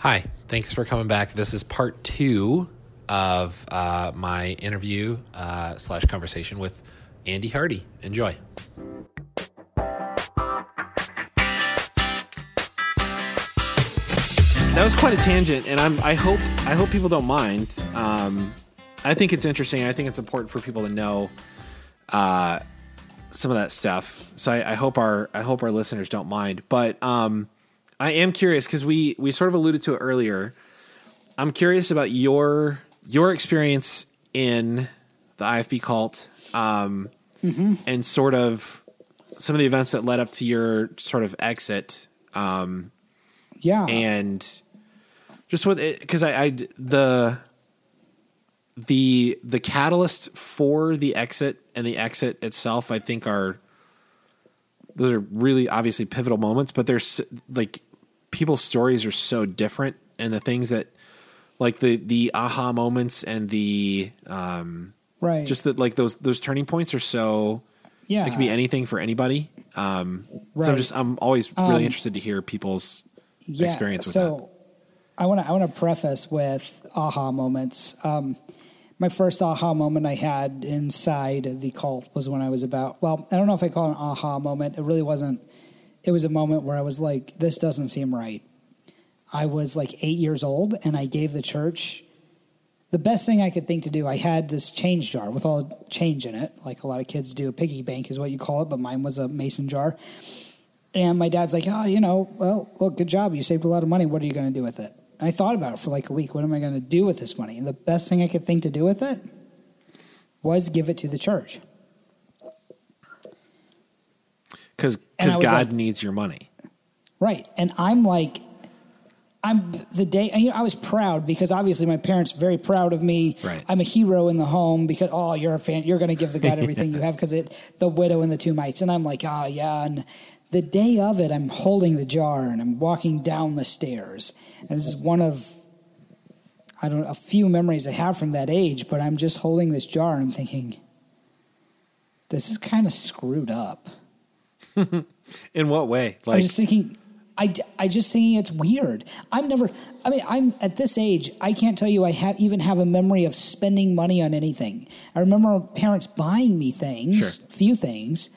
Hi, thanks for coming back. This is part two of uh, my interview uh, slash conversation with Andy Hardy. Enjoy. That was quite a tangent, and I'm I hope I hope people don't mind. Um, I think it's interesting. I think it's important for people to know uh, some of that stuff. So I, I hope our I hope our listeners don't mind. But um, I am curious because we we sort of alluded to it earlier. I'm curious about your your experience in the IFB cult, um, and sort of some of the events that led up to your sort of exit. Um, Yeah. and just with it because I, I the the the catalyst for the exit and the exit itself i think are those are really obviously pivotal moments but there's like people's stories are so different and the things that like the the aha moments and the um right. just that like those those turning points are so yeah. it can be anything for anybody um so i'm just i'm always really Um, interested to hear people's yeah. experience with it. so I want to I want to preface with aha moments. Um, my first aha moment I had inside the cult was when I was about well, I don't know if I call it an aha moment. It really wasn't. It was a moment where I was like, this doesn't seem right. I was like eight years old, and I gave the church the best thing I could think to do. I had this change jar with all the change in it, like a lot of kids do. A piggy bank is what you call it, but mine was a mason jar. And my dad's like, oh, you know, well, well, good job. You saved a lot of money. What are you going to do with it? And I thought about it for like a week. What am I going to do with this money? And the best thing I could think to do with it was give it to the church. Because because God like- needs your money. Right. And I'm like, I'm the day, you know, I was proud because obviously my parents very proud of me. Right. I'm a hero in the home because, oh, you're a fan. You're going to give the God everything you have because it, the widow and the two mites. And I'm like, oh, yeah. And the day of it, I'm holding the jar and I'm walking down the stairs. And this is one of, I don't know, a few memories I have from that age, but I'm just holding this jar and I'm thinking, this is kind of screwed up. In what way? I'm just thinking, I, I just thinking it's weird. I'm never, I mean, I'm at this age, I can't tell you I have even have a memory of spending money on anything. I remember parents buying me things, Sure. few things,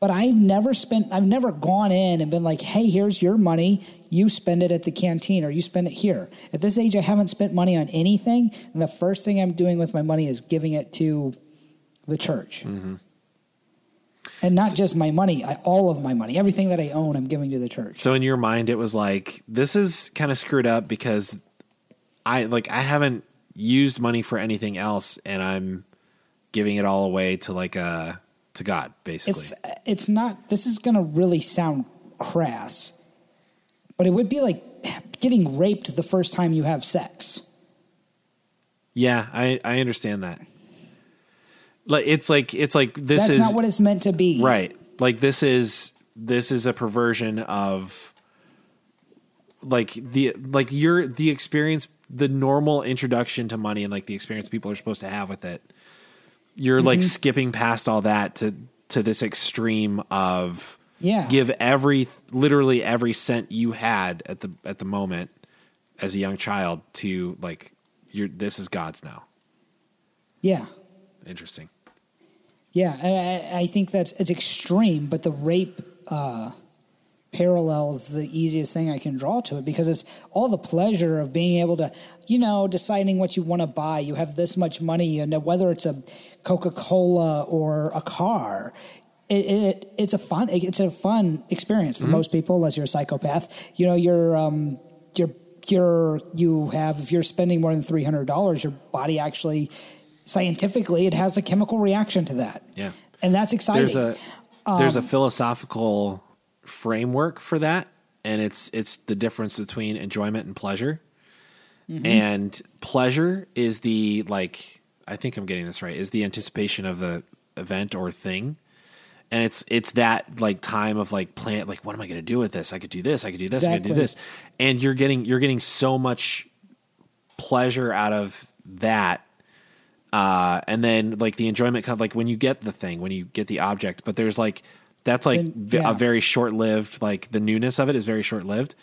but I've never spent, I've never gone in and been like, hey, here's your money. You spend it at the canteen or you spend it here. At this age, I haven't spent money on anything. And the first thing I'm doing with my money is giving it to the church. Mm-hmm. And not just my money, I, all of my money, everything that I own, I'm giving to the church. so in your mind, it was like this is kind of screwed up because I like I haven't used money for anything else, and I'm giving it all away to like uh to God, basically. if it's not this is going to really sound crass but it would be like getting raped the first time you have sex yeah, I I understand that. Like it's like it's like this that's is not what it's meant to be right. Like this is this is a perversion of like the like your the experience the normal introduction to money and like the experience people are supposed to have with it you're like Mm-hmm. skipping past all that to to this extreme of Yeah. give every literally every cent you had at the at the moment as a young child to like you're this is god's now yeah interesting yeah I, I think that's it's extreme but the rape uh parallels the easiest thing i can draw to it because it's all the pleasure of being able to you know deciding what you want to buy. You have this much money and whether it's a coca-cola or a car it, it it's a fun it's a fun experience for most people unless you're a psychopath. You know you're um you're you're you have if you're spending more than $300 your body actually scientifically it has a chemical reaction to that. Yeah. and that's exciting. There's a there's a Um, philosophical framework for that and it's it's the difference between enjoyment and pleasure. Mm-hmm. and pleasure is the like i think i'm getting this right is the anticipation of the event or thing. And it's it's that like time of like plan like what am i going to do with this? I could do this i could do this i could do this. And you're getting you're getting so much pleasure out of that uh, and then like the enjoyment comes like when you get the thing, when you get the object. But there's like that's like yeah. a very short lived. Like the newness of it is very short lived,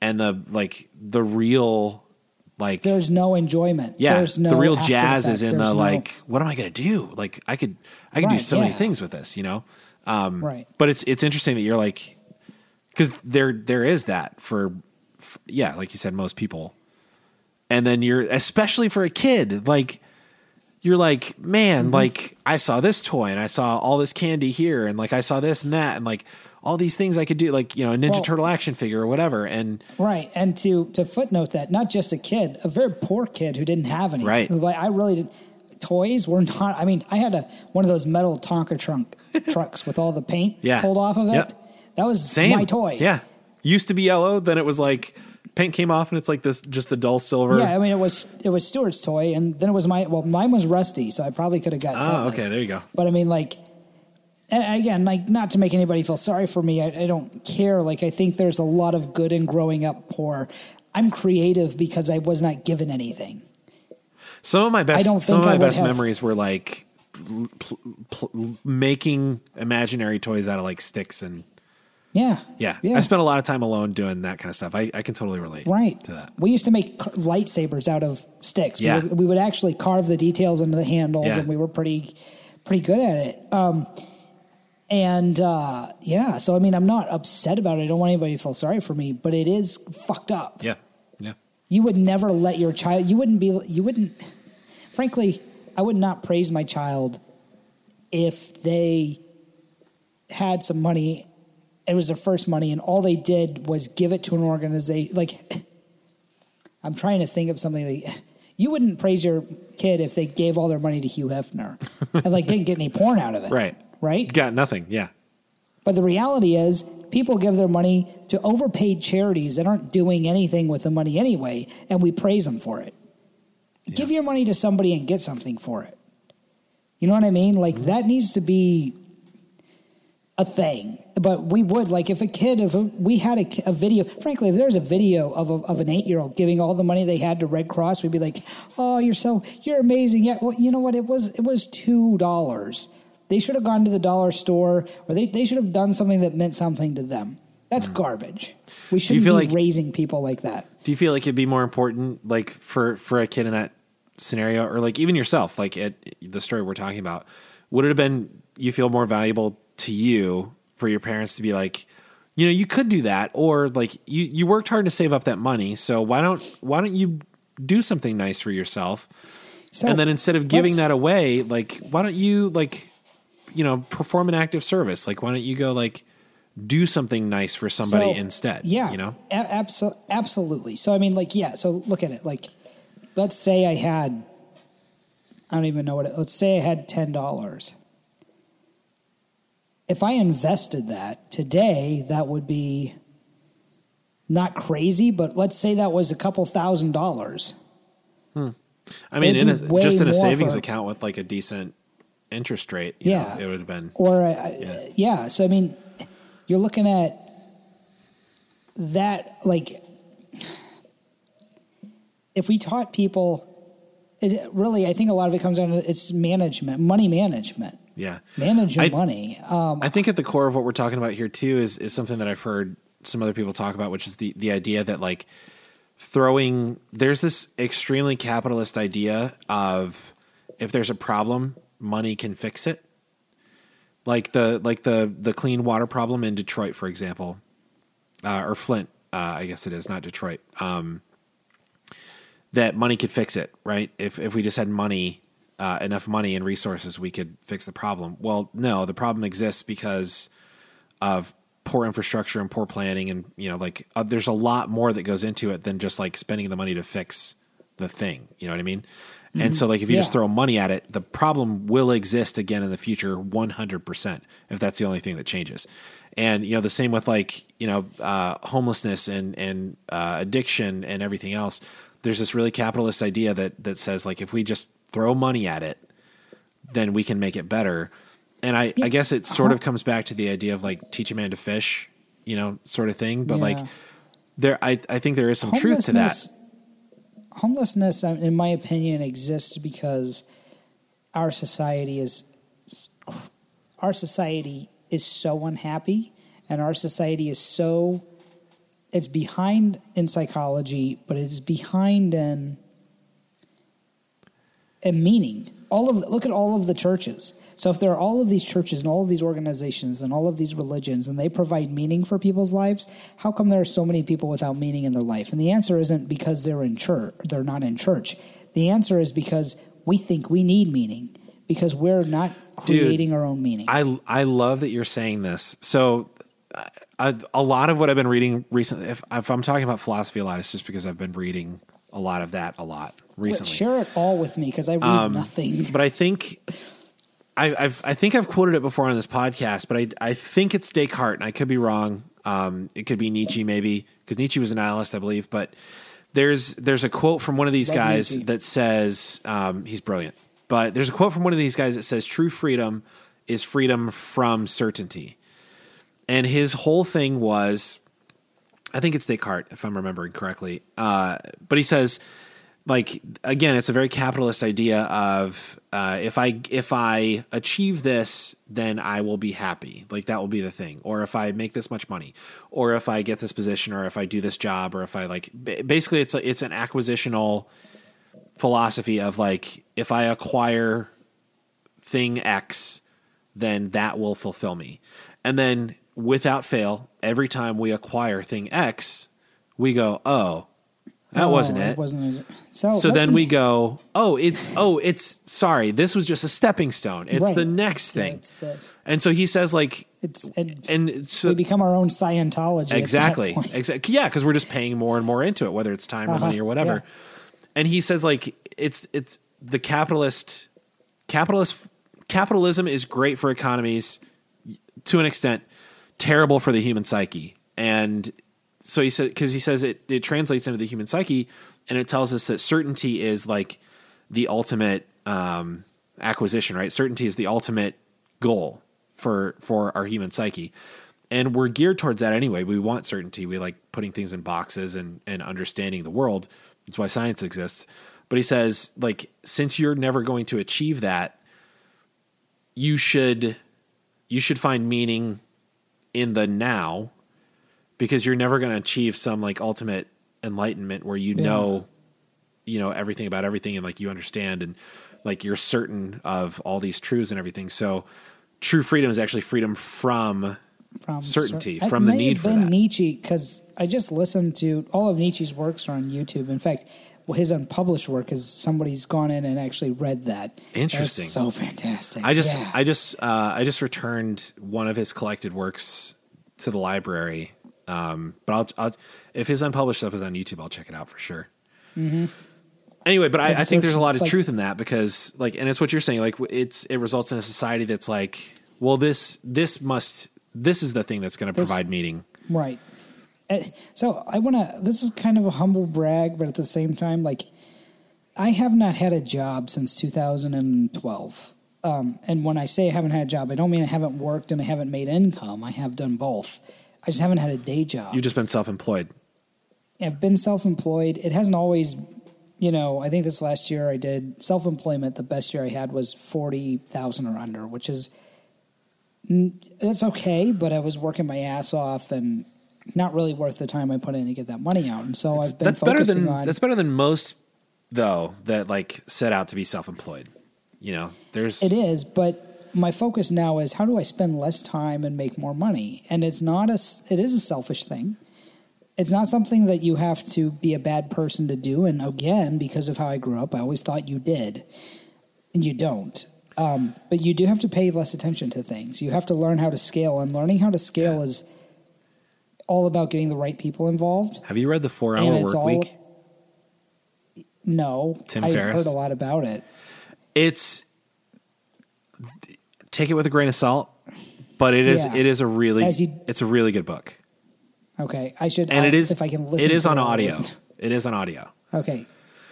and the like the real like There's no enjoyment. yeah There's no the real jazz effect. is in There's the no- like what am I gonna do like I could I could do Right, so many things with this you know um, right. but it's it's interesting that you're like because there there is that for, f yeah like you said most people and then you're especially for a kid like you're like man Mm-hmm. like i saw this toy and i saw all this candy here and like i saw this and that and like all these things i could do like you know a ninja Well- turtle action figure or whatever and Right, and to to footnote that, not just a kid, a very poor kid who didn't have any. Right. Like I really didn't. Toys were not. I mean, I had a one of those metal Tonka trunk trucks with all the paint Yeah. pulled off of it. Yep. That was same my toy. yeah used to be yellow then it was like paint came off and it's like this just the dull silver Yeah, I mean it was it was Stuart's toy, and then it was my well, mine was rusty, so I probably could have got. Oh, okay, there you go. But I mean, like, and again, like, not to make anybody feel sorry for me, I, I don't care. Like, I think there's a lot of good in growing up poor. I'm creative because I was not given anything. Some of my best, I don't think some of my best have- memories were like pl- pl- making imaginary toys out of like sticks and Yeah, yeah. yeah. I spent a lot of time alone doing that kind of stuff. I, I can totally relate Right. to that. We used to make lightsabers out of sticks. Yeah. We, would, we would actually carve the details into the handles, Yeah. and we were pretty, pretty good at it. Um, and uh, yeah, so I mean, I'm not upset about it. I don't want anybody to feel sorry for me, but it is fucked up. Yeah, yeah, You would never let your child. You wouldn't be. You wouldn't. Frankly, I would not praise my child if they had some money. It was their first money, and all they did was give it to an organization. Like, I'm trying to think of something that you wouldn't praise your kid if they gave all their money to Hugh Hefner and like didn't get any porn out of it. right, Right. Got nothing. Yeah, But the reality is, people give their money to overpaid charities that aren't doing anything with the money anyway, and we praise them for it. Give your money to somebody and get something for it. You know what I mean? Like that needs to be a thing. But we would like if a kid, if we had a, a video. Frankly, if there's a video of a, of an eight year old giving all the money they had to Red Cross, we'd be like, "Oh, you're so you're amazing." Yeah, well, you know what? It was it was two dollars. They should have gone to the dollar store, or they they should have done something that meant something to them. That's hmm. garbage. We shouldn't be like- raising people like that. Do you feel like it'd be more important, like for for a kid in that scenario, or like even yourself, like at the story we're talking about, would it have been you feel more valuable to you for your parents to be like, you know, you could do that, or like you you worked hard to save up that money, so why don't why don't you do something nice for yourself, So and then instead of giving that away, like why don't you like, you know, perform an active service? Like why don't you go like do something nice for somebody So, instead? Yeah, you know, a- abso- absolutely. So I mean, like, yeah. So look at it. Like, let's say I had, I don't even know what. It, let's say I had ten dollars. If I invested that today, that would be not crazy, but let's say that was a couple thousand dollars. I mean, in a, It'd be way just in a savings for- account with like a decent interest rate, Yeah. know, it would have been. Or uh, yeah. yeah, so I mean, you're looking at that like if we taught people is it really I think a lot of it comes down to it's management, money management. Yeah, Manage your I- money. Um, I think at the core of what we're talking about here too is is something that I've heard some other people talk about, which is the the idea that like throwing there's this extremely capitalist idea of if there's a problem, money can fix it. Like the like the the clean water problem in Detroit, for example, uh, or Flint, uh, I guess it is not Detroit. Um, that money could fix it, right? If if we just had money, uh, enough money and resources, we could fix the problem. Well, no, the problem exists because of poor infrastructure and poor planning, and you know, like uh, there's a lot more that goes into it than just like spending the money to fix the thing. You know what I mean? And so, like, if you just throw money at it, the problem will exist again in the future, one hundred percent. If that's the only thing that changes, and you know, the same with like you know, uh, homelessness and and uh, addiction and everything else. There's this really capitalist idea that that says like if we just throw money at it, then we can make it better. And I, I guess it sort of comes back to the idea of like teach a man to fish, you know, sort of thing. But like there, I, I think there is some truth to that. homelessness, homelessness, um, in my opinion, exists because our society is our society is so unhappy, and our society is so it's behind in psychology, but it's behind in in meaning. All of look at all of the churches. So if there are all of these churches and all of these organizations and all of these religions and they provide meaning for people's lives, how come there are so many people without meaning in their life? And the answer isn't because they're in church, they're not in church. The answer is because we think we need meaning because we're not creating Dude, our own meaning. I I love that you're saying this. So, I, a lot of what I've been reading recently, if, if I'm talking about philosophy a lot, it's just because I've been reading a lot of that a lot recently. But share it all with me because I read nothing. But I think I, I've I think I've quoted it before on this podcast, but I I think it's Descartes, and I could be wrong. Um, it could be Nietzsche, maybe because Nietzsche was a nihilist, I believe. But there's there's a quote from one of these Love guys Nietzsche. that says um, he's brilliant. But there's a quote from one of these guys that says true freedom is freedom from certainty, and his whole thing was I think it's Descartes, if I'm remembering correctly. Uh, but he says, like again, it's a very capitalist idea of uh, if I if I achieve this, then I will be happy. Like that will be the thing. Or if I make this much money, or if I get this position, or if I do this job, or if I like basically it's a, it's an acquisitional philosophy of like if I acquire thing X, then that will fulfill me. And then without fail, every time we acquire thing X, we go, oh, that Oh, wasn't that it. Wasn't as, so. so then we go, oh, it's oh, it's sorry, this was just a stepping stone. It's Right. the next Yeah, thing. this. And so he says like It's and and so we become our own Scientology. exactly exactly yeah because we're just paying more and more into it whether it's time or Uh-huh, money or whatever yeah. and he says like it's it's the capitalist capitalist capitalism is great for economies to an extent terrible for the human psyche. And so he said because he says it it translates into the human psyche and it tells us that certainty is like the ultimate um, acquisition right? Certainty is the ultimate goal for for our human psyche. And we're geared towards that anyway. We want certainty. We like putting things in boxes and and understanding the world. That's why science exists. But he says like since you're never going to achieve that you should you should find meaning in the now because you're never going to achieve some like ultimate enlightenment where you Yeah. know you know everything about everything and like you understand and like you're certain of all these truths and everything so true freedom is actually freedom from from certainty, cer- from the need have for been that. Nietzsche because I just listened to all of Nietzsche's works are on YouTube. In fact, his unpublished work is somebody's gone in and actually read that. Interesting. That's so fantastic. I just Yeah. I just uh, I just returned one of his collected works to the library. Um, but I'll, I'll if his unpublished stuff is on YouTube, I'll check it out for sure. Anyway, but I, I think there's a lot of like- truth in that because like, and it's what you're saying. Like, it's it results in a society that's like, well, this this must this is the thing that's going to provide meaning. Right. Uh, So I want to. This is kind of a humble brag, but at the same time, like I have not had a job since 2012. Um, and when I say I haven't had a job, I don't mean I haven't worked and I haven't made income. I have done both. I just haven't had a day job. You've just been self-employed. I've been self-employed. It hasn't always, you know. I think this last year I did self-employment. The best year I had was forty thousand or under, which is that's okay. But I was working my ass off and not really worth the time I put in to get that money out. And so I've been That's better than on. that's better than most though that like set out to be self-employed. You know, there's It is, but my focus now is how do I spend less time and make more money? And it's not a it is a selfish thing. It's not something that you have to be a bad person to do. And again, because of how I grew up, I always thought you did, and you don't. Um, but you do have to pay less attention to things. You have to learn how to scale, and learning how to scale is all about getting the right people involved. Have you read the Four Hour Work all- Week? No, Tim I've Ferriss? heard a lot about it. It's take it with a grain of salt, but it is Yeah. it is a really you- it's a really good book, Okay, I should. and I'll- it is if I can listen. it is on audio. It is on audio. Okay,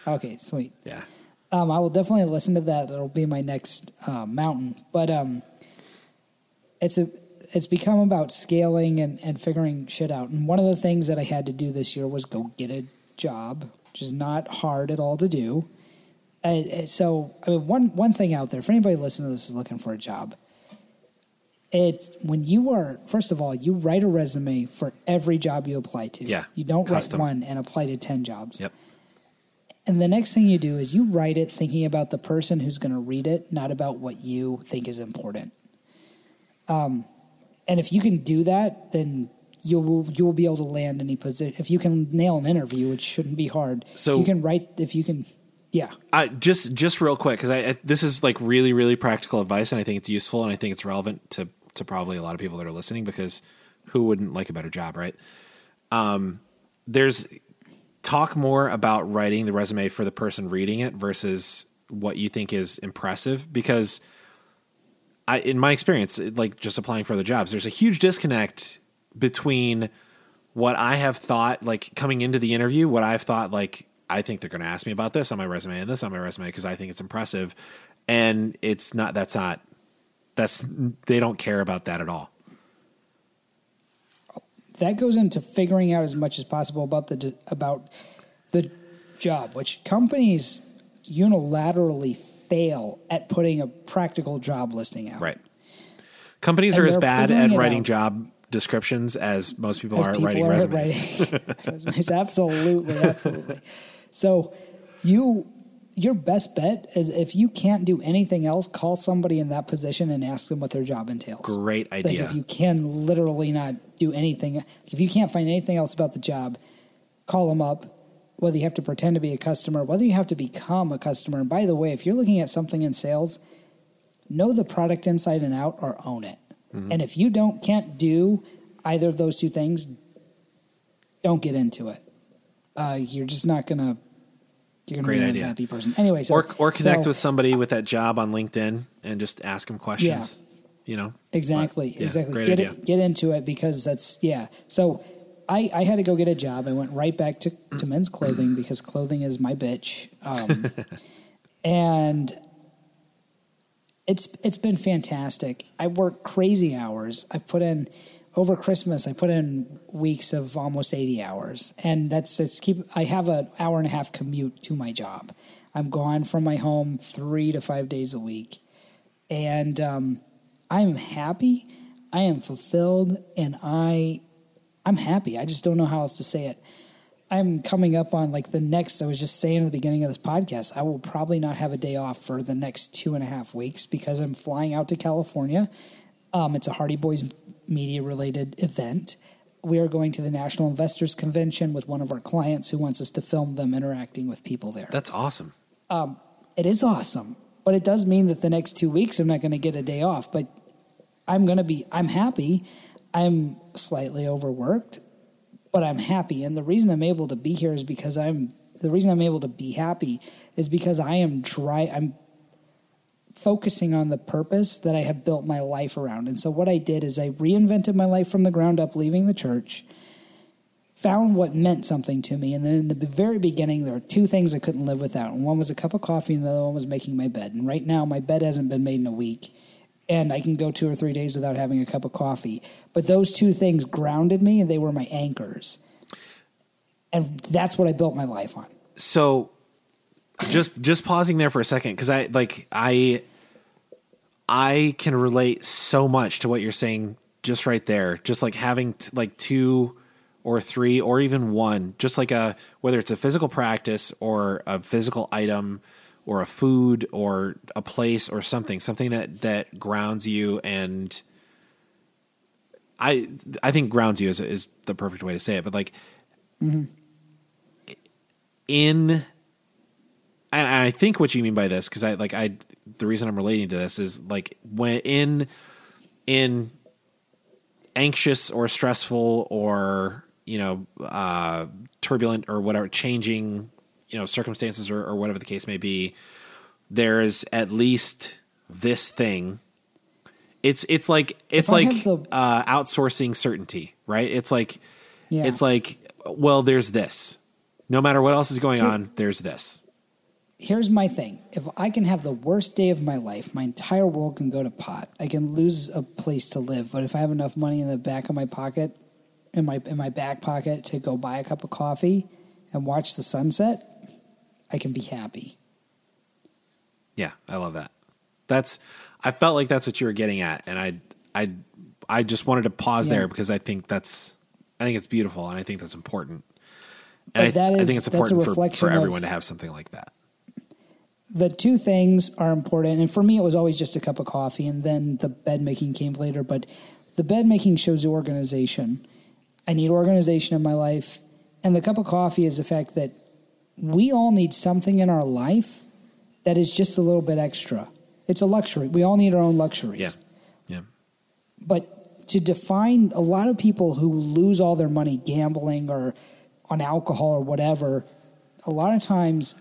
okay, sweet. Yeah, Um, I will definitely listen to that. It'll be my next uh, mountain. But um, it's a it's become about scaling and, and figuring shit out. And one of the things that I had to do this year was go get a job, which is not hard at all to do. So, I mean, one one thing out there for anybody listening to this is looking for a job. It's when you are first of all, you write a resume for every job you apply to. Yeah, You don't custom. write one and apply to ten jobs. Yep. And the next thing you do is you write it thinking about the person who's going to read it, not about what you think is important. Um, and if you can do that, then you'll you'll be able to land any position. If you can nail an interview, which shouldn't be hard. So- if you can write. If you can, yeah. I just just real quick because I, I this is like really really practical advice and I think it's useful and I think it's relevant to to probably a lot of people that are listening because who wouldn't like a better job, right? Um, there's talk more about writing the resume for the person reading it versus what you think is impressive because I in my experience like just applying for other jobs there's a huge disconnect between what I have thought like coming into the interview what I've thought like I think they're going to ask me about this on my resume and this on my resume because I think it's impressive and it's not that's not that's they don't care about that at all. That goes into figuring out as much as possible about the about the job, which companies unilaterally fail at putting a practical job listing out. right companies And are as bad at writing job descriptions as most people As are at people writing are resumes writing. Absolutely, absolutely. So you your best bet is if you can't do anything else, call somebody in that position and ask them what their job entails. Great Like idea. if you can literally not do anything, if you can't find anything else about the job, call them up. Whether you have to pretend to be a customer, whether you have to become a customer. And by the way, if you're looking at something in sales, know the product inside and out or own it. Mm-hmm. And if you don't can't do either of those two things, don't get into it. Uh, you're just not gonna. You're gonna Great be an idea. unhappy person. Anyway, so or or connect so- with somebody with that job on LinkedIn and just ask them questions. Yeah. You know, Exactly, yeah, exactly. Great Get idea. it, get into it because that's yeah. So I I had to go get a job. I went right back to to men's clothing because clothing is my bitch. Um, and it's it's been fantastic. I work crazy hours. I put in over Christmas. I put in weeks of almost eighty hours, and that's it's keep. I have an hour and a half commute to my job. I'm gone from my home three to five days a week, and um, I'm happy. I am fulfilled, and I I'm happy. I just don't know how else to say it. I'm coming up on like the next. I was just saying at the beginning of this podcast, I will probably not have a day off for the next two and a half weeks because I'm flying out to California. Um, it's a Hardy Boys media related event. We are going to the National Investors Convention with one of our clients who wants us to film them interacting with people there. That's awesome. it is awesome, but it does mean that the next two weeks I'm not going to get a day off. But I'm going to be, I'm happy. I'm slightly overworked, but I'm happy. And the reason I'm able to be here is because I'm, the reason I'm able to be happy is because I am dry, I'm focusing on the purpose that I have built my life around. And so what I did is I reinvented my life from the ground up, leaving the church found what meant something to me. And then in the very beginning, there were two things I couldn't live without. And one was a cup of coffee, and the other one was making my bed. And right now, my bed hasn't been made in a week. And I can go two or three days without having a cup of coffee. But those two things grounded me, and they were my anchors. And that's what I built my life on. so just just pausing there for a second because i like i i can relate so much to what you're saying just right there just like having t- like two or three or even one just like a whether it's a physical practice or a physical item or a food or a place or something something that that grounds you and i i think grounds you is is the perfect way to say it but like in and I think what you mean by this because I like I the reason I'm relating to this is like when in in anxious or stressful or you know uh, turbulent or whatever changing you know circumstances or, or whatever the case may be, there is at least this thing. It's it's like it's like the- uh, outsourcing certainty, right? It's like Yeah. it's like well, there's this. No matter what else is going on, there's this. here's my thing. If I can have the worst day of my life, my entire world can go to pot. I can lose a place to live, but if I have enough money in the back of my pocket, in my in my back pocket to go buy a cup of coffee and watch the sunset, I can be happy. Yeah, I love that. That's I felt like that's what you were getting at, and I I I just wanted to pause Yeah. there because I think that's I think it's beautiful and I think that's important. And I, that I think it's important for, for everyone to have something like that. the two things are important. And for me, it was always just a cup of coffee, and then the bed making came later. But the bed making shows the organization. I need organization in my life. And the cup of coffee is the fact that we all need something in our life that is just a little bit extra. It's a luxury. We all need our own luxuries. Yeah. Yeah. But to define a lot of people who lose all their money gambling or on alcohol or whatever, a lot of times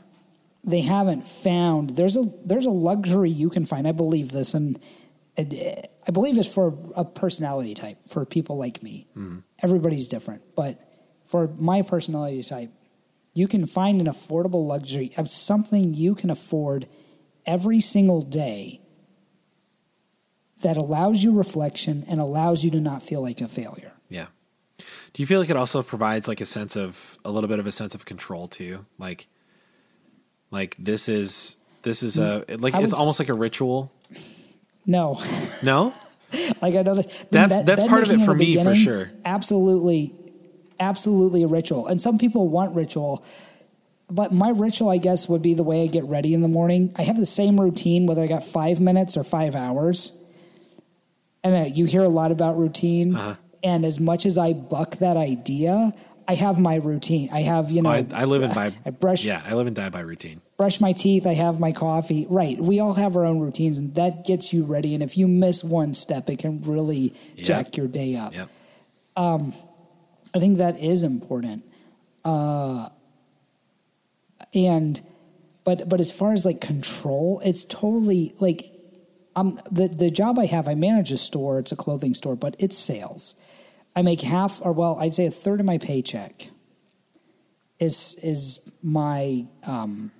they haven't found there's a there's a luxury you can find. I believe this, and I believe it's for a personality type for people like me. Mm-hmm. Everybody's different, but for my personality type, you can find an affordable luxury of something you can afford every single day that allows you reflection and allows you to not feel like a failure. Yeah. Do you feel like it also provides like a sense of a little bit of a sense of control too? Like like this is this is a mm, like I it's almost like a ritual. No, No? like I know that That's- bed- that's part of it for me, for sure. Absolutely, absolutely a ritual. And some people want ritual, but my ritual, I guess, would be the way I get ready in the morning. I have the same routine whether I got five minutes or five hours. And uh, you hear a lot about routine. Uh-huh. And as much as I buck that idea, I have my routine. I have, you know, I, I live and die. I brush Yeah, I live and die by routine. brush my teeth, I have my coffee. Right. We all have our own routines and that gets you ready. And if you miss one step, it can really Yep. jack your day up. Yep. I think that is important. Uh, and, but, but as far as like control, it's totally like, um, the, the job I have, I manage a store. It's a clothing store, but it's sales. I make half, or well, I'd say a third of my paycheck is is my um,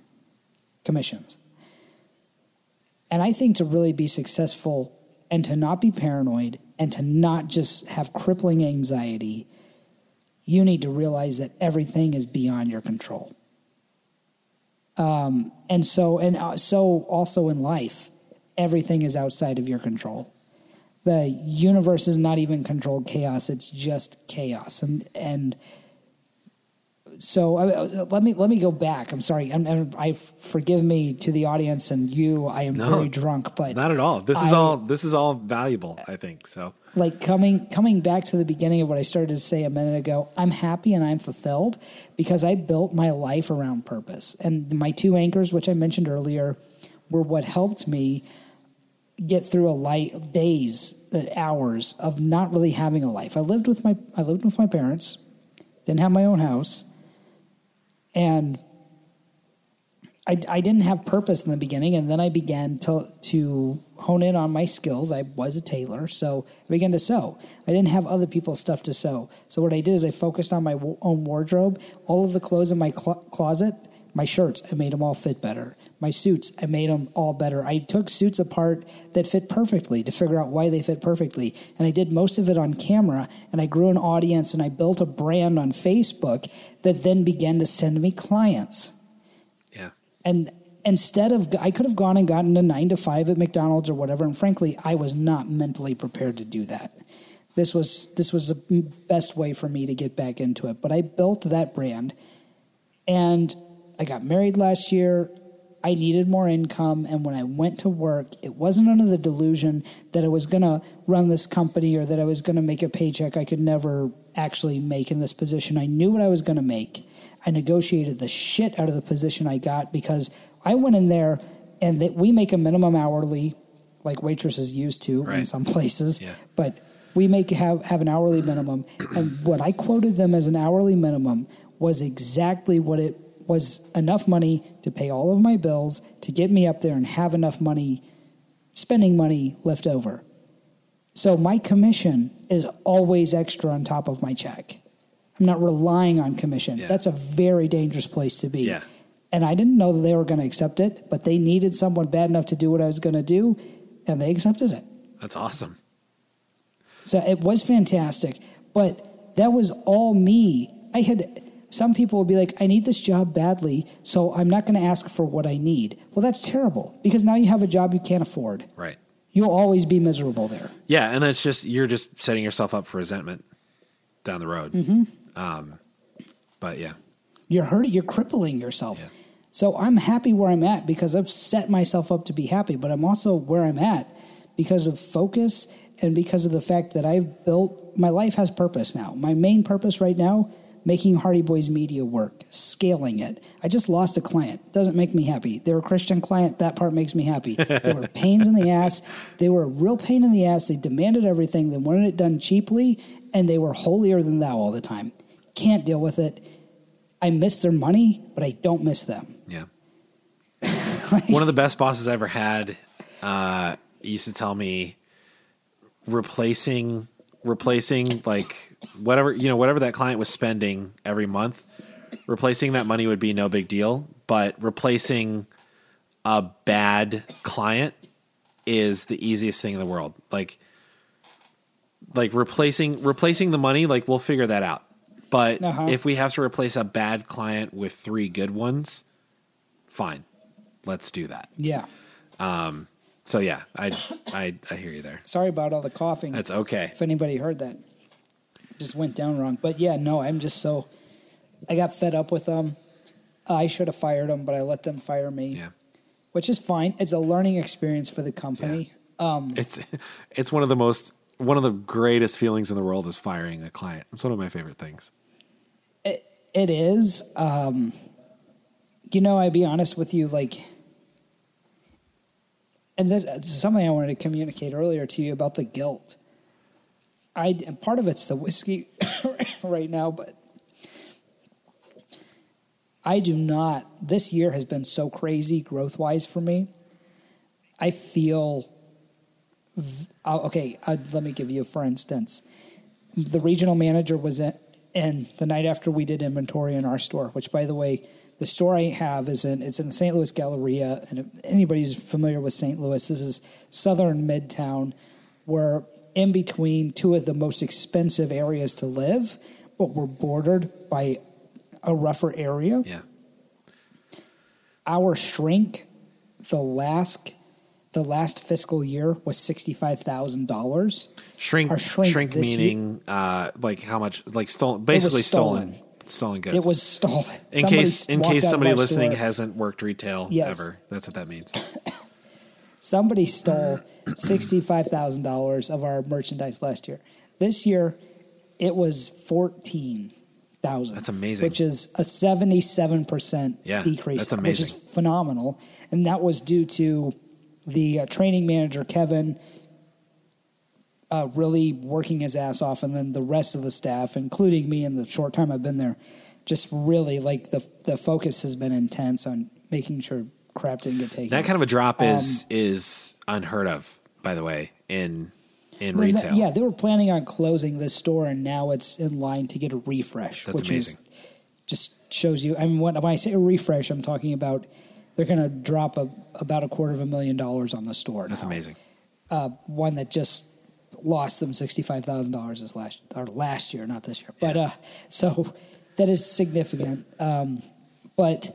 commissions. And I think to really be successful and to not be paranoid and to not just have crippling anxiety, you need to realize that everything is beyond your control. Um, and so, and uh, so also in life, everything is outside of your control. The universe is not even controlled chaos; it's just chaos. And and so uh, let me let me go back. I'm sorry. I'm, I'm, I forgive me to the audience and you. I am No, very drunk, but Not at all. This is all this is all valuable, I think. So like coming coming back to the beginning of what I started to say a minute ago, I'm happy and I'm fulfilled because I built my life around purpose. And my two anchors, which I mentioned earlier, were what helped me get through a light days, uh, hours of not really having a life. I lived with my I lived with my parents, didn't have my own house, and I, I didn't have purpose in the beginning, and then I began to to hone in on my skills. I was a tailor, so I began to sew. I didn't have other people's stuff to sew, so what I did is I focused on my w- own wardrobe. All of the clothes in my cl- closet, my shirts, I made them all fit better. My suits, I made them all better. I took suits apart that fit perfectly to figure out why they fit perfectly, and I did most of it on camera. And I grew an audience, and I built a brand on Facebook that then began to send me clients. And instead of i could have gone and gotten a nine to five at mcdonald's or whatever and frankly i was not mentally prepared to do that. This was this was the best way for me to get back into it. But i built that brand and i got married last year. I needed more income and when i went to work it wasn't under the delusion that i was going to run this company or that i was going to make a paycheck i could never actually make in this position. I knew what i was going to make I negotiated the shit out of the position I got because I went in there and that we make a minimum hourly, like waitresses used to in some places, Yeah. but we make have have an hourly minimum. And what I quoted them as an hourly minimum was exactly what it was enough money to pay all of my bills to get me up there and have enough money, spending money left over. So my commission is always extra on top of my check. I'm not relying on commission. Yeah. That's a very dangerous place to be. Yeah. And I didn't know that they were going to accept it, but they needed someone bad enough to do what I was going to do, and they accepted it. That's awesome. So it was fantastic, but that was all me. I had some people would be like, I need this job badly, so I'm not going to ask for what I need. Well, that's terrible because now you have a job you can't afford. Right. You'll always be miserable there. Yeah, and that's just you're just setting yourself up for resentment down the road. Mm-hmm. Um, but yeah, You're hurting. You're crippling yourself. Yeah. So I'm happy where I'm at because I've set myself up to be happy. But I'm also where I'm at because of focus and because of the fact that I've built my life has purpose now. My main purpose right now making Hardy Boys Media work, scaling it. I just lost a client. Doesn't make me happy. They were a Christian client. That part makes me happy. They were pains in the ass. They were a real pain in the ass. They demanded everything. They wanted it done cheaply, and they were holier than thou all the time. Can't deal with it. I miss their money, but I don't miss them. yeah. One of the best bosses I ever had uh, used to tell me replacing replacing like whatever you know whatever that client was spending every month replacing that money would be no big deal but replacing a bad client is the easiest thing in the world like like replacing replacing the money like we'll figure that out but Uh-huh. if we have to replace a bad client with three good ones fine let's do that Yeah. Um, so yeah i i, I hear you there Sorry about all the coughing. that's okay if anybody heard that. Just went down wrong. But yeah, no, I'm just so I got fed up with them. I should have fired them, but I let them fire me, yeah which is fine. It's a learning experience for the company. Um, it's it's one of the most one of the greatest feelings in the world is firing a client it's one of my favorite things it, it is. Um, you know, I'd be honest with you, like, and this, this is something I wanted to communicate earlier to you about the guilt. I part of it's the whiskey right now, but I do not. This year has been so crazy growth wise for me. I feel okay. Uh, let me give you, for instance, the regional manager was in, in the night after we did inventory in our store. Which, by the way, the store I have is in it's in the St. Louis Galleria, and if anybody's familiar with St. Louis, this is southern Midtown. We're in between two of the most expensive areas to live, but we're bordered by a rougher area yeah our shrink the last the last fiscal year was sixty five thousand dollars. shrink shrink, shrink meaning uh like how much like stolen basically stolen stolen. stolen goods It was stolen. in Somebody case in case somebody listening store. hasn't worked retail Yes. ever that's what that means somebody stole sixty five thousand dollars of our merchandise last year. This year, it was fourteen thousand. That's amazing. Which is a seventy seven percent decrease. that's Which is amazing. phenomenal, and that was due to the uh, training manager Kevin. Uh, really working his ass off, and then the rest of the staff, including me in the short time I've been there, just really like the the focus has been intense on making sure crap didn't get taken. that kind of a drop Um, is is unheard of by the way in in retail that- yeah, they were planning on closing this store, and now it's in line to get a refresh. That's which amazing. Is, just shows you. I mean, when, when I say refresh, I'm talking about they're going to drop a, about a quarter of a million dollars on the store. that's now. amazing Uh, one that just lost them sixty five thousand dollars this last or last year, not this year. But uh, so that is significant. Um, but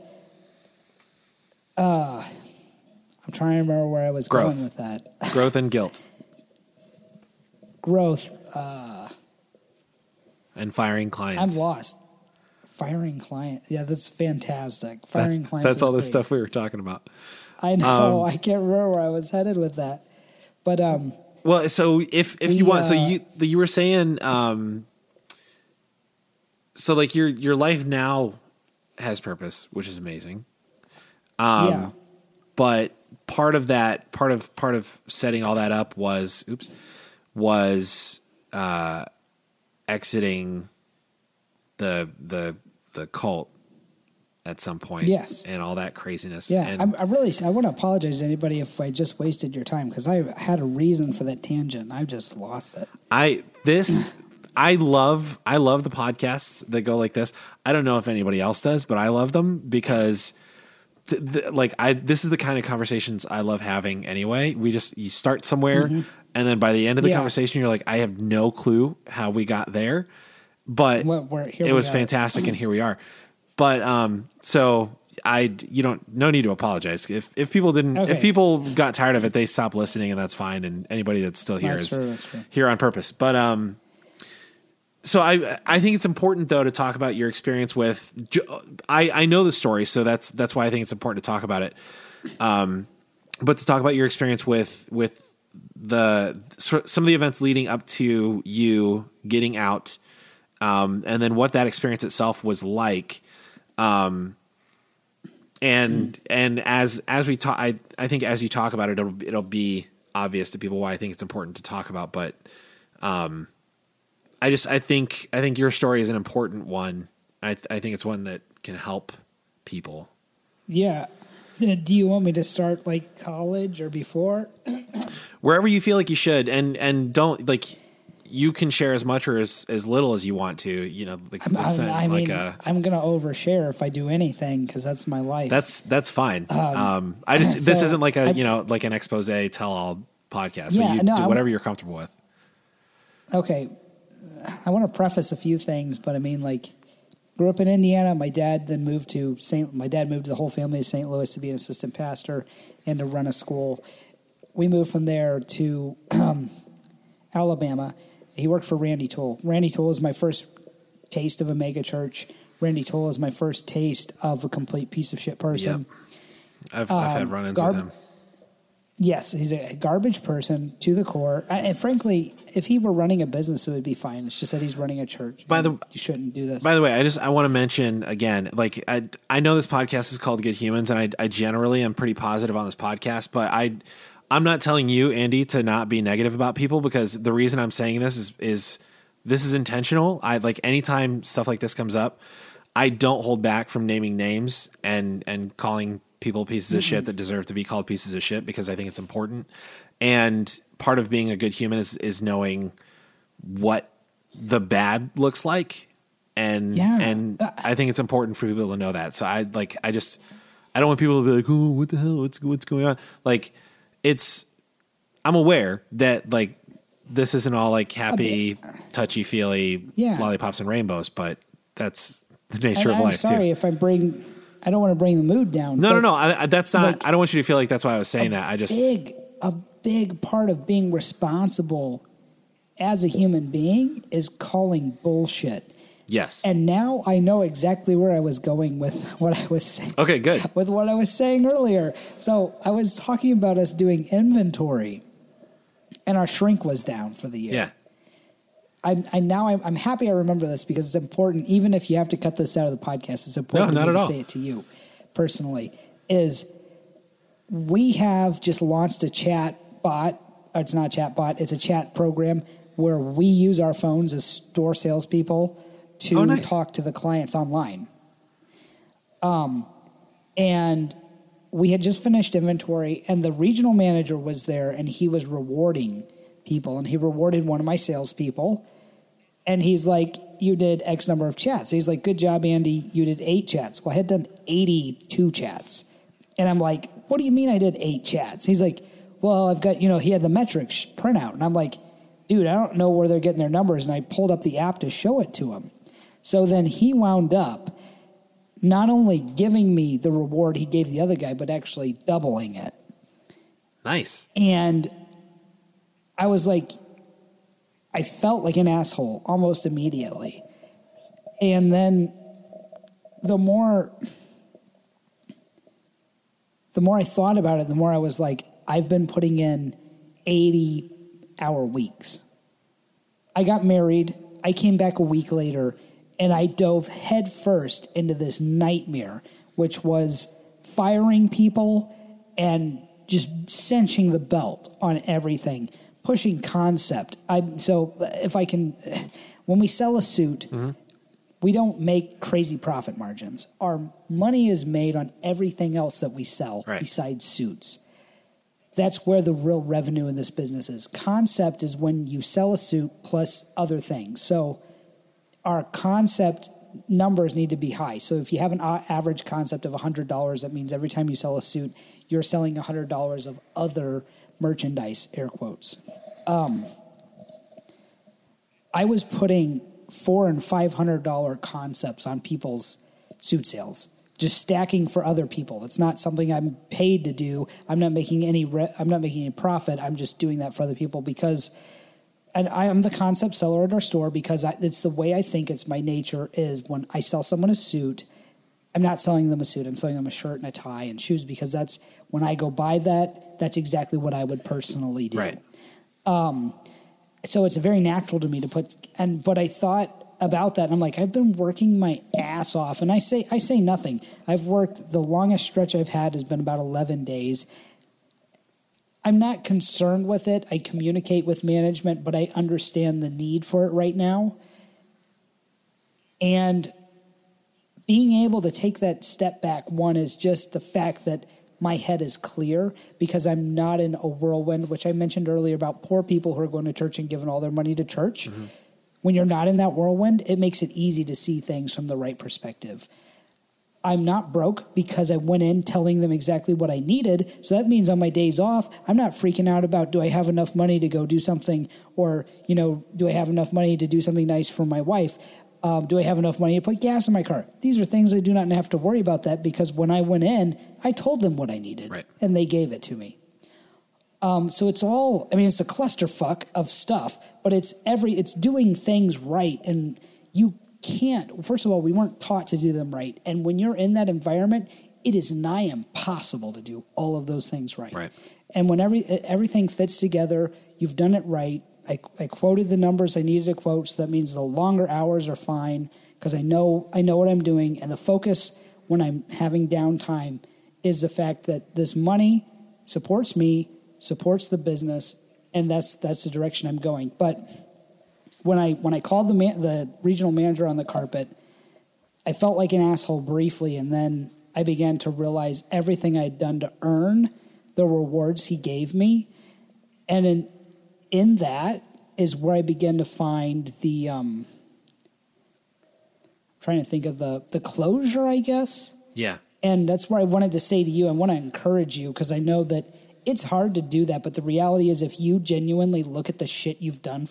uh, I'm trying to remember where I was Growth. going with that. growth and guilt Growth. and firing clients. I'm lost. Firing client. Yeah, that's fantastic. Firing that's, clients. that's all the stuff we were talking about I know. Um, I can't remember where I was headed with that. But um, Well, so if if you We, want, so uh, you you were saying, um, so like your your life now has purpose, which is amazing. Um, yeah, But part of that, part of part of setting all that up was, oops, was uh, exiting the the the cult at some point. Yes. and all that craziness. yeah. and, I'm, I really, I want to apologize to anybody if I just wasted your time because I had a reason for that tangent. I just lost it. I this I love I love the podcasts that go like this. I don't know if anybody else does, but I love them because t- th- like I this is the kind of conversations I love having anyway. We just you start somewhere mm-hmm. and then by the end of the Yeah. conversation you're like I have no clue how we got there. But Well, we're- here it was are. fantastic and here we are. But um so I you don't no need to apologize. If if people didn't Okay. if people got tired of it, they stopped listening, and that's fine. And anybody that's still here That's is true, true. here on purpose. But um, so I I think it's important though to talk about your experience with. I I know the story, so that's that's why I think it's important to talk about it. Um, but to talk about your experience with with the some of the events leading up to you getting out, um, and then what that experience itself was like. Um, and and as as we talk, I I think as you talk about it, it'll it'll be obvious to people why I think it's important to talk about. But um, I just I think I think your story is an important one. I I think it's one that can help people. Yeah. Uh, Do you want me to start like college or before? wherever you feel like you should and and don't like you can share as much or as, as little as you want to you know like, I'm, I'm, I like mean, a, I'm gonna overshare if I do anything because that's my life. that's that's fine um, i just this isn't like a I- you know like an expose tell all podcast so Yeah, you no, do whatever you're comfortable with okay. I want to preface a few things, but I mean, like, grew up in Indiana. My dad then moved to St. My dad moved the whole family to St. Louis to be an assistant pastor and to run a school. We moved from there to um, Alabama. He worked for Randy Toll. Randy Toll is my first taste of a mega church. Randy Toll is my first taste of a complete piece of shit person. i've, I've had Um, run-ins Garb- with him Yes, he's a garbage person to the core. And frankly, if he were running a business, it would be fine. It's just that he's running a church. By the- you shouldn't do this. By the way, I just I want to mention again, like I I know this podcast is called Good Humans, and I I generally am pretty positive on this podcast, but I I'm not telling you, Andy, to not be negative about people because the reason I'm saying this is is this is intentional. I like anytime stuff like this comes up, I don't hold back from naming names and and calling people pieces of shit mm-hmm. that deserve to be called pieces of shit because I think it's important. And part of being a good human is is knowing what the bad looks like and Yeah. and uh, I think it's important for people to know that. So I like I just I don't want people to be like, "Oh, what the hell? What's what's going on?" Like it's I'm aware that like this isn't all like happy, touchy feely Yeah. lollipops and rainbows, but that's the nature And of I'm life sorry too. if I bring. I don't want to bring the mood down. No, no, no. I, I, that's not. like, I don't want you to feel like that's why I was saying that. I just Big, a big part of being responsible as a human being is calling bullshit. Yes. And now I know exactly where I was going with what I was saying. okay, good. with what I was saying earlier. So I was talking about us doing inventory, and our shrink was down for the year. Yeah. I'm, I now I'm, I'm happy I remember this because it's important. Even if you have to cut this out of the podcast, it's important No, to, not me at to all. say it to you personally. Is we have just launched a chat bot. It's not a chat bot. It's a chat program where we use our phones as store salespeople to Oh, nice. talk to the clients online. Um, and we had just finished inventory, and the regional manager was there, and he was rewarding people, and he rewarded one of my salespeople, and he's like, "You did X number of chats." he's like, "Good job, Andy. You did eight chats." Well, I had done eighty-two chats, and I'm like, "What do you mean I did eight chats?" He's like, "Well, I've got you know." He had the metrics printout, and I'm like, "Dude, I don't know where they're getting their numbers," and I pulled up the app to show it to him. So then he wound up not only giving me the reward he gave the other guy, but actually doubling it. Nice. And I was like, I felt like an asshole almost immediately. And then the more the more I thought about it, the more I was like, I've been putting in 80 hour weeks. I got married. I came back a week later and I dove headfirst into this nightmare, which was firing people and just cinching the belt on everything, pushing concept. I so if I can, when we sell a suit, mm-hmm. we don't make crazy profit margins. Our money is made on everything else that we sell Right. besides suits. That's where the real revenue in this business is. Concept is when you sell a suit plus other things. So our concept numbers need to be high. So if you have an average concept of $100, that means every time you sell a suit, you're selling $100 of other merchandise, air quotes. Um, I was putting four and five hundred dollar concepts on people's suit sales just stacking for other people. It's not something I'm paid to do. I'm not making any. Re- I'm not making any profit. I'm just doing that for other people because, and I am the concept seller at our store because I, it's the way I think. It's my nature. Is when I sell someone a suit, I'm not selling them a suit. I'm selling them a shirt and a tie and shoes because that's when I go buy that. That's exactly what I would personally do. Right. Um, so it's very natural to me to put. And but I thought about that. And I'm like, I've been working my ass off, and I say I say nothing. I've worked the longest stretch I've had has been about 11 days. I'm not concerned with it. I communicate with management, but I understand the need for it right now. And being able to take that step back, one is just the fact that my head is clear because I'm not in a whirlwind, which I mentioned earlier about poor people who are going to church and giving all their money to church. Mm-hmm. When you're not in that whirlwind, it makes it easy to see things from the right perspective. I'm not broke because I went in telling them exactly what I needed. So that means on my days off, I'm not freaking out about do I have enough money to go do something or, you know, do I have enough money to do something nice for my wife? Um, do I have enough money to put gas in my car? These are things I do not have to worry about that because when I went in, I told them what I needed Right. and they gave it to me. Um, so it's all, I mean, it's a clusterfuck of stuff, but it's every, it's doing things right. And you can't, first of all, we weren't taught to do them right. And when you're in that environment, it is nigh impossible to do all of those things right. Right. And when every, everything fits together, you've done it right. I, I quoted the numbers I needed to quote, so that means the longer hours are fine because I know I know what I'm doing. And the focus when I'm having downtime is the fact that this money supports me, supports the business, and that's that's the direction I'm going. But when I when I called the man, the regional manager on the carpet, I felt like an asshole briefly, and then I began to realize everything I'd done to earn the rewards he gave me, and in in that is where I began to find the um, trying to think of the the closure, I guess. Yeah. And that's where I wanted to say to you, I want to encourage you because I know that it's hard to do that. But the reality is, if you genuinely look at the shit you've done,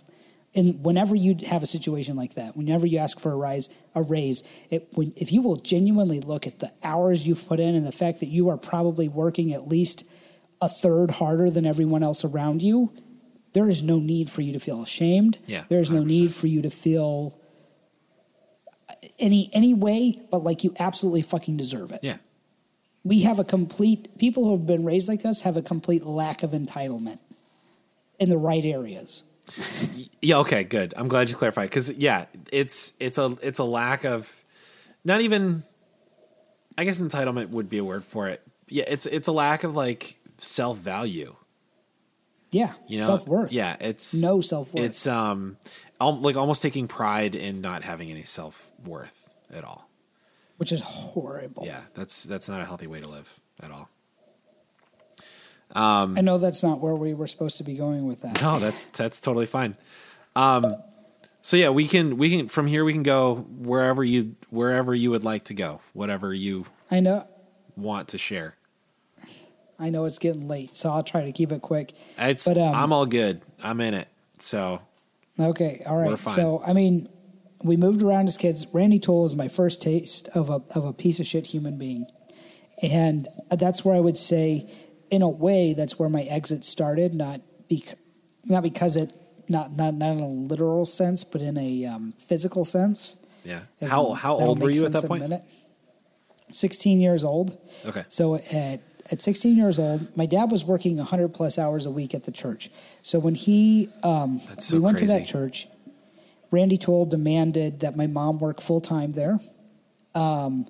and whenever you have a situation like that, whenever you ask for a rise, a raise, it, when, if you will genuinely look at the hours you've put in and the fact that you are probably working at least a third harder than everyone else around you, there is no need for you to feel ashamed. Yeah, there is no 100%. need for you to feel uh, any any way, but like you absolutely fucking deserve it Yeah. we have a complete people who have been raised like us have a complete lack of entitlement in the right areas Yeah. Okay. Good. I'm glad you clarified because yeah, it's it's a it's a lack of not even. I guess entitlement would be a word for it. Yeah. It's it's a lack of like self value. yeah You know, self-worth Yeah. It's no self-worth It's um, like almost taking pride in not having any self worth at all. which is horrible Yeah. That's that's not a healthy way to live at all. I know that's not where we were supposed to be going with that No, that's that's totally fine. Um, so yeah, we can we can from here we can go wherever you wherever you would like to go, whatever you i know want to share. i know it's getting late so i'll try to keep it quick It's But, um, I'm all good. I'm in it. So okay all right. So i mean we moved around as kids randy toll was my first taste of a, of a piece of shit human being and that's where i would say in a way that's where my exit started not bec- not because it not not not in a literal sense but in a um, physical sense yeah. How how old were you at that point? minute. 16 years old. Okay. So at, at 16 years old, my dad was working 100 plus hours a week at the church. So when he, um, so we went to that church, Randy Toll demanded that my mom work full time there um,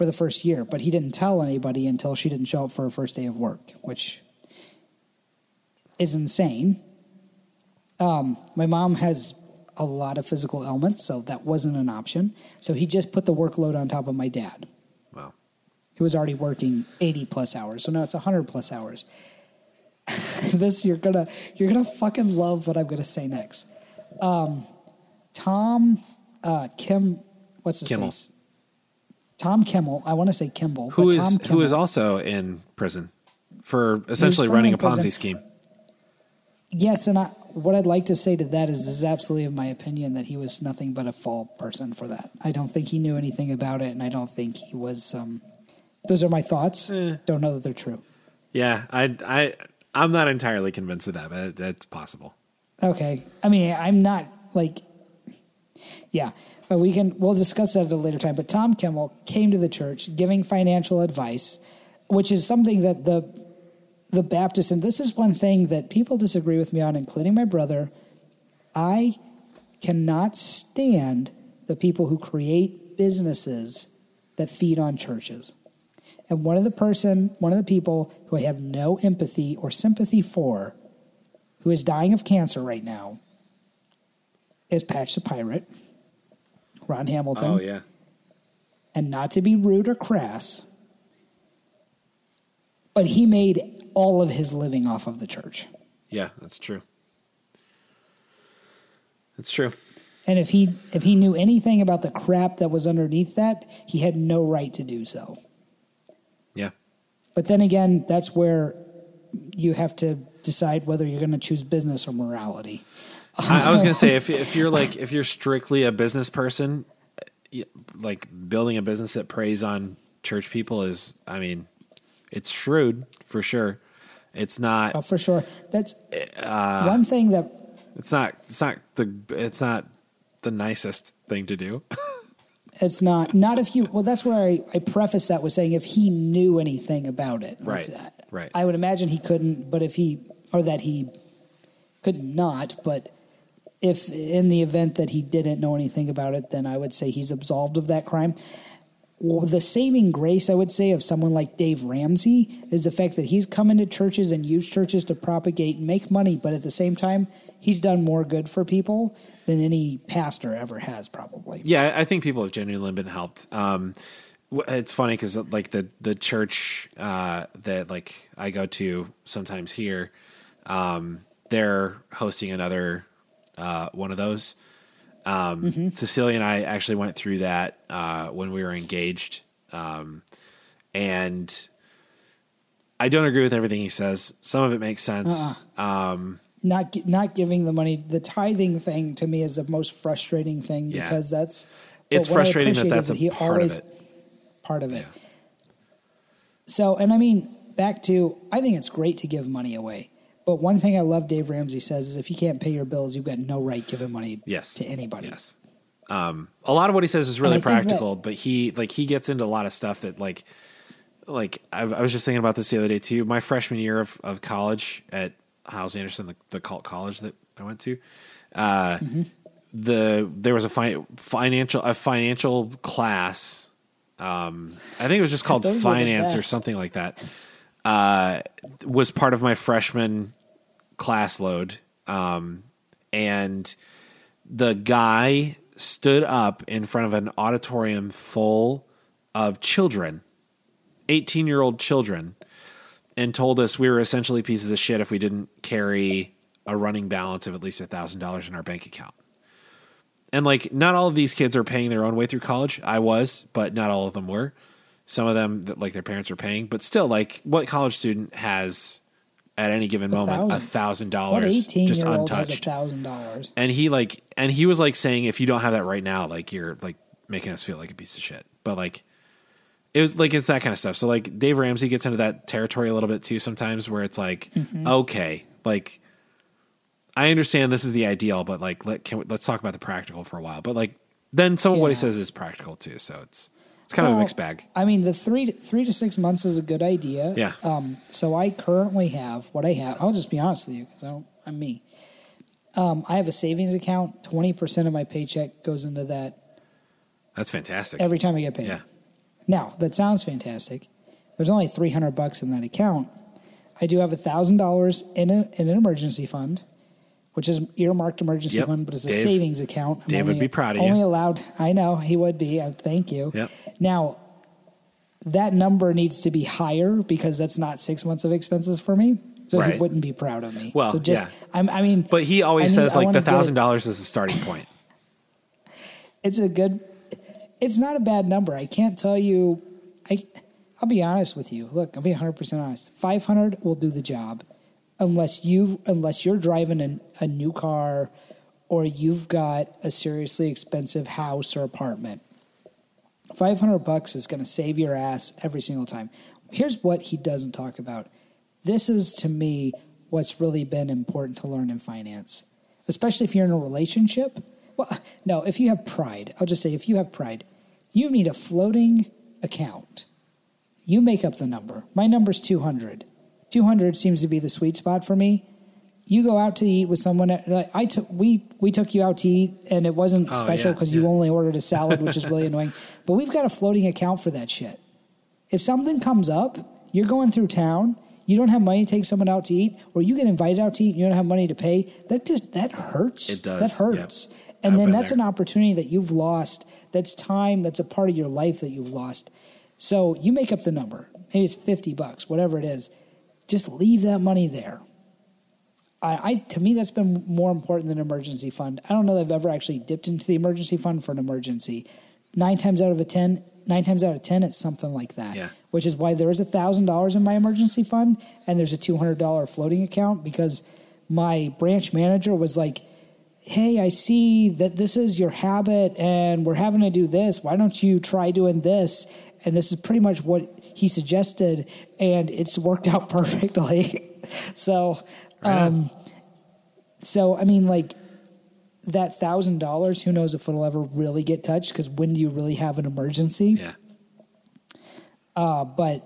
for the first year, but he didn't tell anybody until she didn't show up for her first day of work, which is insane. Um, my mom has a lot of physical ailments, so that wasn't an option. So he just put the workload on top of my dad Wow. who was already working 80 plus hours. So now it's 100 plus hours. this you're gonna you're gonna fucking love what I'm gonna say next. Um, Tom uh, Kim, what's his Kimmel. face? Tom Kimmel. I want to say Kimball. Who but is Tom Kimmel. is also in prison for essentially running a Ponzi scheme. Yes, and I, what I'd like to say to that is, this is absolutely of my opinion that he was nothing but a fall person for that. I don't think he knew anything about it, and I don't think he was. Um, Those are my thoughts. Don't know that they're true. Yeah, I I I'm not entirely convinced of that, but that's possible. Okay. I mean, I'm not like, yeah, but we can, we'll discuss that at a later time. But Tom Kimmel came to the church giving financial advice, which is something that the, the Baptists, and this is one thing that people disagree with me on, including my brother. I cannot stand the people who create businesses that feed on churches. And one of the person, one of the people who I have no empathy or sympathy for who is dying of cancer right now, is Patch the Pirate, Ron Hamilton. Oh yeah. And not to be rude or crass, but he made all of his living off of the church. Yeah, that's true. That's true. And if he if he knew anything about the crap that was underneath that, he had no right to do so. Yeah. But then again, that's where you have to decide whether you're going to choose business or morality. I, I was gonna say if if you're like if you're strictly a business person, like building a business that preys on church people is, I mean, it's shrewd for sure. It's not. Oh, for sure. That's uh, one thing that It's not. It's not the. It's not the nicest thing to do. It's not not if you well that's where I, I preface that with saying if he knew anything about it. Right, That's- right. I would imagine he couldn't, but if he or that he could not, but if in the event that he didn't know anything about it, then I would say he's absolved of that crime. Well, the saving grace, I would say, of someone like Dave Ramsey is the fact that he's come into churches and used churches to propagate and make money, but at the same time, he's done more good for people than any pastor ever has, probably. yeah, I think people have genuinely been helped. Um, it's funny because like the the church uh, that like I go to sometimes here, um, they're hosting another uh, one of those. Um, Cecilia and I actually went through that uh, when we were engaged, um, and I don't agree with everything he says. Some of it makes sense. Um, not not giving the money the tithing thing to me is the most frustrating thing Yeah. because that's It's frustrating that that's a he part of always it. part of it so and i mean back to i think it's great to give money away but one thing i love dave ramsey says is if you can't pay your bills you've got no right giving money Yes. to anybody Yes. Um, a lot of what he says is really think that- practical, but he like he gets into a lot of stuff that like like I, I was just thinking about this the other day too. My freshman year of, of college at Hyles Anderson, the, the cult college that I went to, uh, Mm-hmm. the there was a fi- financial a financial class. Um, I think it was just called Those were the finance or something like that. Uh, was part of my freshman class load, um, and the guy stood up in front of an auditorium full of children, 18 year old children, and told us we were essentially pieces of shit if we didn't carry a running balance of at least $1,000 in our bank account. And like, not all of these kids are paying their own way through college. I was, but not all of them were. Some of them, that like their parents are paying, but still, like, what college student has at any given moment a thousand. dollars just year old has a untouched? thousand dollars? And he like and he was like saying if you don't have that right now like you're like making us feel like a piece of shit. But like it was like it's that kind of stuff. So like dave ramsey gets into that territory a little bit too sometimes where it's like mm-hmm. okay like i understand this is the ideal but like let can we, let's talk about the practical for a while. But like then some of what he says is practical too so it's it's kind of a mixed bag I mean, the three to, three to six months is a good idea. Yeah. Um. So I currently have what I have. I'll just be honest with you because I don't. I'm me. Um. I have a savings account. Twenty percent of my paycheck goes into that that's fantastic every time I get paid. yeah Now that sounds fantastic. There's only three hundred bucks in that account. I do have a thousand dollars in a, in an emergency fund, which is earmarked emergency Yep. fund, but it's a Dave- savings account. I'm Dave would be proud of you. Only allowed. I know he would be. Uh, thank you. Yep. Now, that number needs to be higher because that's not six months of expenses for me. So Right. he wouldn't be proud of me. Well, so just yeah. I'm, I mean, but he always I says like the thousand dollars is the starting point it's a good it's not a bad number i can't tell you i i'll be honest with you look i'll be 100% honest 500 will do the job unless you unless you're driving a, new car or you've got a seriously expensive house or apartment 500 bucks is going to save your ass every single time. Here's what he doesn't talk about. This is to me what's really been important to learn in finance, especially if you're in a relationship. Well, no, if you have pride, I'll just say if you have pride, you need a floating account. You make up the number. My number's 200. 200 seems to be the sweet spot for me. You go out to eat with someone. Like I took, we we took you out to eat, and it wasn't Oh, special because yeah. you only ordered a salad, which is really annoying. But we've got a floating account for that shit. If something comes up, you're going through town, you don't have money to take someone out to eat, or you get invited out to eat, and you don't have money to pay. That just that hurts. It does, That hurts. yep. And I've then that's there. an opportunity that you've lost. That's time. That's a part of your life that you've lost. So you make up the number. Maybe it's fifty bucks, whatever it is. Just leave that money there. I, I to me that's been more important than emergency fund. I don't know that I've ever actually dipped into the emergency fund for an emergency. Nine times out of a ten, nine times out of ten, it's something like that. Yeah. Which is why there is a thousand dollars in my emergency fund and there's a two hundred dollar floating account because my branch manager was like, Hey, I see that this is your habit and we're having to do this. Why don't you try doing this? And this is pretty much what he suggested, and it's worked out perfectly. so um, so I mean, like that thousand dollars. Who knows if it'll ever really get touched? Because when do you really have an emergency? Yeah. Uh, but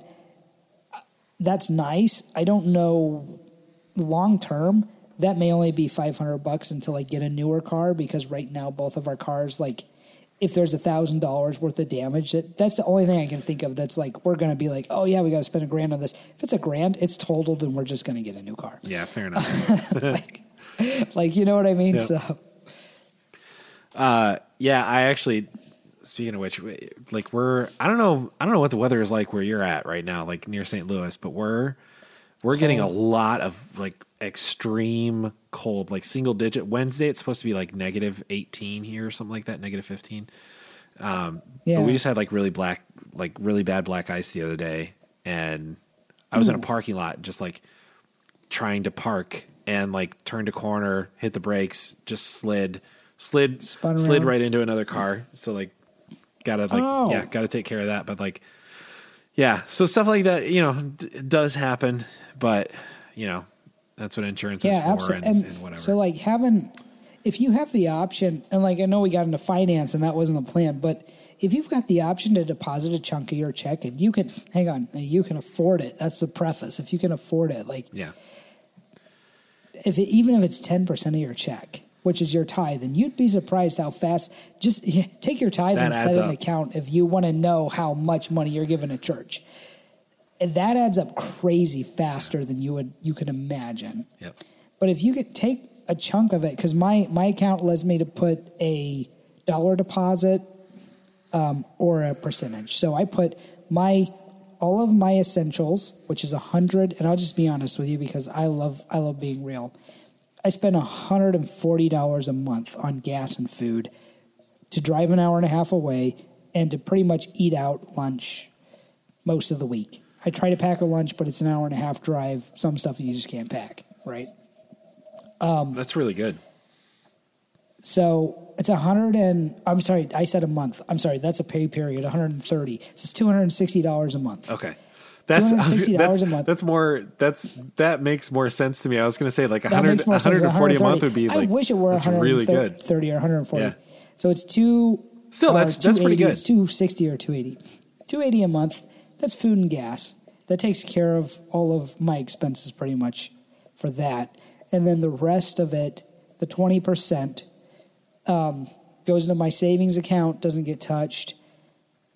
that's nice. I don't know long term. That may only be five hundred bucks until I get a newer car because right now both of our cars like. If there's a thousand dollars worth of damage, that, that's the only thing I can think of. That's like we're gonna be like, oh yeah, we got to spend a grand on this. If it's a grand, it's totaled, and we're just gonna get a new car. Yeah, fair enough. like, like you know what I mean? Yeah. So Uh, yeah, I actually. Speaking of which, like we're I don't know I don't know what the weather is like where you're at right now, like near St. Louis, but we're we're getting a lot of like extreme cold, like single digit. Wednesday it's supposed to be like negative 18 here or something like that, negative 15. yeah, But we just had like really black, like really bad black ice the other day, and I was in a parking lot, just like trying to park, and like turned a corner, hit the brakes, just slid, slid, Spun slid around. right into another car. So like, gotta like, Oh. yeah, gotta take care of that. But like, yeah, so stuff like that, you know, d- does happen, but you know, that's what insurance is for, absolutely. and, And, and whatever. so like having, if you have the option, and like I know we got into finance and that wasn't the plan, but if you've got the option to deposit a chunk of your check and you can hang on, you can afford it. That's the preface. If you can afford it, like yeah, if it, even if it's ten percent of your check, which is your tithe, and you'd be surprised how fast. Just yeah, take your tithe That and set adds an account if you want to know how much money you're giving a church. And that adds up crazy faster than you would you could imagine. yep, But if you could take a chunk of it, because my my account lets me to put a dollar deposit um, or a percentage. So I put my all of my essentials, which is a hundred, and I'll just be honest with you because I love I love being real. I spend hundred and forty dollars a month on gas and food to drive an hour and a half away and to pretty much eat out lunch most of the week. I try to pack a lunch, but it's an hour and a half drive. Some stuff you just can't pack, right? that's really good. So it's a hundred and I'm sorry, I said a month. I'm sorry, that's a pay period, 130. So it's two hundred and sixty dollars a month. Okay. That's, was- $260 a month. That's more. That's that makes more sense to me. I was going to say like That 100, makes 140 a month would be like. I wish it were that's really good. 130 or 140. Yeah. So it's two. Still, uh, that's- that's pretty good. It's 260 or 280. 280 a month. That's food and gas. That takes care of all of my expenses pretty much for that. And then the rest of it, the 20%, um, goes into my savings account, doesn't get touched.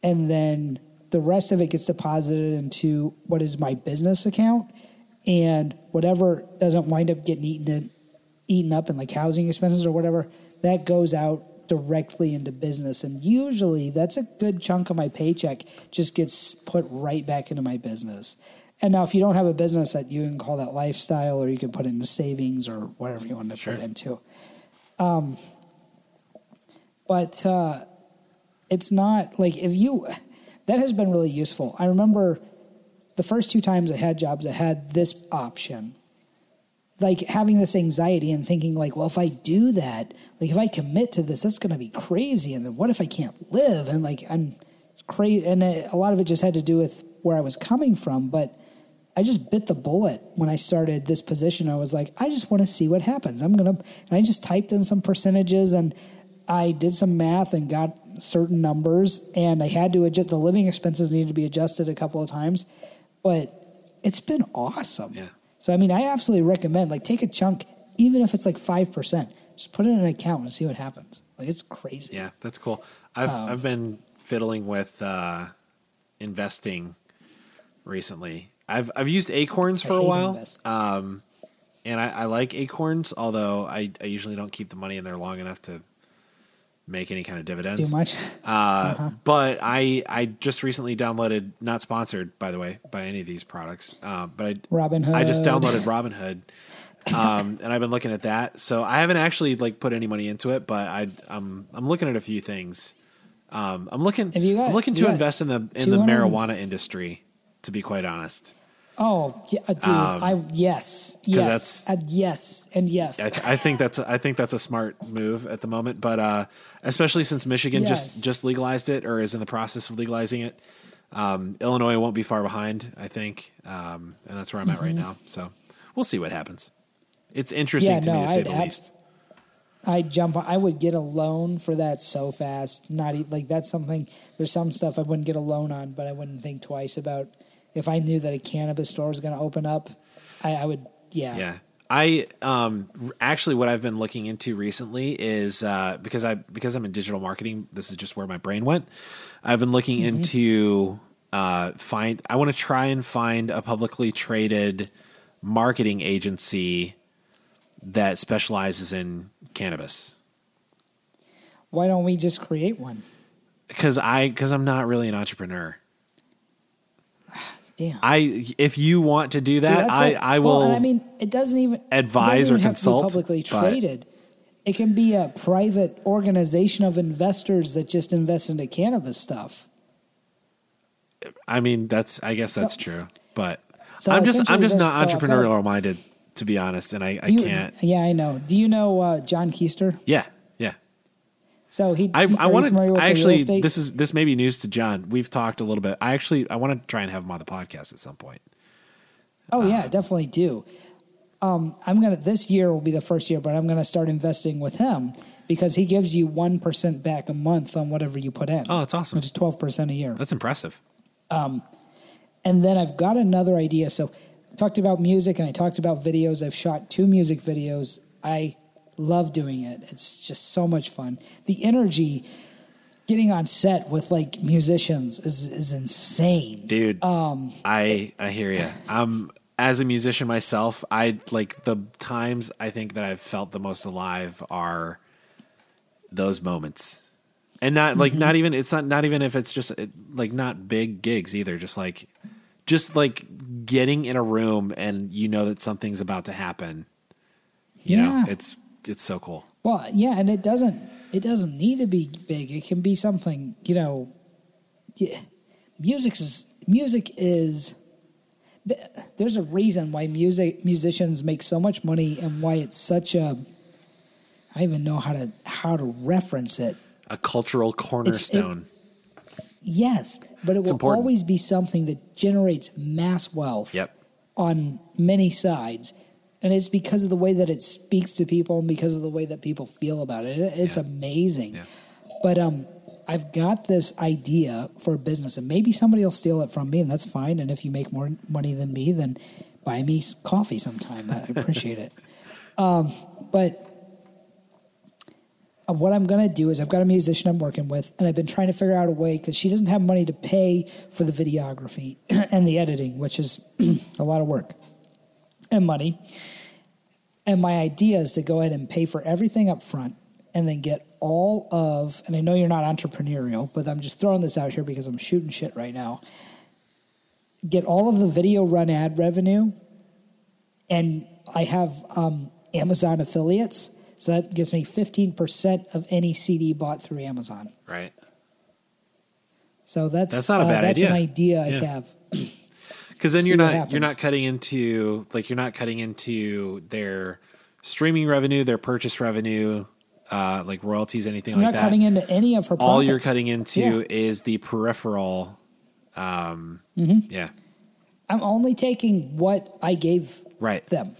And then the rest of it gets deposited into what is my business account. And whatever doesn't wind up getting eaten, eaten up in like housing expenses or whatever, that goes out directly into business. And usually that's a good chunk of my paycheck just gets put right back into my business. And now, if you don't have a business that you can call that lifestyle, or you can put it into savings or whatever you want to put it into. Um, but uh, it's not like if you that has been really useful. I remember the first two times I had jobs, I had this option. Like having this anxiety and thinking, like, well, if I do that, like if I commit to this, that's going to be crazy. And then what if I can't live? And like, I'm crazy, and a lot of it just had to do with where I was coming from. But I just bit the bullet when I started this position. I was like, I just want to see what happens. I'm gonna, and I just typed in some percentages and I did some math and got certain numbers, and I had to adjust. The living expenses needed to be adjusted a couple of times, but it's been awesome. Yeah. So I mean, I absolutely recommend like take a chunk, even if it's like five percent. Just put it in an account and see what happens. Like it's crazy. Yeah, that's cool. I've Um, I've been fiddling with uh, investing recently. I've I've used Acorns for I a while, um, and I, I like Acorns. Although I, I usually don't keep the money in there long enough to make any kind of dividends. Too much. Uh, huh. But I I just recently downloaded, not sponsored by the way by any of these products, uh, but I Robinhood. I just downloaded Robinhood, um, and I've been looking at that. So I haven't actually like put any money into it, but I I'm I'm looking at a few things. Um, I'm looking got- I'm looking to invest in the in the marijuana industry. To be quite honest, Oh, yeah, dude. I yes, yes, Um, uh, yes, and yes. I, I think that's a, I think that's a smart move at the moment. But uh, especially since Michigan Yes. just just legalized it or is in the process of legalizing it, um, Illinois won't be far behind. I think, um, and that's where I'm at right now. So we'll see what happens. It's interesting Yeah, to me to say I'd the ab- least. I jump. I would get a loan for that so fast. Not like that's something. There's some stuff I wouldn't get a loan on, but I wouldn't think twice about if I knew that a cannabis store was going to open up. I, I would. Yeah. Yeah. I um actually what I've been looking into recently is uh because I because I'm in digital marketing, this is just where my brain went. I've been looking into uh find I want to try and find a publicly traded marketing agency that specializes in cannabis. Why don't we just create one? Cuz I cuz I'm not really an entrepreneur. Damn. I if you want to do that, I what- I well, will and I mean, it doesn't even advise doesn't or even have consult, To be publicly but- traded. It can be a private organization of investors that just invest into cannabis stuff. I mean, that's I guess that's So- true, but So I'm just I'm just not so I've got a- entrepreneurial minded to be honest, and I, I you- can't. Yeah, I know. Do you know uh, John Keister? Yeah. So he. I I you want to with actually. This is this may be news to John. We've talked a little bit. I actually I want to try and have him on the podcast at some point. Oh yeah, definitely do. Um, I'm gonna. This year will be the first year, but I'm gonna start investing with him because he gives you one percent back a month on whatever you put in. Oh, that's awesome. Which is twelve percent a year. That's impressive. Um, and then I've got another idea. So I talked about music and I talked about videos. I've shot two music videos. I love doing it. It's just so much fun. The energy getting on set with like musicians is is insane. dude. Um, I I hear you. Um, as a musician myself, I like the times I think that I've felt the most alive are those moments, and not like Mm-hmm. not even it's not not even if it's just it, like not big gigs either. Just like just like getting in a room and you know that something's about to happen. You know, Yeah. it's it's so cool. Well, yeah, and it doesn't it doesn't need to be big. It can be something, you know. Yeah, music is music is. There's a reason why music musicians make so much money and why it's such a. I even know how to how to reference it. A cultural cornerstone. Yes, but it will important. always be something that generates mass wealth. Yep. On many sides, and it's because of the way that it speaks to people and because of the way that people feel about it. It- It's Yeah. amazing. Yeah. But um, I've got this idea for a business, and maybe somebody will steal it from me, and that's fine. And if you make more money than me, then buy me coffee sometime. I appreciate it. Um, but uh, what I'm going to do is I've got a musician I'm working with, and I've been trying to figure out a way because she doesn't have money to pay for the videography and the editing, which is a lot of work and money. And my idea is to go ahead and pay for everything up front and then get all of, and I know you're not entrepreneurial, but I'm just throwing this out here because I'm shooting shit right now. Get all of the video run ad revenue, and I have um, Amazon affiliates. So that gives me 15% of any CD bought through Amazon. right. So that's That's not a uh, bad that's idea. an idea I Yeah. have. because then you're not you're not cutting into like you're not cutting into their streaming revenue, their purchase revenue, uh, like royalties, anything I'm like not that. cutting into any of her. Profits. All you're cutting into Yeah. is the peripheral. Um, Mm-hmm. Yeah, I'm only taking what I gave right. them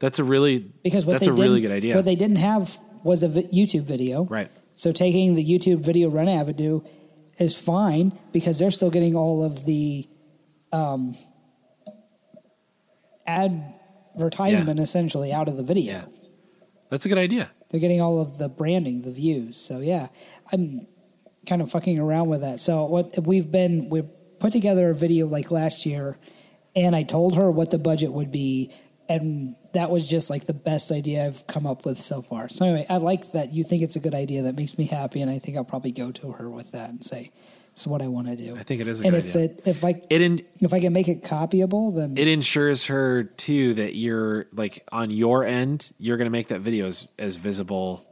That's a really because what that's they a really good idea. What they didn't have was a vi- YouTube video. right. So taking the YouTube video run avenue is fine because they're still getting all of the um, advertisement essentially out of the video. Yeah. That's a good idea. They're getting all of the branding, the views. So yeah, I'm kind of fucking around with that. So what we've been we put together a video like last year, and I told her what the budget would be, and that was just like the best idea I've come up with so far. So anyway, I like that you think it's a good idea. That makes me happy, and I think I'll probably go to her with that and say, "This is what I want to do." I think it is a and good if idea. it if I It in, if I can make it copyable, then it ensures her too that you're like on your end, you're going to make that video as, as visible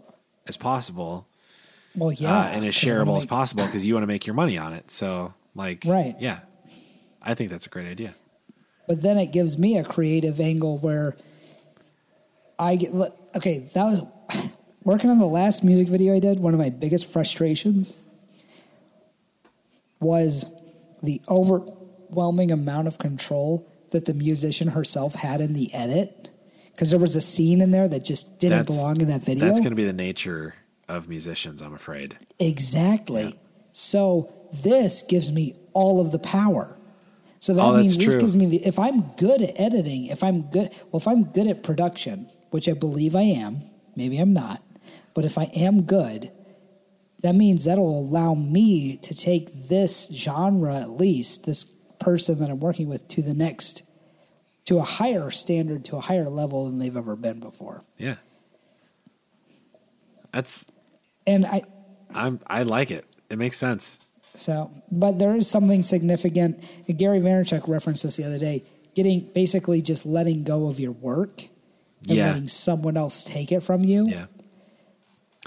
as possible well, yeah, uh, and as shareable as possible because you want to make your money on it. So, like, Right. Yeah, I think that's a great idea. but then it gives me a creative angle where I get look, okay. That was working on the last music video I did. One of my biggest frustrations was the overwhelming amount of control that the musician herself had in the edit. Because there was a scene in there that just didn't That's- belong in that video. That's going to be the nature of musicians, I'm afraid. Exactly. Yeah. So this gives me all of the power. So that Oh, means this true. gives me the if I'm good at editing, if I'm good well if I'm good at production, which I believe I am, maybe I'm not, but if I am good, that means that'll allow me to take this genre at least, this person that I'm working with to the next to a higher standard, to a higher level than they've ever been before. Yeah, that's And I I'm I like it. It makes sense. So, but there is something significant. Gary Vaynerchuk referenced this the other day. Getting basically just letting go of your work and Yeah. letting someone else take it from you Yeah,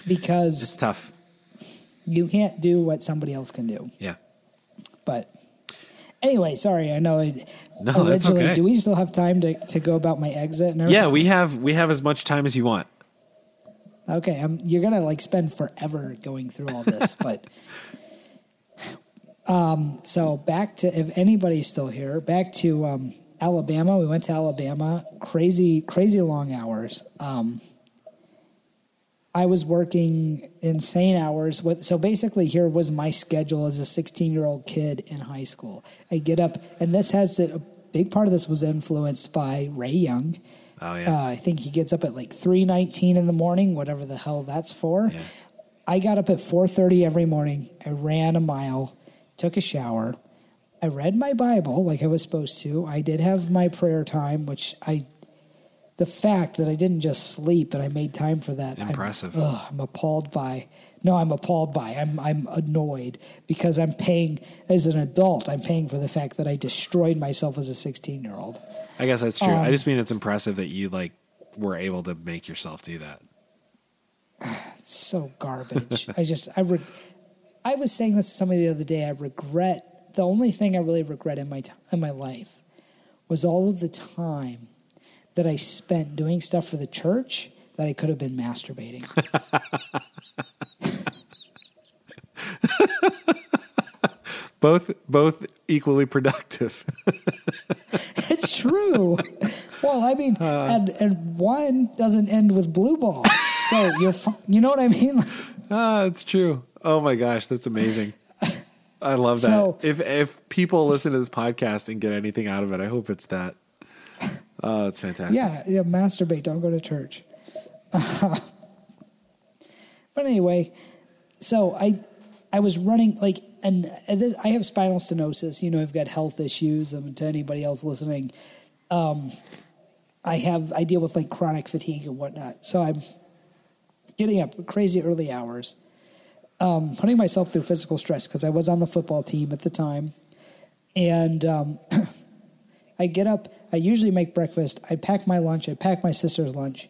Because it's tough. You can't do what somebody else can do. Yeah, But anyway, sorry. I know. I, No, that's originally, okay. do we still have time to, to go about my exit? And yeah. We have we have as much time as you want. Okay, I'm, you're gonna like spend forever going through all this, but um, so back to if anybody's still here, back to um, Alabama. We went to Alabama. Crazy, crazy long hours. Um, I was working insane hours. With, so basically, here was my schedule as a 16 year old kid in high school. I get up, and this has to, a big part of this was influenced by Ray Young. Oh yeah, Uh, I think he gets up at like three nineteen in the morning, whatever the hell that's for. Yeah. I got up at four thirty every morning. I ran a mile, took a shower. I read my Bible like I was supposed to. I did have my prayer time, which I. The fact that I didn't just sleep and I made time for that, I'm- Impressive. ugh, I'm appalled by. No, I'm appalled by. I'm I'm annoyed because I'm paying as an adult. I'm paying for the fact that I destroyed myself as a 16 year old. I guess that's true. um, I just mean it's impressive that you like were able to make yourself do that. It's so garbage. I just I re- I was saying this to somebody the other day. I regret the only thing I really regret in my t- in my life was all of the time that I spent doing stuff for the church that I could have been masturbating. Both both equally productive. it's true. Well, I mean, and and one doesn't end with blue ball, so you're fu- you know what I mean. ah, it's true. Oh my gosh, that's amazing. I love that. So- if if people listen to this podcast and get anything out of it, I hope it's that. Oh, it's fantastic. Yeah, yeah, masturbate. Don't go to church. but anyway, so I, I was running like, and this, I have spinal stenosis. You know, I've got health issues. Um, to anybody else listening, um, I have I deal with like chronic fatigue and whatnot. So I'm getting up crazy early hours, um, putting myself through physical stress because I was on the football team at the time, and um, I get up. I usually make breakfast. I pack my lunch. I pack my sister's lunch.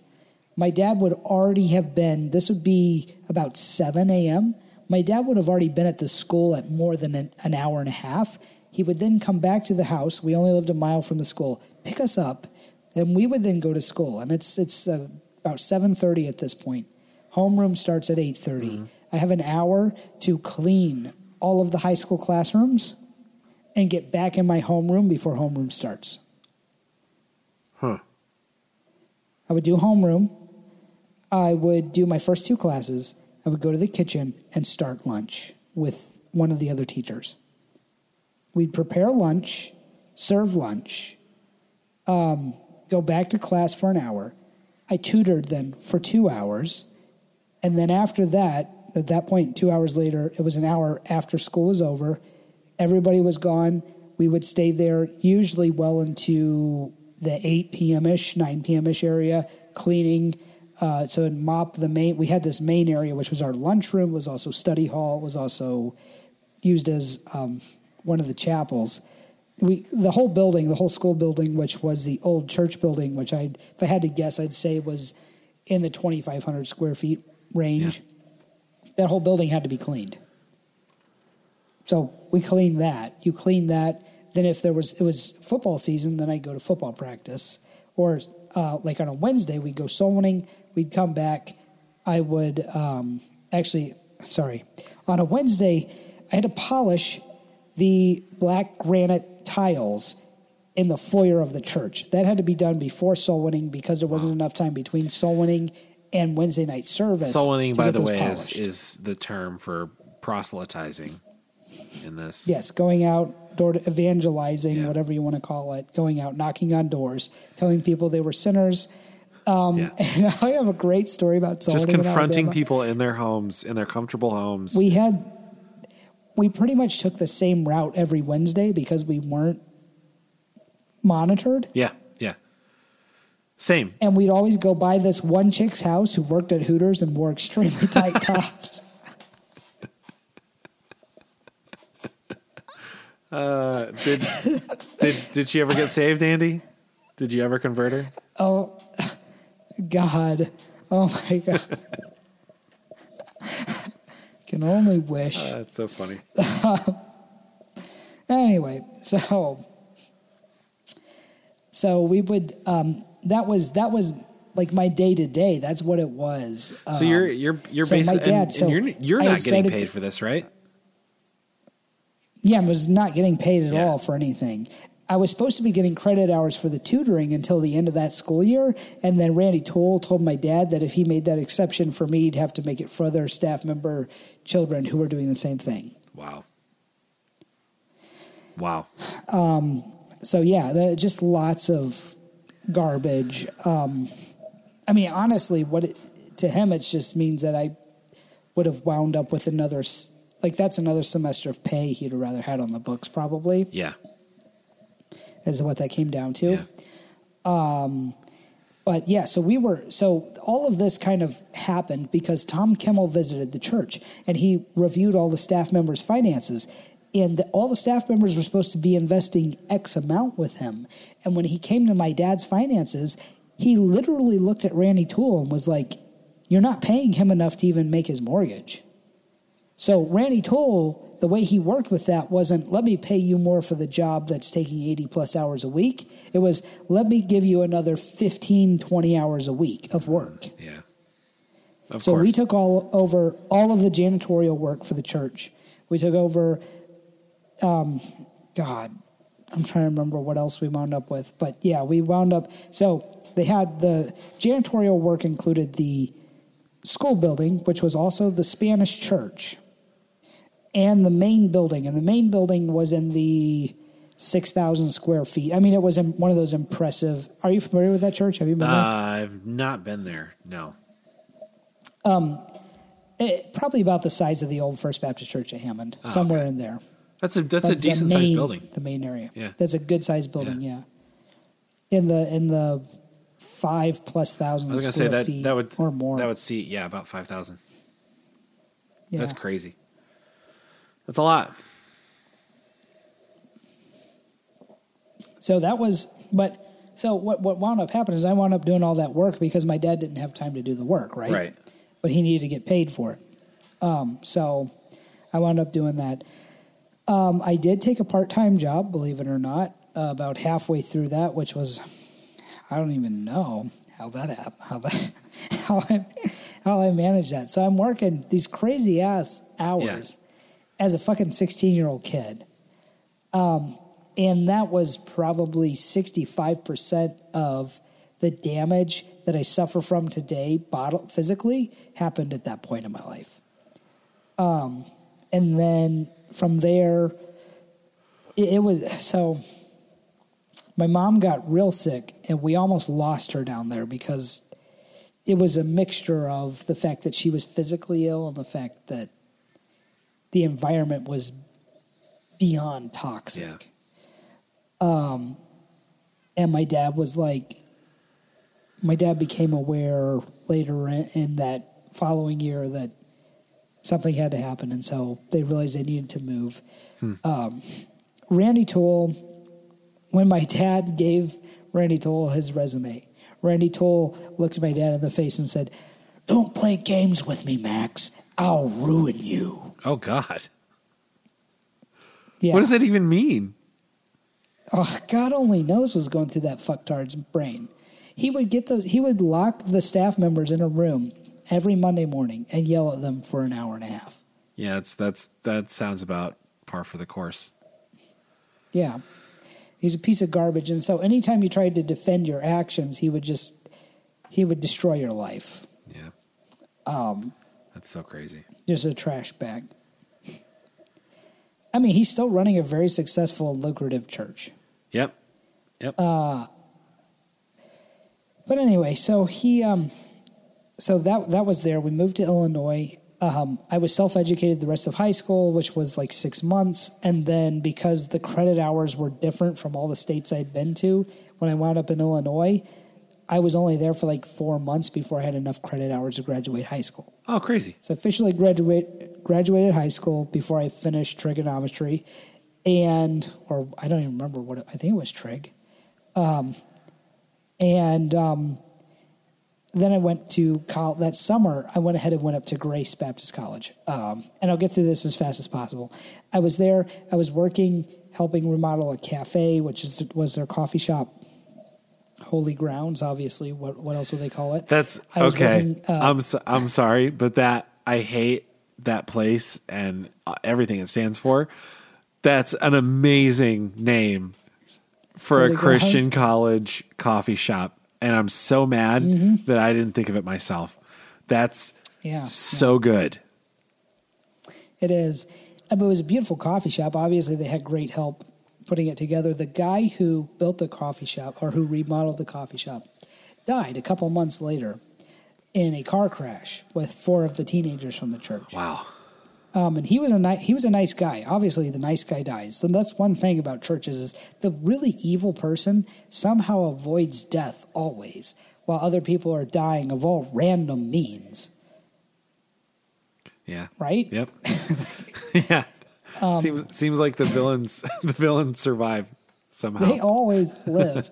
My dad would already have been. This would be about seven a.m. My dad would have already been at the school at more than an, an hour and a half. He would then come back to the house. We only lived a mile from the school. Pick us up, and we would then go to school. And it's it's uh, about seven thirty at this point. Homeroom starts at 8:30. Mm-hmm. I have an hour to clean all of the high school classrooms and get back in my homeroom before homeroom starts. Huh. I would do homeroom. I would do my first two classes. I would go to the kitchen and start lunch with one of the other teachers. We'd prepare lunch, serve lunch, um, go back to class for an hour. I tutored then for two hours. And then after that, at that point, two hours later, it was an hour after school was over. Everybody was gone. We would stay there usually well into the 8 p.m. ish, 9 p.m. ish area, cleaning. Uh, so in mop the main, we had this main area, which was our lunchroom, was also study hall, was also used as um, one of the chapels. We the whole building, the whole school building, which was the old church building, which I, if I had to guess, I'd say was in the 2,500 square feet range. Yeah. That whole building had to be cleaned. So we clean that. You clean that. Then if there was it was football season, then I'd go to football practice. Or uh, like on a Wednesday, we'd go soul winning. We'd come back. I would um, actually, sorry, on a Wednesday, I had to polish the black granite tiles in the foyer of the church. That had to be done before soul winning because there wasn't wow. enough time between soul winning and Wednesday night service. Soul winning, by the way, is, is the term for proselytizing in this. Yes, going out, door to evangelizing, yeah. whatever you want to call it, going out, knocking on doors, telling people they were sinners. Um, yeah. And I have a great story about just confronting people in their homes, in their comfortable homes. We had, we pretty much took the same route every Wednesday because we weren't monitored. Yeah, yeah. Same. And we'd always go by this one chick's house who worked at Hooters and wore extremely tight tops. Uh, did did did she ever get saved, Andy? Did you ever convert her? Oh, God! Oh my God! Can only wish. Uh, that's so funny. anyway, so so we would. Um, that was that was like my day to day. That's what it was. So um, you're you're you're so basically and, and so you're you're not getting paid for this, right? Yeah, I was not getting paid at yeah. all for anything. I was supposed to be getting credit hours for the tutoring until the end of that school year. And then Randy Toole told my dad that if he made that exception for me, he'd have to make it for other staff member children who were doing the same thing. Wow. Wow. Um, so, yeah, just lots of garbage. Um, I mean, honestly, what it, to him, it just means that I would have wound up with another like that's another semester of pay he'd rather had on the books probably. Yeah. Is what that came down to. Yeah. Um, but yeah, so we were so all of this kind of happened because Tom Kimmel visited the church and he reviewed all the staff members' finances. And all the staff members were supposed to be investing X amount with him. And when he came to my dad's finances, he literally looked at Randy Toole and was like, You're not paying him enough to even make his mortgage. So Randy Toole, the way he worked with that wasn't let me pay you more for the job that's taking 80 plus hours a week. It was let me give you another 15, 20 hours a week of work. Yeah. Of so course. we took all over all of the janitorial work for the church. We took over, um, God, I'm trying to remember what else we wound up with. But yeah, we wound up. So they had the janitorial work included the school building, which was also the Spanish church and the main building. And the main building was in the 6,000 square feet. I mean, it was one of those impressive. Are you familiar with that church? Have you been there? Uh, I've not been there, no. Um, it, probably about the size of the old First Baptist Church at Hammond, oh, somewhere okay. in there. That's a that's but a decent sized building. The main area. Yeah. That's a good sized building, yeah. yeah. In the in the five plus thousand. I was going to say that that would or more. That would seat yeah about five thousand. Yeah. That's crazy. That's a lot. So that was, but so what what wound up happening is I wound up doing all that work because my dad didn't have time to do the work, right? Right. But he needed to get paid for it. Um, so I wound up doing that. Um, I did take a part time job, believe it or not, uh, about halfway through that, which was I don't even know how that happened, how that how I, how I manage that. So I'm working these crazy ass hours as a fucking 16 year old kid. Um, and that was probably 65% of the damage that I suffer from today, bottle, physically, happened at that point in my life. Um, and then from there, it, it was so. My mom got real sick, and we almost lost her down there because it was a mixture of the fact that she was physically ill and the fact that the environment was beyond toxic. Yeah. Um, and my dad was like, my dad became aware later in, that following year that something had to happen, and so they realized they needed to move. Um, Randy Tool, when my dad gave Randy Tool his resume, Randy Tool looked my dad in the face and said, "Don't play games with me, Max. I'll ruin you." Oh God. Yeah. What does that even mean? Oh, God only knows what's going through that fucktard's brain. He would get those. He would lock the staff members in a room every Monday morning and yell at them for an hour and a half. Yeah, it's that's that sounds about par for the course. Yeah, he's a piece of garbage. And so, anytime you tried to defend your actions, he would just he would destroy your life. Yeah. Um, That's so crazy. just a trash bag. I mean, he's still running a very successful, lucrative church. Yep. Yep. Uh, But anyway, so he, um, so that that was there. We moved to Illinois. Um, I was self educated the rest of high school, which was like six months, and then because the credit hours were different from all the states I'd been to, when I wound up in Illinois, I was only there for like four months before I had enough credit hours to graduate high school. oh, crazy. So officially graduate graduated high school before I finished trigonometry, and or I don't even remember what it, I think it was trig, um, and um, then I went to college that summer. I went ahead and went up to Grace Baptist College, um, and I'll get through this as fast as possible. I was there. I was working, helping remodel a cafe, which is was their coffee shop. Holy Grounds, obviously. What what else would they call it? That's I was okay. working, uh, I'm so, I'm sorry, but that I hate that place and uh, everything it stands for. That's an amazing name for Holy a Christian Grounds? college coffee shop, and I'm so mad that I didn't think of it myself. That's Mm-hmm. Yeah, so good. It is. But it was a beautiful coffee shop. Obviously, they had great help putting it together. The guy who built the coffee shop or who remodeled the coffee shop died a couple months later in a car crash with four of the teenagers from the church. Wow. Um, and he was a ni- he was a nice guy. Obviously, the nice guy dies. And that's one thing about churches is the really evil person somehow avoids death always, while other people are dying of all random means. Yeah. Right? Yep. yeah. Um, seems seems like the villains the villains survive somehow. They always live.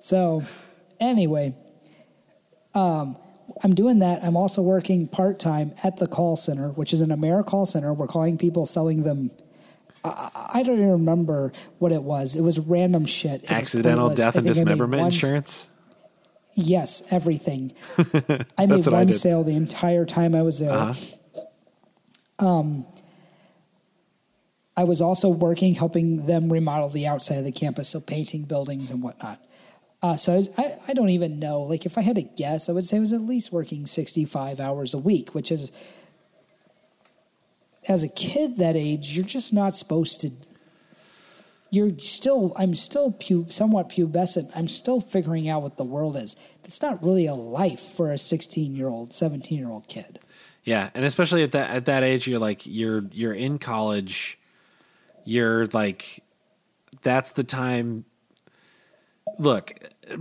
so, anyway, um, I'm doing that. I'm also working part time at the call center, which is an AmeriCall center. We're calling people, selling them. I, I don't even remember what it was. It was random shit. It Accidental death and think I made dismemberment one- insurance. Yes, everything. I made what I one sale the entire time I was there. Uh-huh. I was also working helping them remodel the outside of the campus, so painting buildings and whatnot. Uh, so I, was, I, I don't even know. Like, if I had to guess, I would say I was at least working 65 hours a week, which is, as a kid that age, you're just not supposed to. You're still, I'm still pu- somewhat pubescent. I'm still figuring out what the world is. It's not really a life for a 16 year old, 17 year old kid. Yeah, and especially at that at that age, you're like you're you're in college. You're like, that's the time. Look,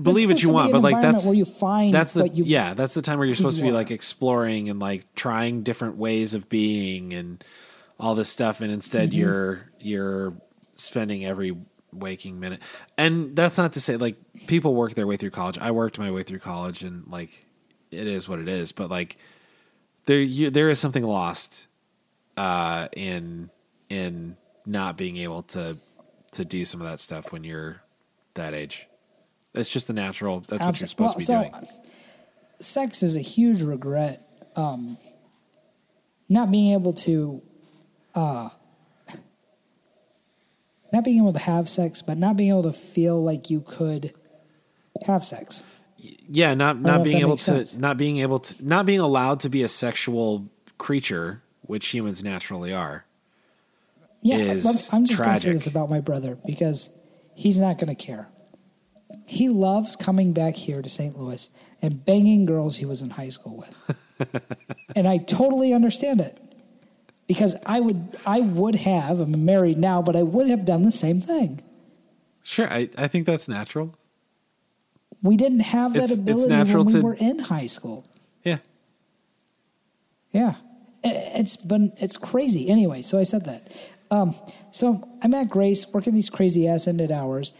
believe what you want, an but like that's where you find that's the you- yeah that's the time where you're supposed to be like exploring and like trying different ways of being and all this stuff, and instead Mm-hmm. you're you're spending every waking minute. And that's not to say like people work their way through college. I worked my way through college, and like it is what it is. But like there you, there is something lost uh, in in not being able to to do some of that stuff when you're that age. It's just the natural. That's what you're supposed to be well, doing. Sex is a huge regret um, not being able to, uh, not being able to have sex, but not being able to feel like you could have sex. Yeah, not not being able to sense. not being able to not being allowed to be a sexual creature, which humans naturally are. Yeah, is I'm just going to say this about my brother because he's not going to care. He loves coming back here to St. Louis and banging girls he was in high school with. and I totally understand it. Because I would I would have, I'm married now, but I would have done the same thing. Sure, I, I think that's natural. We didn't have that It's- it's ability natural when we to- were in high school. Yeah. Yeah, it's been it's crazy. Anyway, so I said that. Um, so I'm at Grace working these crazy ass ended hours.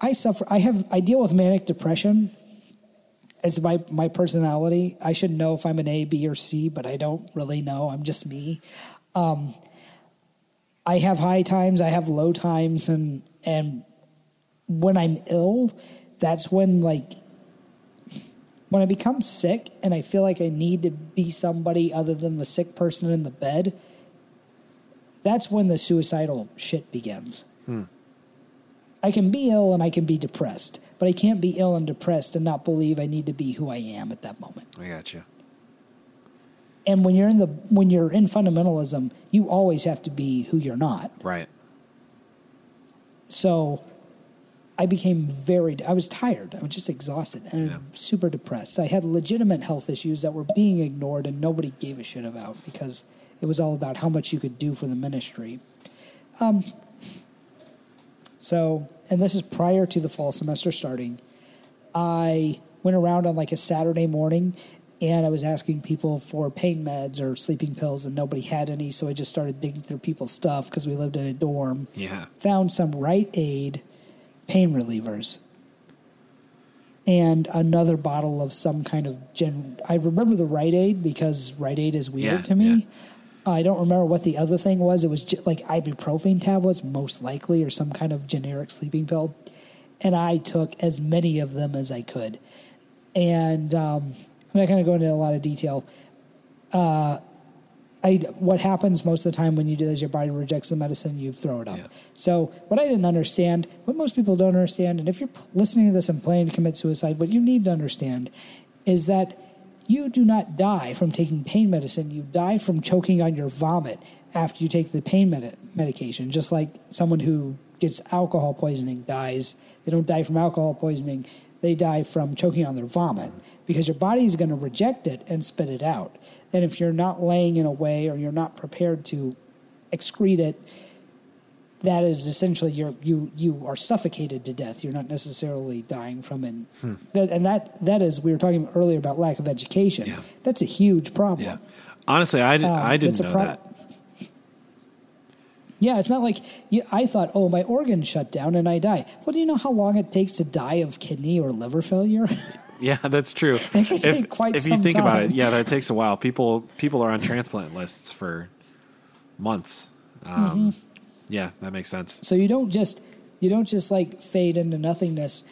I suffer. I have. I deal with manic depression. It's my my personality. I should know if I'm an A, B, or C, but I don't really know. I'm just me. Um, I have high times. I have low times, and and when I'm ill, that's when like when I become sick and I feel like I need to be somebody other than the sick person in the bed, that's when the suicidal shit begins. Hmm. I can be ill and I can be depressed, but I can't be ill and depressed and not believe I need to be who I am at that moment. I got you. And when you're in the when you're in fundamentalism, you always have to be who you're not. Right. So I became very, I was tired. I was just exhausted and Yeah. super depressed. I had legitimate health issues that were being ignored and nobody gave a shit about because it was all about how much you could do for the ministry. Um, so, and this is prior to the fall semester starting. I went around on like a Saturday morning and I was asking people for pain meds or sleeping pills and nobody had any. So I just started digging through people's stuff because we lived in a dorm Yeah. found some Rite Aid pain relievers and another bottle of some kind of gen. I remember the Rite Aid because Rite Aid is weird Yeah, to me. yeah. I don't remember what the other thing was. It was ju- like ibuprofen tablets, most likely, or some kind of generic sleeping pill. And I took as many of them as I could. And um, I'm not going to go into a lot of detail. I, what happens most of the time when you do this, your body rejects the medicine, you throw it up. Yeah. So, what I didn't understand, what most people don't understand, and if you're listening to this and planning to commit suicide, what you need to understand is that you do not die from taking pain medicine. You die from choking on your vomit after you take the pain med- medication, just like someone who gets alcohol poisoning dies. They don't die from alcohol poisoning, they die from choking on their vomit because your body is going to reject it and spit it out. And if you're not laying in a way or you're not prepared to excrete it, that is essentially you're, you you are suffocated to death. You're not necessarily dying from it. That, and that that is we were talking earlier about lack of education. Yeah. That's a huge problem. Yeah. Honestly, I, did, Um, I didn't know prob- that. Yeah, it's not like you, I thought. Oh, my organ shut down and I die. Well, do you know how long it takes to die of kidney or liver failure? Yeah, that's true. It can if take quite if you think about it, yeah, that takes a while. People people are on transplant lists for months. Um, Mm-hmm. Yeah, that makes sense. So you don't just you don't just like fade into nothingness.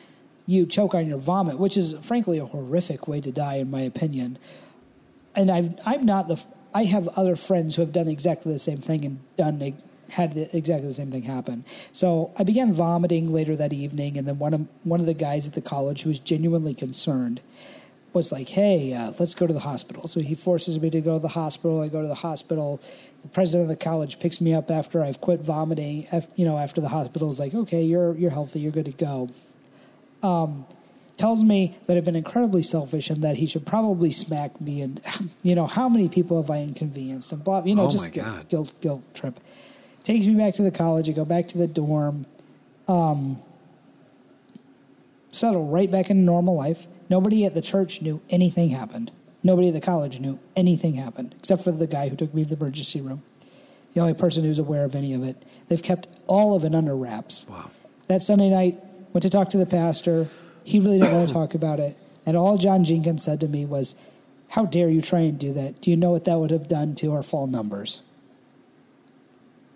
You choke on your vomit, which is frankly a horrific way to die, in my opinion. And I've I'm not the I have other friends who have done exactly the same thing and done had the, exactly the same thing happen. So I began vomiting later that evening, and then one of one of the guys at the college who was genuinely concerned was like, "Hey, uh, let's go to the hospital." So he forces me to go to the hospital. I go to the hospital. The president of the college picks me up after I've quit vomiting. af- You know, after the hospital is like, "Okay, you're you're healthy. You're good to go." Um, tells me that I've been incredibly selfish and that he should probably smack me. And you know, how many people have I inconvenienced? And blah. You know, Oh just guilt, guilt guilt trip. Takes me back to the college. I go back to the dorm. Um, settle right back into normal life. Nobody at the church knew anything happened. Nobody at the college knew anything happened, except for the guy who took me to the emergency room. The only person who's aware of any of it. They've kept all of it under wraps. Wow. That Sunday night, went to talk to the pastor. He really didn't want to talk about it. And all John Jenkins said to me was, How dare you try and do that? Do you know what that would have done to our fall numbers?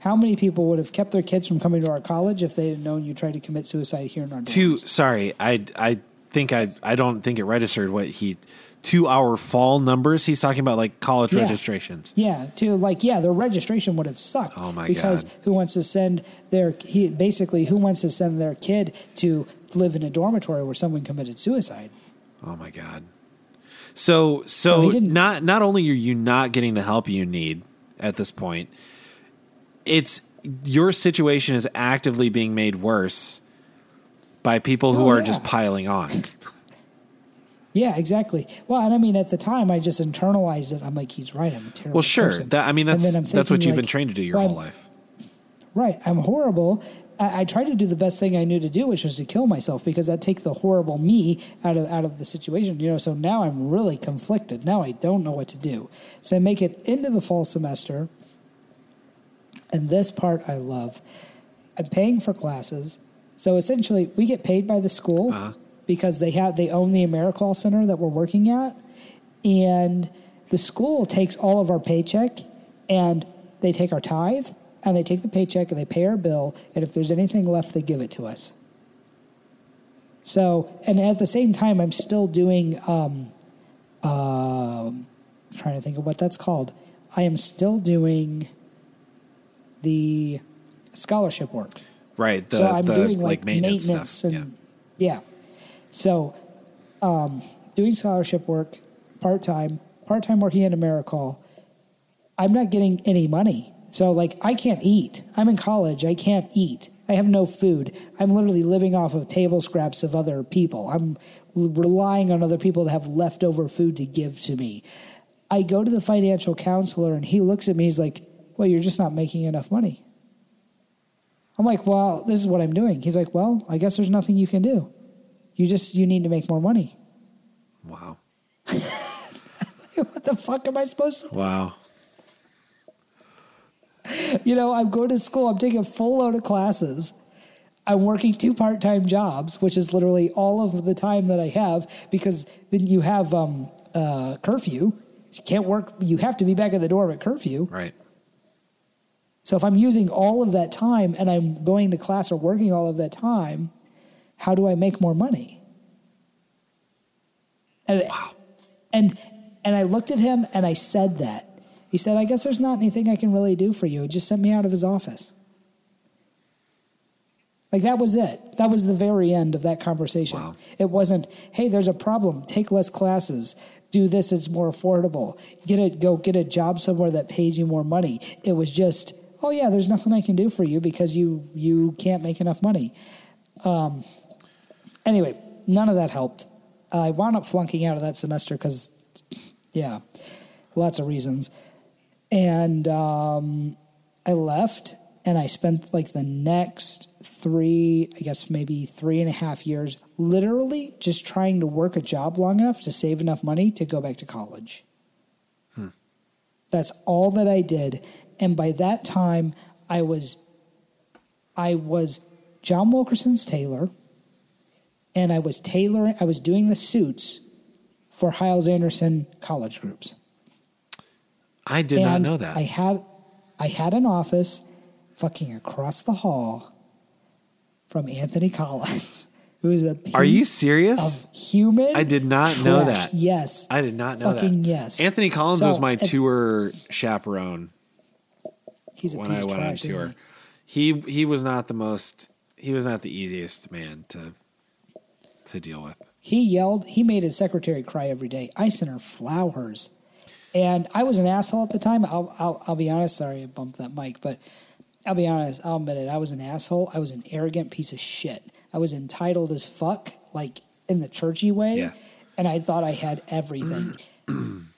How many people would have kept their kids from coming to our college if they had known you tried to commit suicide here in our dorms? Two. Sorry, I I think I I don't think it registered what he to our fall numbers. He's talking about like college Yeah. registrations. Yeah, to like yeah, their registration would have sucked. Oh, my because God. who wants to send their he basically who wants to send their kid to live in a dormitory where someone committed suicide? Oh my god. So So so, not not only are you not getting the help you need at this point, it's your situation is actively being made worse by people who Oh, are yeah. just piling on. Yeah, exactly. Well, and I mean, at the time, I just internalized it. I'm like, he's right. I'm a terrible. Well, sure. person. That I mean that's then I'm that's what you've been trained to do your well, whole life. Right. I'm horrible. I, I tried to do the best thing I knew to do, which was to kill myself because that take the horrible me out of out of the situation. You know, so now I'm really conflicted. Now I don't know what to do. So I make it into the fall semester, and this part I love. I'm paying for classes, so essentially we get paid by the school Uh-huh. because they have they own the AmeriCall Center that we're working at, and the school takes all of our paycheck and they take our tithe and they take the paycheck and they pay our bill. And if there's anything left they give it to us. So and at the same time i'm still doing um, um trying to think of what that's called. I am still doing the scholarship work Right. The, so I'm the doing like like, maintenance, maintenance, stuff. and yeah. So, um, doing scholarship work part time, part time working at AmeriCall. I'm not getting any money, so like I can't eat. I'm in college. I can't eat. I have no food. I'm literally living off of table scraps of other people. I'm relying on other people to have leftover food to give to me. I go to the financial counselor and he looks at me. He's like, "Well, you're just not making enough money." I'm like, well, this is what I'm doing. He's like, well, I guess there's nothing you can do. You just you need to make more money. Wow. what the fuck am I supposed to? Wow. You know, I'm going to school. I'm taking a full load of classes. I'm working two part time jobs, which is literally all of the time that I have because then you have um, uh, curfew. You can't work. You have to be back at the dorm at curfew. Right. So if I'm using all of that time and I'm going to class or working all of that time, how do I make more money? And, and and I looked at him and I said that. He said, I guess there's not anything I can really do for you. He just sent me out of his office. Like that was it. That was the very end of that conversation. Wow. It wasn't, hey, there's a problem. Take less classes. Do this, it's more affordable. Get a go get a job somewhere that pays you more money. It was just, oh yeah, there's nothing I can do for you because you you can't make enough money. Um anyway, none of that helped. I wound up flunking out of that semester because yeah, lots of reasons. And um, I left and I spent like the next three, I guess maybe three and a half years, literally just trying to work a job long enough to save enough money to go back to college. That's all that I did. And by that time, I was, I was John Wilkerson's tailor, and I was tailoring. I was doing the suits for Hyles Anderson college groups. I did not know that. I had I had an office fucking across the hall from Anthony Collins, who is a piece Are you serious? of human. I did not know that. Yes, I did not know fucking that. yes. Anthony Collins So, was my and- tour chaperone He's a when piece I of went on trash, isn't tour. he? He he was not the most he was not the easiest man to to deal with. He yelled. He made his secretary cry every day. I sent her flowers, and I was an asshole at the time. I'll I'll, I'll be honest. Sorry, I bumped that mic, but I'll be honest. I'll admit it. I was an asshole. I was an arrogant piece of shit. I was entitled as fuck, like in the churchy way, Yeah. and I thought I had everything.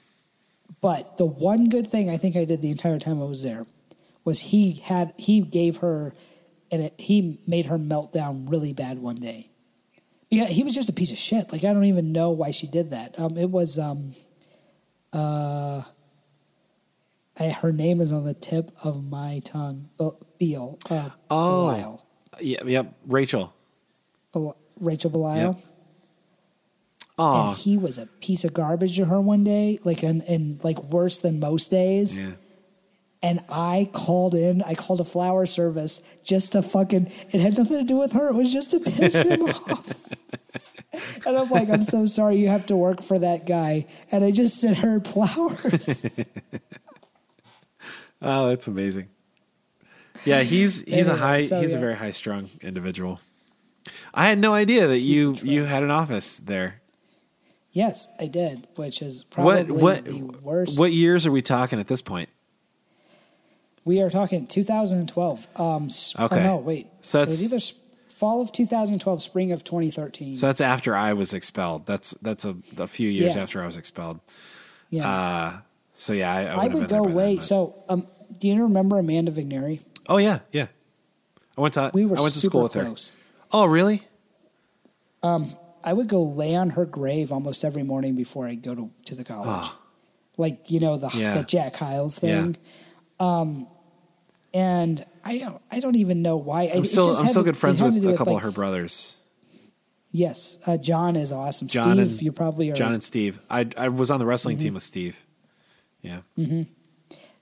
but the one good thing I think I did the entire time I was there was he had he gave her and it, he made her melt down really bad one day. Yeah, he was just a piece of shit. Like I don't even know why she did that. Um, it was um, uh, I, her name is on the tip of my tongue. Be- Beal. Uh, Oh. Belial. Yeah, yep, Rachel. Bel- Rachel Belial. Yep. Oh, And he was a piece of garbage to her one day, like and, and like worse than most days. yeah. And I called in, I called a flower service just to fucking, it had nothing to do with her. It was just to piss him off. And I'm like, I'm so sorry you have to work for that guy. And I just sent her flowers. oh, that's amazing. Yeah, he's he's a high so, he's a very high strung individual. I had no idea that you you had an office there. yes, I did, which is What probably what the worst. what years are we talking at this point? We are talking 2012. Um, s- oh, Okay. no, wait. So it was it's- either s- fall of 2012, spring of 2013. So that's after I was expelled. That's that's a, a few years Yeah. after I was expelled. yeah. Uh, so yeah, I, I, I would go there by way. then, So, um, do you remember Amanda Vigneri? oh yeah, yeah. I went to We were I went to school with close. her. Oh really? Um, I would go lay on her grave almost every morning before I go to, to the college. Ah. Like, you know, the, Yeah. the Jack Hyles Yeah. Um, and I don't, I don't even know why. I'm still I'm still good friends with a couple like, of her brothers, Yes. Uh, John is awesome. John Steve, and you probably are. John and Steve. I I was on the wrestling Mm-hmm. team with Steve. Yeah, mhm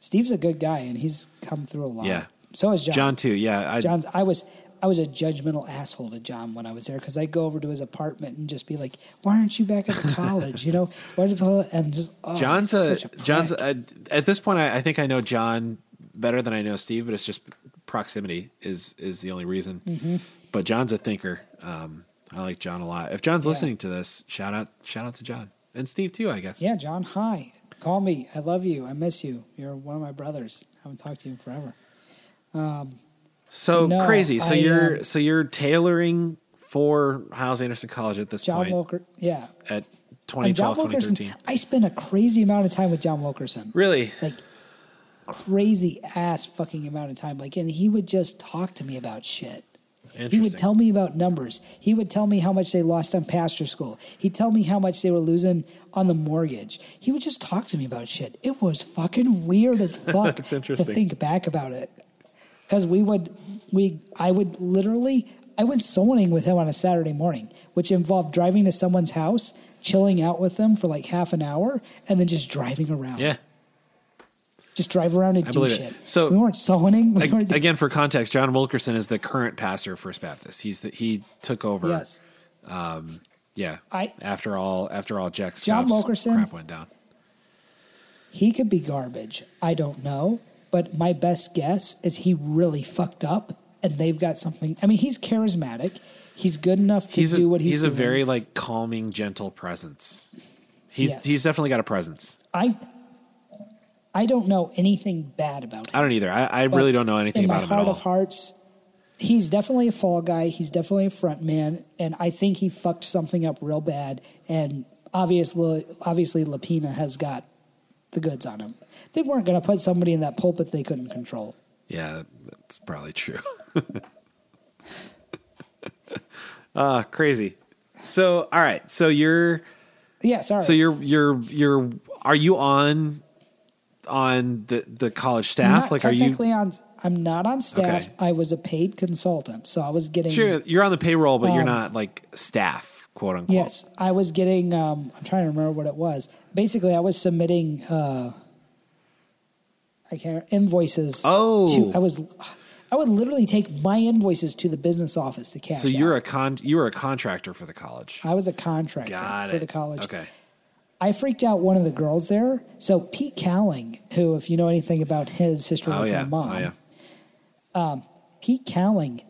Steve's a good guy and he's come through a lot. Yeah. So is John. John too. Yeah, I, John's. I was. I was a judgmental asshole to John when I was there because I'd go over to his apartment and just be like, "Why aren't you back at the college?" You know, why did you- and just oh, John's a prick. John's a, at this point. I, I think I know John better than I know Steve, but it's just proximity is is the only reason. Mm-hmm. But John's a thinker. Um, I like John a lot. If John's listening to this, shout out shout out to John and Steve too. I guess. yeah, John. Hi, call me. I love you. I miss you. You're one of my brothers. I haven't talked to you in forever. So No, crazy. So I, you're um, so you're tailoring for Hyles Anderson College at this John point Wilker. Yeah, at and 2012, John Wilkerson. 2013. I spent a crazy amount of time with John Wilkerson. Really? Like crazy ass fucking amount of time. Like, and he would just talk to me about shit. He would tell me about numbers. He would tell me how much they lost on pastor school. He'd tell me how much they were losing on the mortgage. He would just talk to me about shit. It was fucking weird as fuck That's to think back about it. Because we would, we, I would literally, I went soloing with him on a Saturday morning, which involved driving to someone's house, chilling out with them for like half an hour, and then just driving around. Yeah. Just drive around and I do believe it. shit. So- we weren't soloing. We Ag- Again, for context, John Wilkerson is the current pastor of First Baptist. He's the, he took over. yes. Um, yeah. I- after all after all Jack John Wilkerson- crap went down. He could be garbage. I don't know. But my best guess is he really fucked up and they've got something. I mean, he's charismatic. He's good enough to He's do a, what he's, doing. he's doing. a very like calming, gentle presence. He's Yes. he's definitely got a presence. I I don't know anything bad about him. I don't either. I, I really don't know anything in about my him heart at all. of hearts, he's definitely a fall guy. He's definitely a front man, and I think he fucked something up real bad. And obviously, obviously, Lapina has got the goods on him. They weren't going to put somebody in that pulpit they couldn't control. Yeah, that's probably true. Ah, crazy. So, all right. So you're Yeah, sorry. so you're you're you're are you on on the the college staff? not like, are you technically on. I'm not on staff. Okay. I was a paid consultant, so I was getting. sure you're on the payroll, but you're Um, not like staff, quote unquote. Yes, I was getting. Um, I'm trying to remember what it was. Basically, I was submitting. Uh, I can't invoices. Oh. to, I was. I would literally take my invoices to the business office to cash. So you're out. a con you were a contractor for the college. I was a contractor for the college. Okay. I freaked out one of the girls there. So Pete Cowling, who, if you know anything about his history Oh with yeah. my mom, Oh yeah. Pete Cowling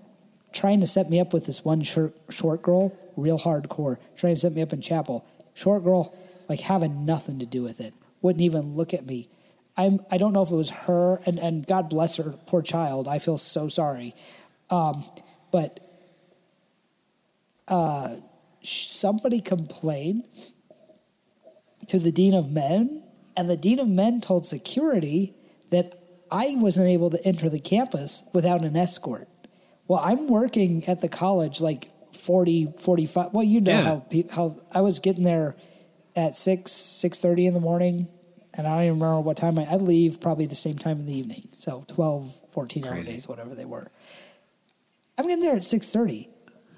trying to set me up with this one short, short girl, real hardcore, trying to set me up in chapel. Short girl, like having nothing to do with it, wouldn't even look at me. I'm, I don't know if it was her, and, and God bless her, poor child. I feel so sorry. Um, but uh, somebody complained to the Dean of Men, and the Dean of Men told security that I wasn't able to enter the campus without an escort. Well, I'm working at the college like 40, 45. Well, you know Yeah. how, how I was getting there at 6, 6.30 in the morning, and I don't even remember what time I, I'd leave probably the same time in the evening. So 12, 14 hour days, whatever they were. I'm getting there at 6.30.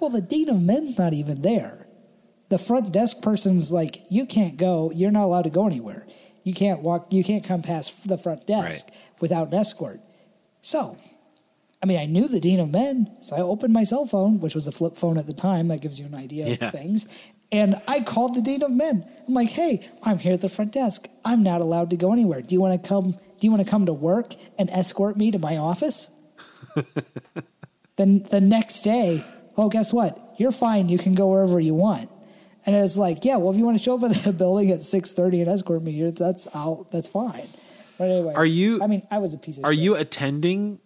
Well, the Dean of Men's not even there the front desk person's like, you can't go. You're not allowed to go anywhere. You can't walk. You can't come past the front desk Right. without an escort. So, I mean, I knew the dean of men, so I opened my cell phone, which was a flip phone at the time. That gives you an idea Yeah. of things. And I called the dean of men. I'm like, hey, I'm here at the front desk. I'm not allowed to go anywhere. Do you want to come? Do you want to come to work and escort me to my office? then the next day, oh, guess what? You're fine. You can go wherever you want. And it's like, yeah, well, if you want to show up at the building at six thirty and escort me, that's out. That's fine. But anyway, are you? I mean, I was a piece of. Are shit. you attending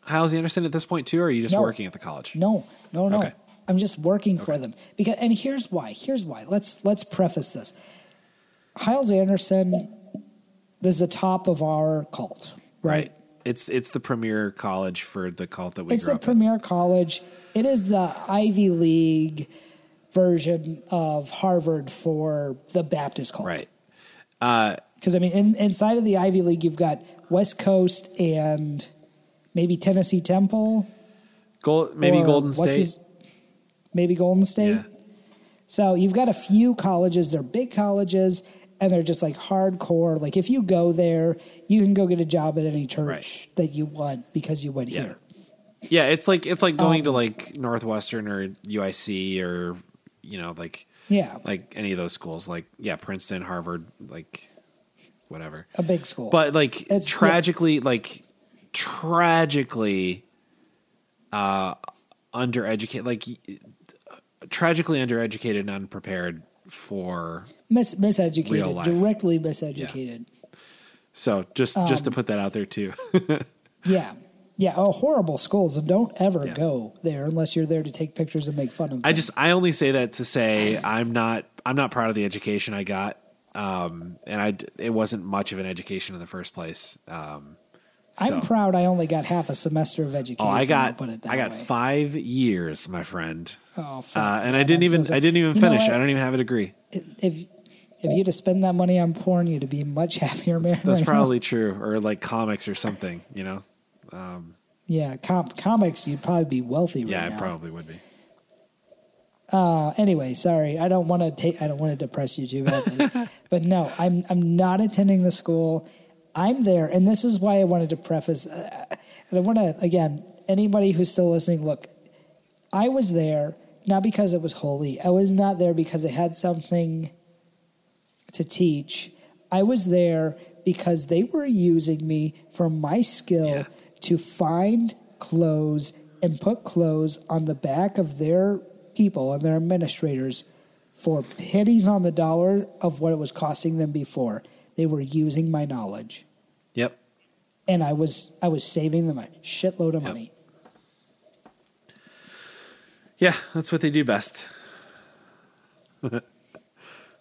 Hyles Anderson at this point too, or are you just No. working at the college? No, no, no. Okay. I'm just working for them because, and here's why. Here's why. Let's let's preface this. Hyles Anderson this is the top of our cult, right? It's it's the premier college for the cult that we It's grew the up in. premier college. It is the Ivy League version of Harvard for the Baptist cult, Right. Uh, because I mean, in, inside of the Ivy League, you've got West Coast and maybe Tennessee Temple, Gold, maybe Golden State. his- maybe Golden State. Yeah. So you've got a few colleges. They're big colleges, and they're just like hardcore. Like if you go there, you can go get a job at any church Right. that you want because you went Yeah. here. Yeah, it's like it's like going to Um, like Northwestern or UIC or you know like Yeah, like any of those schools like yeah Princeton Harvard like whatever. a big school. But like It's- tragically like tragically uh undereducated like tragically undereducated and unprepared for Mis- miseducated, directly miseducated. so just just to Um, put that out there too. Yeah. Yeah. Oh, horrible schools. And don't ever Yeah. go there unless you're there to take pictures and make fun of them. I just I only say that to say I'm not I'm not proud of the education I got, um, and I, it wasn't much of an education in the first place. Um, I'm proud I only got half a semester of education. Oh, I got put it that I got way. five years, my friend, Oh, fuck, uh, and I didn't even. I didn't even You finish. I don't even have a degree. If if you'd have spent that money on porn, you'd be much happier man. That's right now. probably true, or like comics or something. You know, Yeah, com- comics, you'd probably be wealthy right yeah, now. it probably would be. Uh, anyway, sorry, I don't want to take. I don't want to depress you too badly, but no, I'm I'm not attending the school. I'm there, and this is why I wanted to preface. Uh, and I want to again, anybody who's still listening, look, I was there not because it was holy. I was not there because I had something to teach. I was there because they were using me for my skill Yeah. to find clothes and put clothes on the back of their people and their administrators for pennies on the dollar of what it was costing them before. They were using my knowledge. Yep. And I was I was saving them a shitload of money. Yeah, that's what they do best.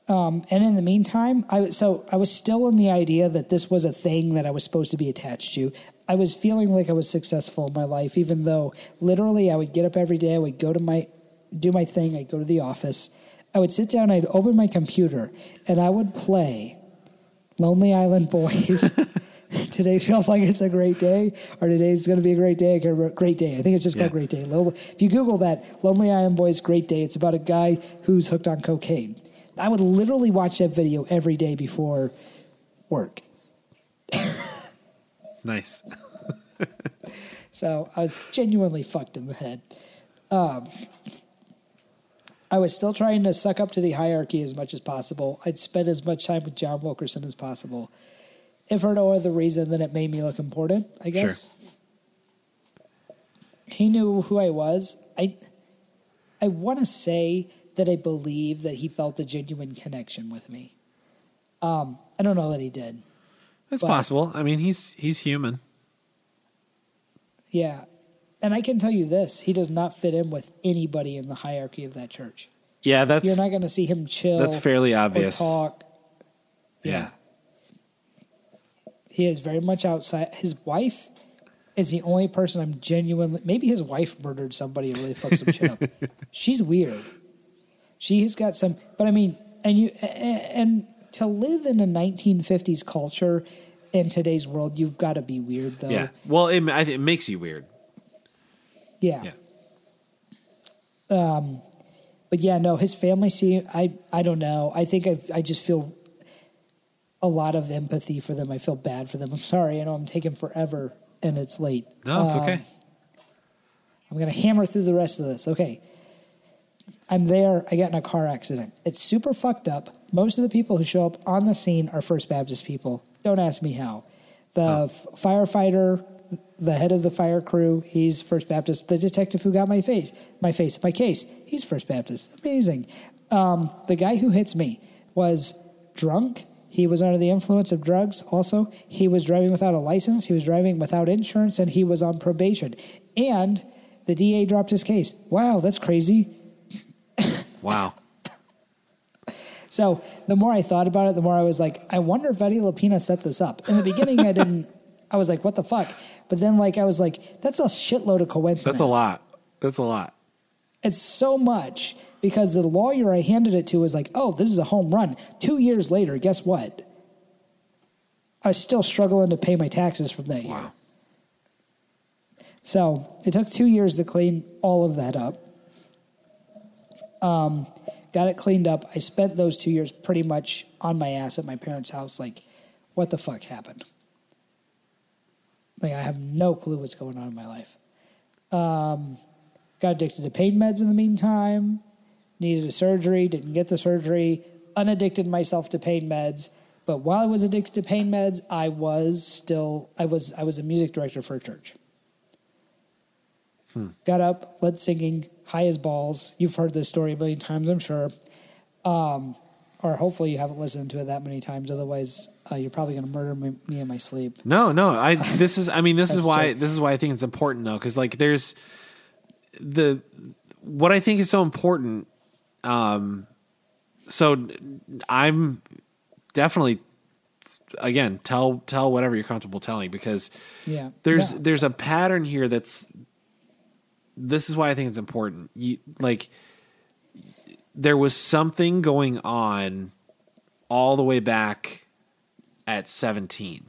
Um, and in the meantime, I so I was still in the idea that this was a thing that I was supposed to be attached to. I was feeling like I was successful in my life, even though literally I would get up every day, I would go to my do my thing, I'd go to the office, I would sit down, I'd open my computer, and I would play Lonely Island Boys. Today feels like it's a great day, or today's going to be a great day. Great day. I think it's just called Yeah. Great Day. If you Google that, Lonely Island Boys Great Day, it's about a guy who's hooked on cocaine. I would literally watch that video every day before work. Nice. So I was genuinely fucked in the head. Um, I was still trying to suck up to the hierarchy as much as possible. I'd spend as much time with John Wilkerson as possible. If for no other reason than it made me look important, I guess. He knew who I was. I I want to say that I believe that he felt a genuine connection with me. Um, I don't know that he did. That's possible. I mean, he's he's human. Yeah. And I can tell you this he does not fit in with anybody in the hierarchy of that church. Yeah, that's You're not going to see him chill. that's fairly obvious. talk. Yeah. He is very much outside. His wife is the only person I'm genuinely. Maybe his wife murdered somebody and really fucked some shit up. She's weird. She's got some, but I mean, and you and, to live in a 1950s culture in today's world, you've got to be weird though. Yeah. Well, it, it makes you weird. Yeah. Yeah. Um, but yeah, no, his family. See, I I don't know. I think I I just feel a lot of empathy for them. I feel bad for them. I'm sorry. I know I'm taking forever and it's late. No, it's Um, okay. I'm going to hammer through the rest of this. Okay. I'm there. I get in a car accident. It's super fucked up. Most of the people who show up on the scene are First Baptist people. Don't ask me how. The firefighter, the head of the fire crew, he's First Baptist. The detective who got my face, my face, my case, he's First Baptist. Amazing. Um, the guy who hits me was drunk. He was under the influence of drugs. Also, he was driving without a license. He was driving without insurance, and he was on probation. And the DA dropped his case. Wow, that's crazy. Wow. So the more I thought about it, the more I was like, I wonder if Eddie Lapina set this up. In the beginning, I didn't. I was like, what the fuck? But then, like, I was like, that's a shitload of coincidence. That's a lot. That's a lot. It's so much because the lawyer I handed it to was like, oh, this is a home run. Two years later, guess what? I was still struggling to pay my taxes from that year. Wow. So it took two years to clean all of that up. Um, got it cleaned up. I spent those two years pretty much on my ass at my parents' house, like, what the fuck happened? Like, I have no clue what's going on in my life. Um, got addicted to pain meds in the meantime, needed a surgery, didn't get the surgery, unaddicted myself to pain meds. But while I was addicted to pain meds, I was still I was I was a music director for a church. Got up, led singing, high as balls. You've heard this story a million times, I'm sure. Um, or hopefully you haven't listened to it that many times. Otherwise, uh, you're probably going to murder me, me in my sleep. No, no. I this is I mean this is why this is why I think it's important though cuz like there's the what I think is so important um so I'm definitely again tell tell whatever you're comfortable telling because Yeah. there's Yeah. there's a pattern here that's this is why I think it's important. You like there was something going on all the way back at 17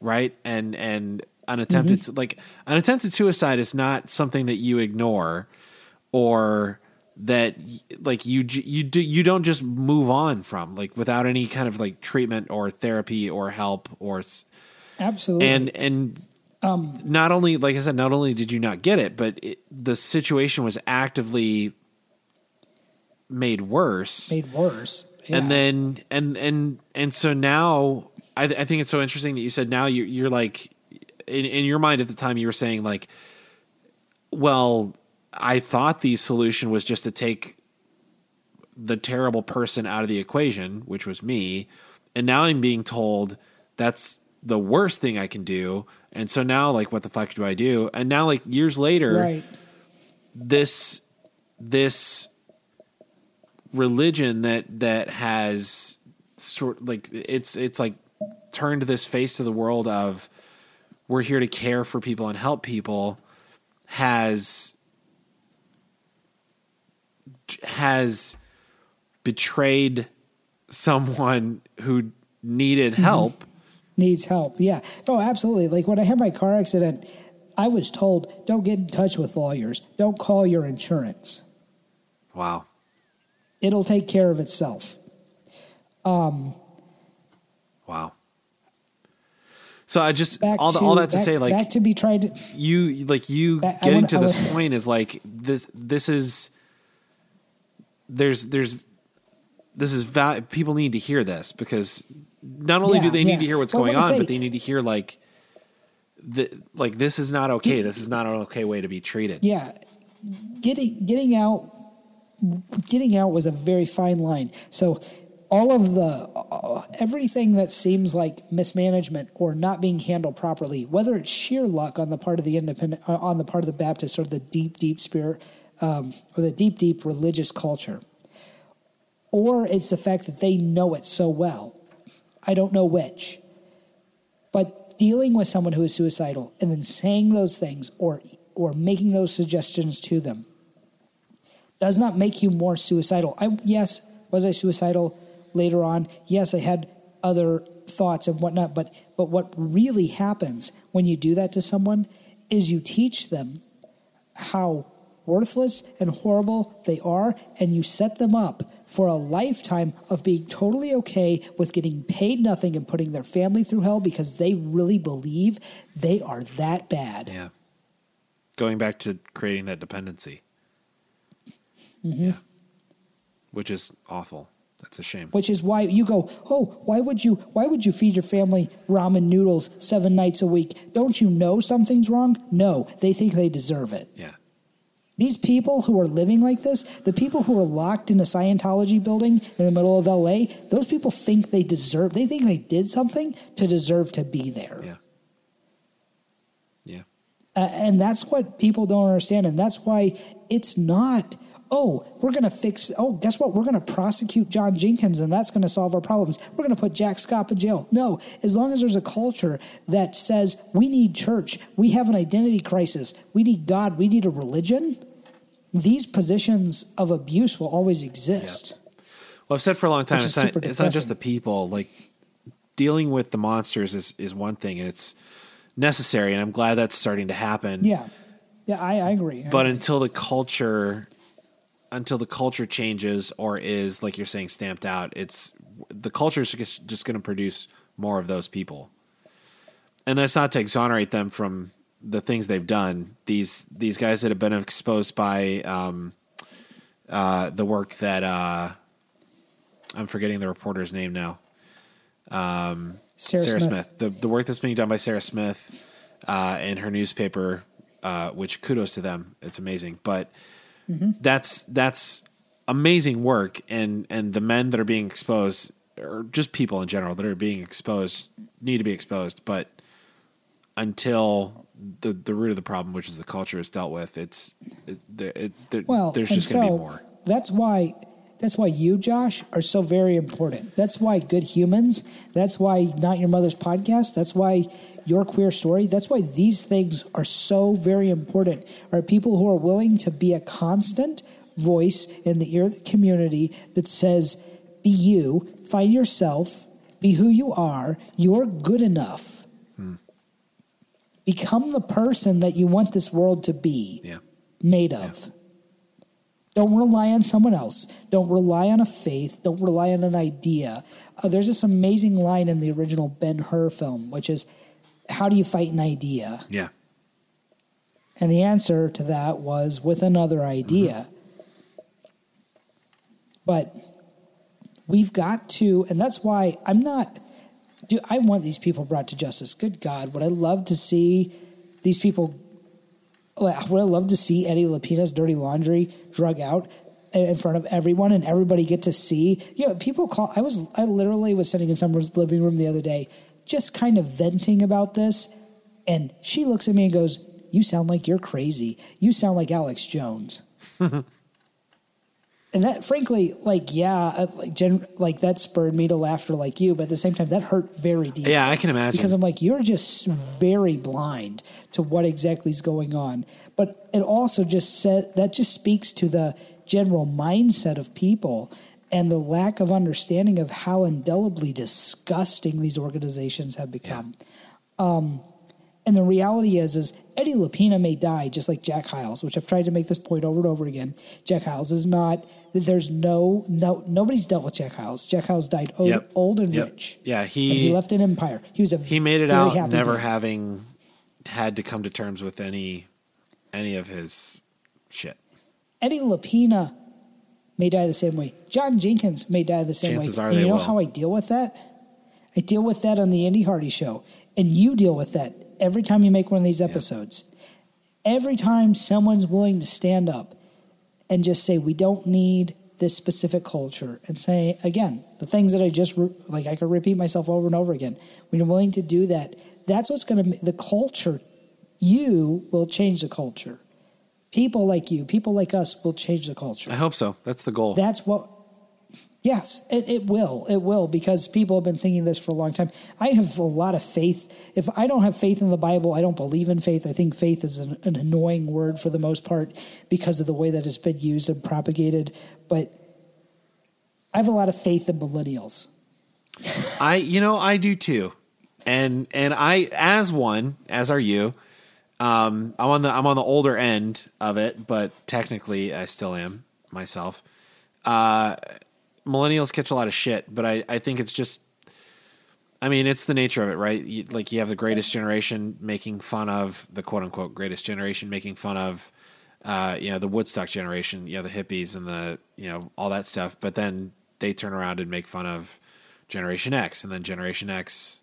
right and and an attempted like an attempted suicide is not something that you ignore or that like you you do you don't just move on from like without any kind of like treatment or therapy or help or Absolutely. and and Um, not only like I said, not only did you not get it, but it, the situation was actively made worse. made worse. Yeah. And then and and and so now I, th- I think it's so interesting that you said now you you're like in in your mind at the time you were saying like, well, I thought the solution was just to take the terrible person out of the equation, which was me, and now I'm being told that's the worst thing I can do. And so now like what the fuck do I do? And now like years later right. this this religion that that has sort like it's it's like turned this face to the world of we're here to care for people and help people has has betrayed someone who needed help needs help. Yeah. Oh, absolutely. Like when I had my car accident, I was told, don't get in touch with lawyers. Don't call your insurance. wow It'll take care of itself. Um, wow so i just Back all, to, all that to back, say like back to be tried to, you like you I getting wanna- to this wanna- point is like this this is there's there's this is val- people need to hear this because not only do Yeah, they need yeah. to hear what's Well, going what on but they need to hear like the like this is not okay this is not an okay way to be treated yeah, getting, getting out, getting out was a very fine line. So all of the, uh, everything that seems like mismanagement or not being handled properly, whether it's sheer luck on the part of the independent, uh, on the part of the Baptist or the deep, deep spirit, um, or the deep, deep religious culture, or it's the fact that they know it so well. I don't know which. But dealing with someone who is suicidal and then saying those things or or making those suggestions to them does not make you more suicidal. I yes, was I suicidal later on? Yes, I had other thoughts and whatnot, but but what really happens when you do that to someone is you teach them how worthless and horrible they are, and you set them up for a lifetime of being totally okay with getting paid nothing and putting their family through hell because they really believe they are that bad. yeah going back to creating that dependency Mm-hmm. Yeah. Which is awful. That's a shame. Which is why you go, oh, why would you why would you feed your family ramen noodles seven nights a week? Don't you know something's wrong? No, they think they deserve it. Yeah. These people who are living like this, the people who are locked in a Scientology building in the middle of LA, those people think they deserve, they think they did something to deserve to be there. Yeah. Yeah. Uh, and that's what people don't understand. And that's why it's not, oh, we're going to fix, oh, guess what? We're going to prosecute John Jenkins and that's going to solve our problems. We're going to put Jack Scott in jail. No, as long as there's a culture that says we need church, we have an identity crisis, we need God, we need a religion, these positions of abuse will always exist. Well, I've said for a long time, it's not, it's not just the people. Like dealing with the monsters is, is one thing, and it's necessary, and I'm glad that's starting to happen. Yeah. Yeah, I, I agree. But until the culture, until the culture changes or is like you're saying stamped out, it's the culture is just, just going to produce more of those people. And that's not to exonerate them from the things they've done. These these guys that have been exposed by um, uh, the work that uh, I'm forgetting the reporter's name now. Sarah, Sarah Smith. Smith. The the work that's being done by Sarah Smith uh, in her newspaper, uh, which kudos to them. It's amazing. But that's that's amazing work, and and the men that are being exposed, or just people in general that are being exposed, need to be exposed. But until the the root of the problem, which is the culture, is dealt with, it's it, there, it, Well, there's just going to be more. That's why that's why you, Josh, are so very important. That's why good humans. That's why not your mother's podcast. That's why your queer story. That's why these things are so very important. Are people who are willing to be a constant voice in the ear of the community that says, "Be you, find yourself, be who you are. You're good enough." Become the person that you want this world to be Yeah. made of. Don't rely on someone else. Don't rely on a faith. Don't rely on an idea. Uh, there's this amazing line in the original Ben Hur film, which is, How do you fight an idea? Yeah. And the answer to that was with another idea. But we've got to, and that's why I'm not, do I want these people brought to justice. Good God, would I love to see these people, would I love to see Eddie Lapina's dirty laundry drug out in front of everyone and everybody get to see? You know, people call, I was, I literally was sitting in someone's living room the other day, just kind of venting about this. And she looks at me and goes, You sound like you're crazy. You sound like Alex Jones. and that, frankly, like, yeah, uh, like, gen- like that spurred me to laughter like you, but at the same time, that hurt very deep. Yeah, I can imagine. Because I'm like, you're just very blind to what exactly is going on. But it also just said that just speaks to the general mindset of people and the lack of understanding of how indelibly disgusting these organizations have become. Um, and the reality is, is Eddie Lapina may die just like Jack Hyles, which I've tried to make this point over and over again. Jack Hyles is not. There's no no nobody's dealt with Jack Hyles. Jack Hyles died old, Yep. old and Yep. rich. Yeah, and he- he left an empire. He was a he made it out never dude. having had to come to terms with any any of his shit. Eddie Lapina may die the same way. John Jenkins may die the same Chances way. are and you know will. how I deal with that? I deal with that on the Andy Hardy show, and you deal with that every time you make one of these episodes. Every time someone's willing to stand up and just say, "We don't need this specific culture," and say again the things that I just re- like, I could repeat myself over and over again. When you're willing to do that, that's what's going to the culture. You will change the culture. People like you, people like us, will change the culture. I hope so. That's the goal. That's what. Yes, it, it will. It will because people have been thinking this for a long time. I have a lot of faith. If I don't have faith in the Bible, I don't believe in faith. I think faith is an, an annoying word for the most part because of the way that it's been used and propagated. But I have a lot of faith in millennials. I you know I do too, and and I as one as are you. Um, I'm on the I'm on the older end of it, but technically I still am myself. Uh, millennials catch a lot of shit, but I I think it's just. I mean, it's the nature of it, right? You, like you have the greatest generation making fun of the quote unquote greatest generation making fun of uh, you know, the Woodstock generation, you know, the hippies and the, you know, all that stuff. But then they turn around and make fun of Generation X, and then Generation X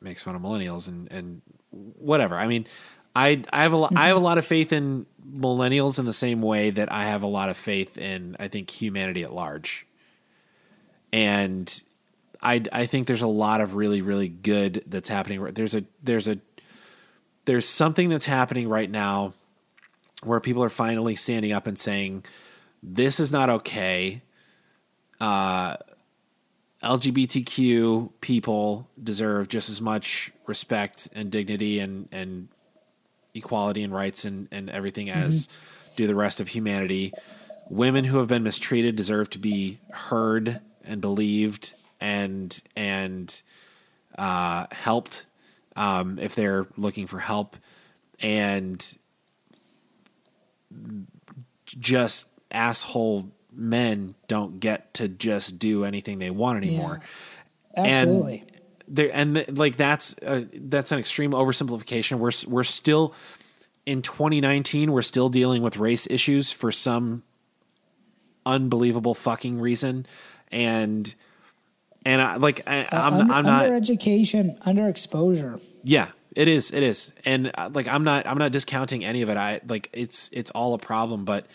makes fun of millennials and and whatever. I mean, I I have a I have a lot of faith in millennials in the same way that I have a lot of faith in I think humanity at large. And I I think there's a lot of really really good that's happening. There's a there's a there's something that's happening right now where people are finally standing up and saying this is not okay. Uh, LGBTQ people deserve just as much respect and dignity and and equality and rights and and everything mm-hmm. as do the rest of humanity. Women who have been mistreated deserve to be heard and believed and and uh, helped um, if they're looking for help and just asshole men don't get to just do anything they want anymore. Yeah. Absolutely. And there and the, like that's uh, that's an extreme oversimplification. We're we're still in 2019 we're still dealing with race issues for some unbelievable fucking reason and and I like I, am uh, under, I'm not under education, under exposure. Yeah, it is. It is. And uh, like I'm not I'm not discounting any of it. I like it's it's all a problem, but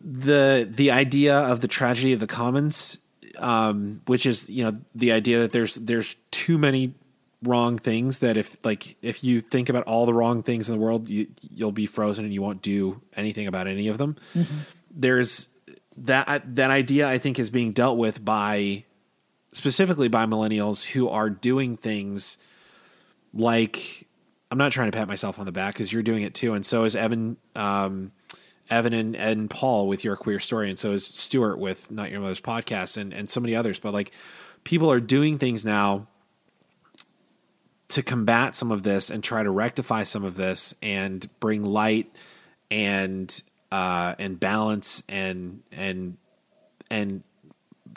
the the idea of the tragedy of the commons um which is, you know, the idea that there's there's too many wrong things that if like if you think about all the wrong things in the world, you you'll be frozen and you won't do anything about any of them. Mm-hmm. There's that that idea I think is being dealt with by specifically by millennials who are doing things like I'm not trying to pat myself on the back because you're doing it too, and so is Evan, um, Evan and and Paul with your queer story, and so is Stuart with Not Your Mother's podcast, and and so many others. But like, people are doing things now to combat some of this and try to rectify some of this and bring light and uh, and balance and and and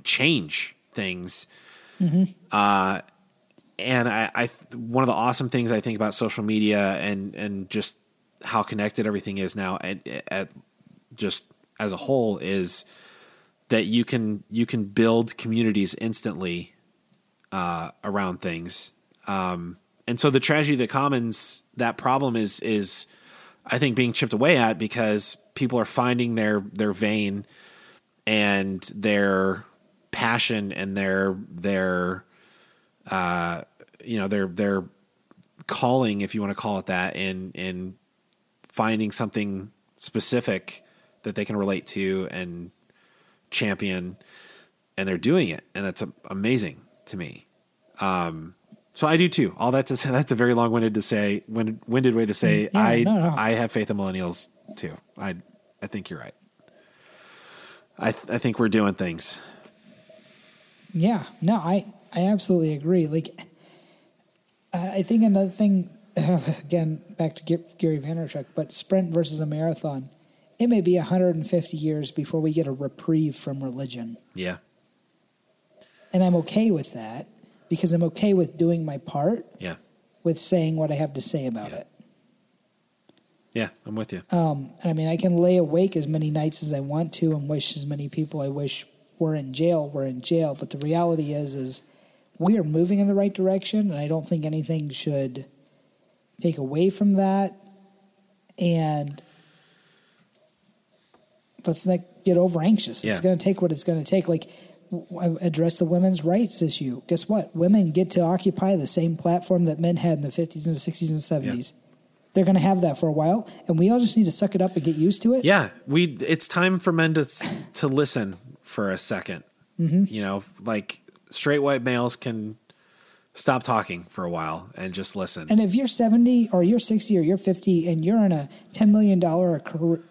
change things. Mm-hmm. Uh, and I, I, one of the awesome things I think about social media and and just how connected everything is now at, at just as a whole is that you can you can build communities instantly uh, around things. Um, and so the tragedy of the commons that problem is is I think being chipped away at because people are finding their their vein and their passion and their their uh you know their their calling if you want to call it that in in finding something specific that they can relate to and champion and they're doing it. And that's amazing to me. Um so I do too. All that to say, that's a very long winded to say, winded way to say, mm, yeah, I no, no. I have faith in millennials too. I I think you're right. I I think we're doing things. Yeah, no, I I absolutely agree. Like, I think another thing, again, back to Gary Vaynerchuk, but sprint versus a marathon. It may be 150 years before we get a reprieve from religion. Yeah. And I'm okay with that because I'm okay with doing my part. Yeah. With saying what I have to say about yeah. it. Yeah, I'm with you. Um, and I mean, I can lay awake as many nights as I want to and wish as many people I wish were in jail were in jail. But the reality is, is we are moving in the right direction, and I don't think anything should take away from that. And let's not get over anxious. It's going to take what it's going to take. Like address the women's rights issue. Guess what? Women get to occupy the same platform that men had in the 50s and 60s and 70s. Yeah they're going to have that for a while, and we all just need to suck it up and get used to it. Yeah, we. It's time for men to to listen for a 2nd mm-hmm. You know, like straight white males can stop talking for a while and just listen. And if you're 70 or you're 60 or you're 50 and you're in a $10 million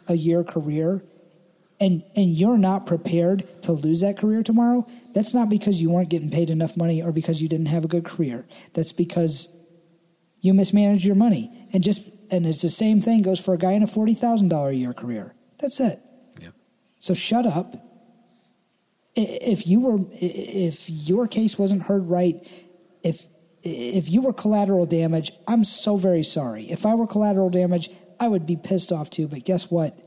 a year career and and you're not prepared to lose that career tomorrow, that's not because you weren't getting paid enough money or because you didn't have a good career. That's because you mismanaged your money. And just and it's the same thing goes for a guy in a forty thousand dollar a year career. That's it. Yeah. So shut up. If you were, if your case wasn't heard right, if if you were collateral damage, I'm so very sorry. If I were collateral damage, I would be pissed off too. But guess what?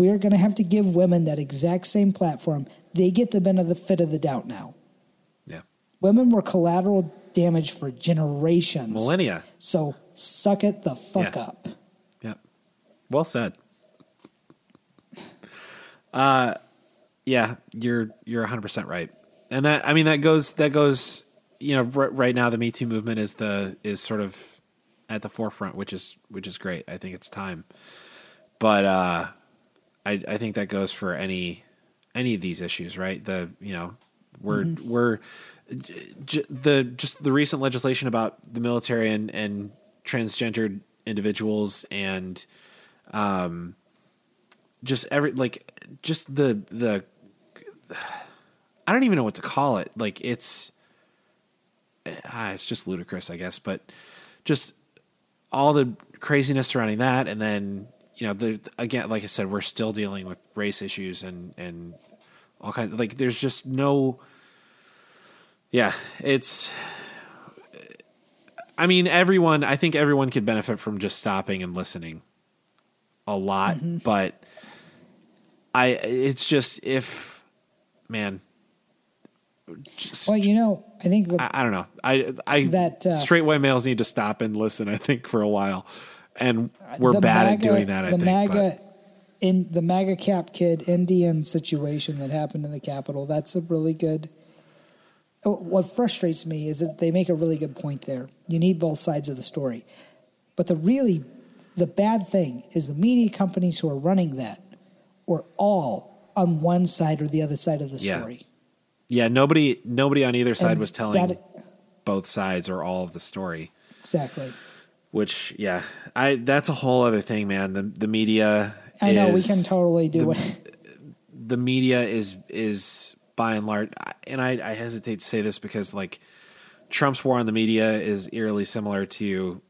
We're going to have to give women that exact same platform. They get the benefit of the doubt now. Yeah. Women were collateral damage for generations. Millennia. So suck it the fuck Yeah. up. Yep. Well said. Uh yeah, you're you're 100% right. And that I mean that goes that goes you know r- right now the Me Too movement is the is sort of at the forefront which is which is great. I think it's time. But uh I I think that goes for any any of these issues, right? The you know we're we're j- the just the recent legislation about the military and and transgendered individuals and um just every like just the the I don't even know what to call it like it's ah, it's just ludicrous I guess but just all the craziness surrounding that and then you know the again like I said we're still dealing with race issues and and all kinds like there's just no yeah it's I mean, everyone. I think everyone could benefit from just stopping and listening a lot, but I. It's just if, man. Just, Well, you know, I think the I, I don't know. I I That, uh, straight white males need to stop and listen. I think for a while, and uh, we're the bad at doing that. I the think. MAGA but- in the MAGA cap kid Indian situation that happened in the Capitol. That's a really good. oh, What frustrates me is that they make a really good point there. You need both sides of the story, but the really the bad thing is the media companies who are running that were all on one side or the other side of the Yeah. story. yeah, nobody nobody on either side And was telling that- both sides or all of the story. Exactly. Which yeah, I that's a whole other thing, man. The the media. I know we can totally do the- it. the media is is by and large, and I, I hesitate to say this because like Trump's war on the media is eerily similar to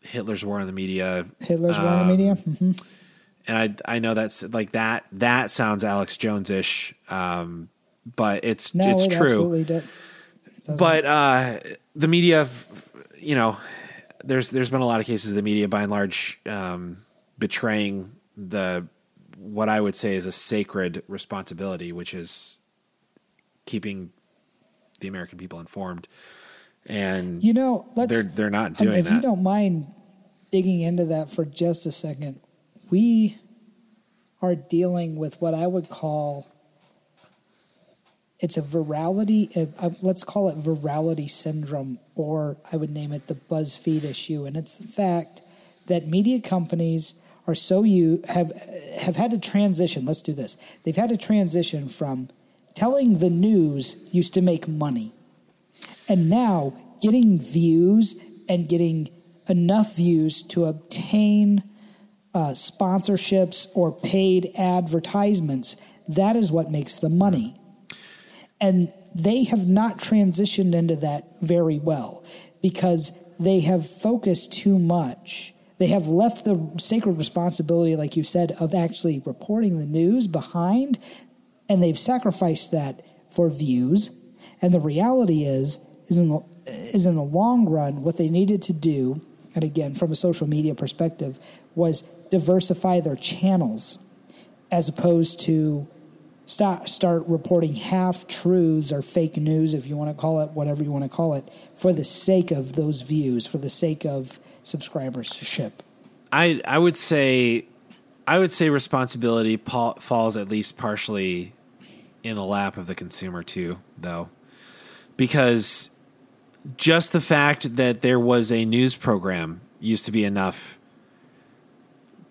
Hitler's war on the media, Hitler's war on um, the media. hmm and I I know that's like that that sounds Alex Jones ish, um, but it's No, it's it true. But uh, the media, you know, there's there's been a lot of cases of the media, by and large, um, betraying the what I would say is a sacred responsibility, which is keeping the American people informed. And You know, let's. they're they're not Um, doing if you don't mind digging into that for just a second, we are dealing with what I would call it's a virality. uh, uh, let's call it virality syndrome, or I would name it the BuzzFeed issue, and it's the fact that media companies are so you have have had to transition. Let's do this. They've had to transition from telling the news used to make money and now getting views and getting enough views to obtain uh, sponsorships or paid advertisements, that is what makes the money. And they have not transitioned into that very well because they have focused too much. They have left the sacred responsibility, like you said, of actually reporting the news behind, and they've sacrificed that for views. And the reality is, is in the is in the long run, what they needed to do, and again from a social media perspective, was diversify their channels, as opposed to start start reporting half truths or fake news, if you want to call it whatever you want to call it, for the sake of those views, for the sake of subscribership. I I would say I would say responsibility pa- falls at least partially in the lap of the consumer too, though, because just the fact that there was a news program used to be enough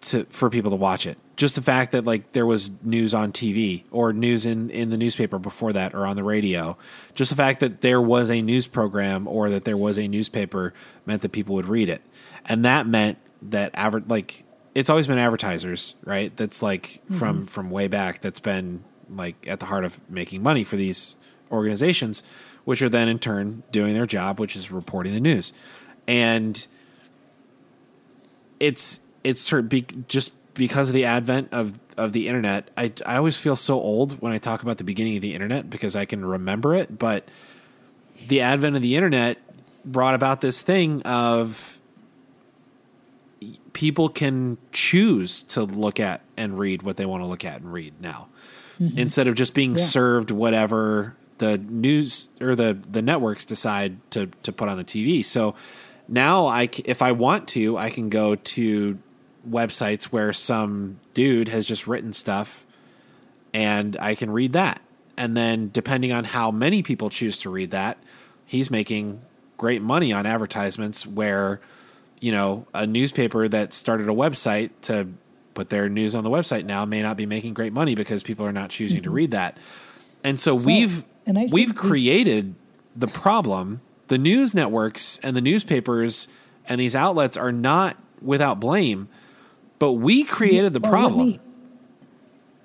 to for people to watch it. Just the fact that like there was news on TV or news in in the newspaper before that or on the radio. Just the fact that there was a news program or that there was a newspaper meant that people would read it. And that meant that aver- like it's always been advertisers, right? That's like mm-hmm. from from way back that's been like at the heart of making money for these organizations which are then in turn doing their job which is reporting the news. And it's it's be, just because of the advent of of the internet. I I always feel so old when I talk about the beginning of the internet because I can remember it, but the advent of the internet brought about this thing of people can choose to look at and read what they want to look at and read now mm-hmm. instead of just being yeah. served whatever the news or the the networks decide to to put on the TV. So now I if I want to, I can go to websites where some dude has just written stuff and I can read that. And then depending on how many people choose to read that, he's making great money on advertisements where you know, a newspaper that started a website to put their news on the website now may not be making great money because people are not choosing mm-hmm. to read that. And so, so we've we've created the problem. The news networks and the newspapers and these outlets are not without blame, but we created the well, problem. Me,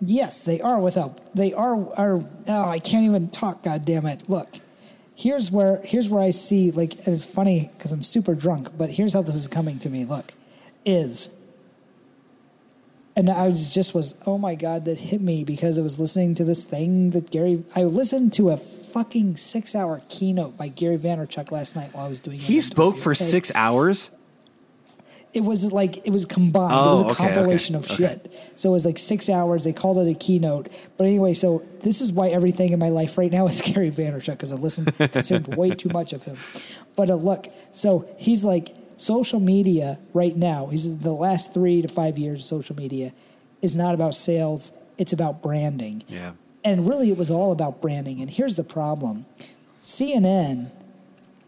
yes, they are without. They are. Are oh, I can't even talk. God damn it! Look, here's where here's where I see like it's funny because I'm super drunk, but here's how this is coming to me. Look, is and I was just was oh my god that hit me because I was listening to this thing that Gary I listened to a fucking six hour keynote by Gary Vaynerchuk last night while I was doing. He spoke for okay? six hours. It was like it was combined. Oh, it was a oh, okay, compilation okay, of shit. So it was like six hours. They called it a keynote. But anyway, so this is why everything in my life right now is Gary Vaynerchuk because I listened consumed way too much of him. But uh, look, so he's like social media right now. He's the last three to five years. of Social media is not about sales. It's about branding. Yeah. And really, it was all about branding. And here's the problem: CNN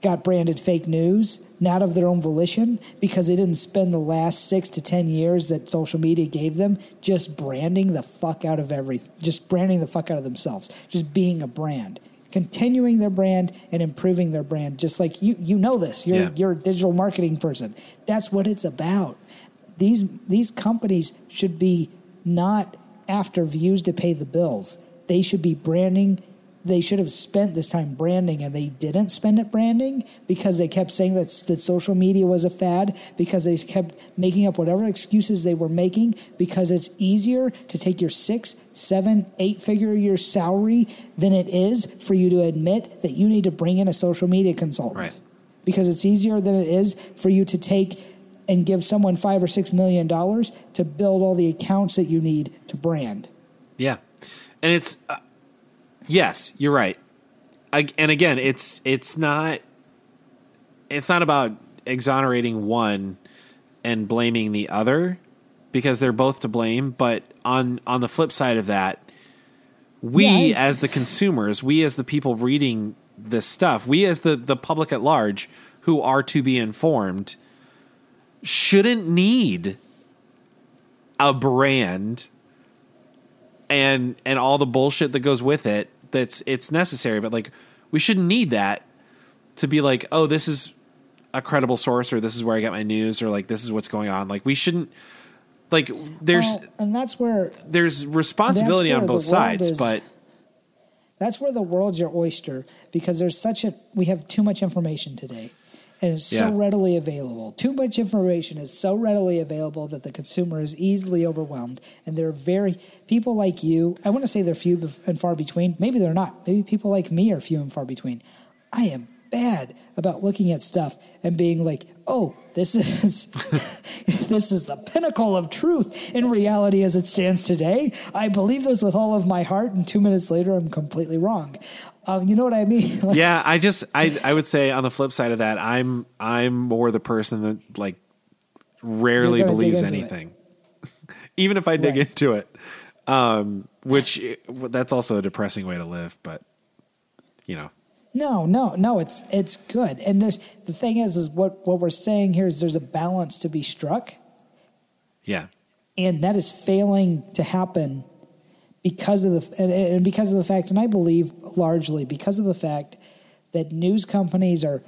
got branded fake news not of their own volition because they didn't spend the last six to ten years that social media gave them just branding the fuck out of everything, just branding the fuck out of themselves, just being a brand, continuing their brand and improving their brand. Just like you, you know this. You're yeah. you're a digital marketing person. That's what it's about. These these companies should be not after views to pay the bills. They should be branding they should have spent this time branding and they didn't spend it branding because they kept saying that, that social media was a fad because they kept making up whatever excuses they were making because it's easier to take your six seven eight figure year salary than it is for you to admit that you need to bring in a social media consultant. Right. because it's easier than it is for you to take and give someone five or six million dollars to build all the accounts that you need to brand. Yeah. And it's uh, Yes, you're right. I, and again, it's it's not it's not about exonerating one and blaming the other because they're both to blame. But on on the flip side of that, we yeah. as the consumers, we as the people reading this stuff, we as the the public at large who are to be informed, shouldn't need a brand and and all the bullshit that goes with it that's it's necessary, but like we shouldn't need that to be like, oh, this is a credible source or this is where I get my news or like this is what's going on. Like we shouldn't like there's well, and that's where there's responsibility on both sides, is, but that's where the world's your oyster because there's such a we have too much information today and it's yeah. so readily available. Too much information is so readily available that the consumer is easily overwhelmed. And they're very, people like you, I want to say they're few and far between. Maybe they're not. Maybe people like me are few and far between. I am bad about looking at stuff and being like, "Oh, this is this is the pinnacle of truth in reality as it stands today. I believe this with all of my heart and 2 minutes later I'm completely wrong." Um, you know what I mean? like, yeah, I just I I would say on the flip side of that, I'm I'm more the person that like rarely believes anything, even if I dig right. into it. Um, which that's also a depressing way to live, but you know. No, no, no. It's it's good, and there's the thing is, is what what we're saying here is there's a balance to be struck. Yeah, and that is failing to happen because of the and, because of the fact, and I believe largely because of the fact that news companies are.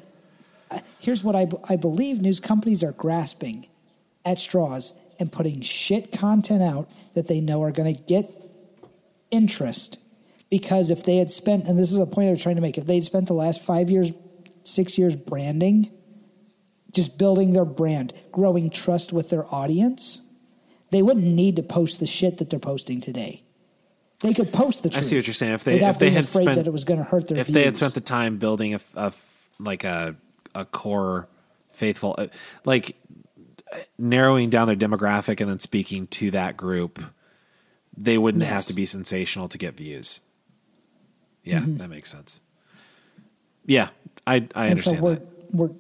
Here's what I I believe: news companies are grasping at straws and putting shit content out that they know are going to get interest. Because if they had spent, and this is a point I was trying to make, if they had spent the last five years, six years branding, just building their brand, growing trust with their audience, they wouldn't need to post the shit that they're posting today. They could post the truth. I see what you're saying. If they if they had afraid spent, that it was going to hurt their if views. they had spent the time building a, a like a a core faithful uh, like narrowing down their demographic and then speaking to that group, they wouldn't Yes. have to be sensational to get views. Yeah, Mm-hmm. that makes sense. Yeah, I I and so we're that. we're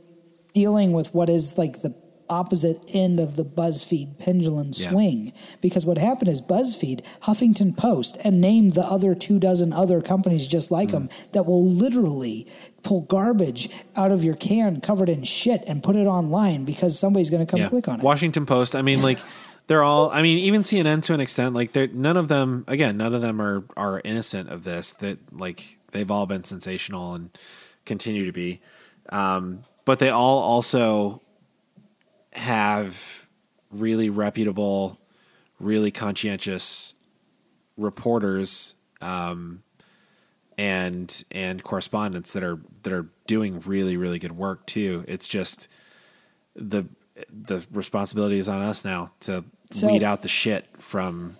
dealing with what is like the opposite end of the BuzzFeed pendulum Yeah. swing. Because what happened is BuzzFeed, Huffington Post, and name the other two dozen other companies just like them that will literally pull garbage out of your can covered in shit and put it online because somebody's going to come Yeah. click on it. Washington Post. I mean, like they're all. I mean, even CNN to an extent. Like they're none of them. Again, none of them are are innocent of this. That like they've all been sensational and continue to be. Um, but they all also have really reputable, really conscientious reporters um, and and correspondents that are that are doing really really good work too. It's just the the responsibility is on us now to So- weed out the shit from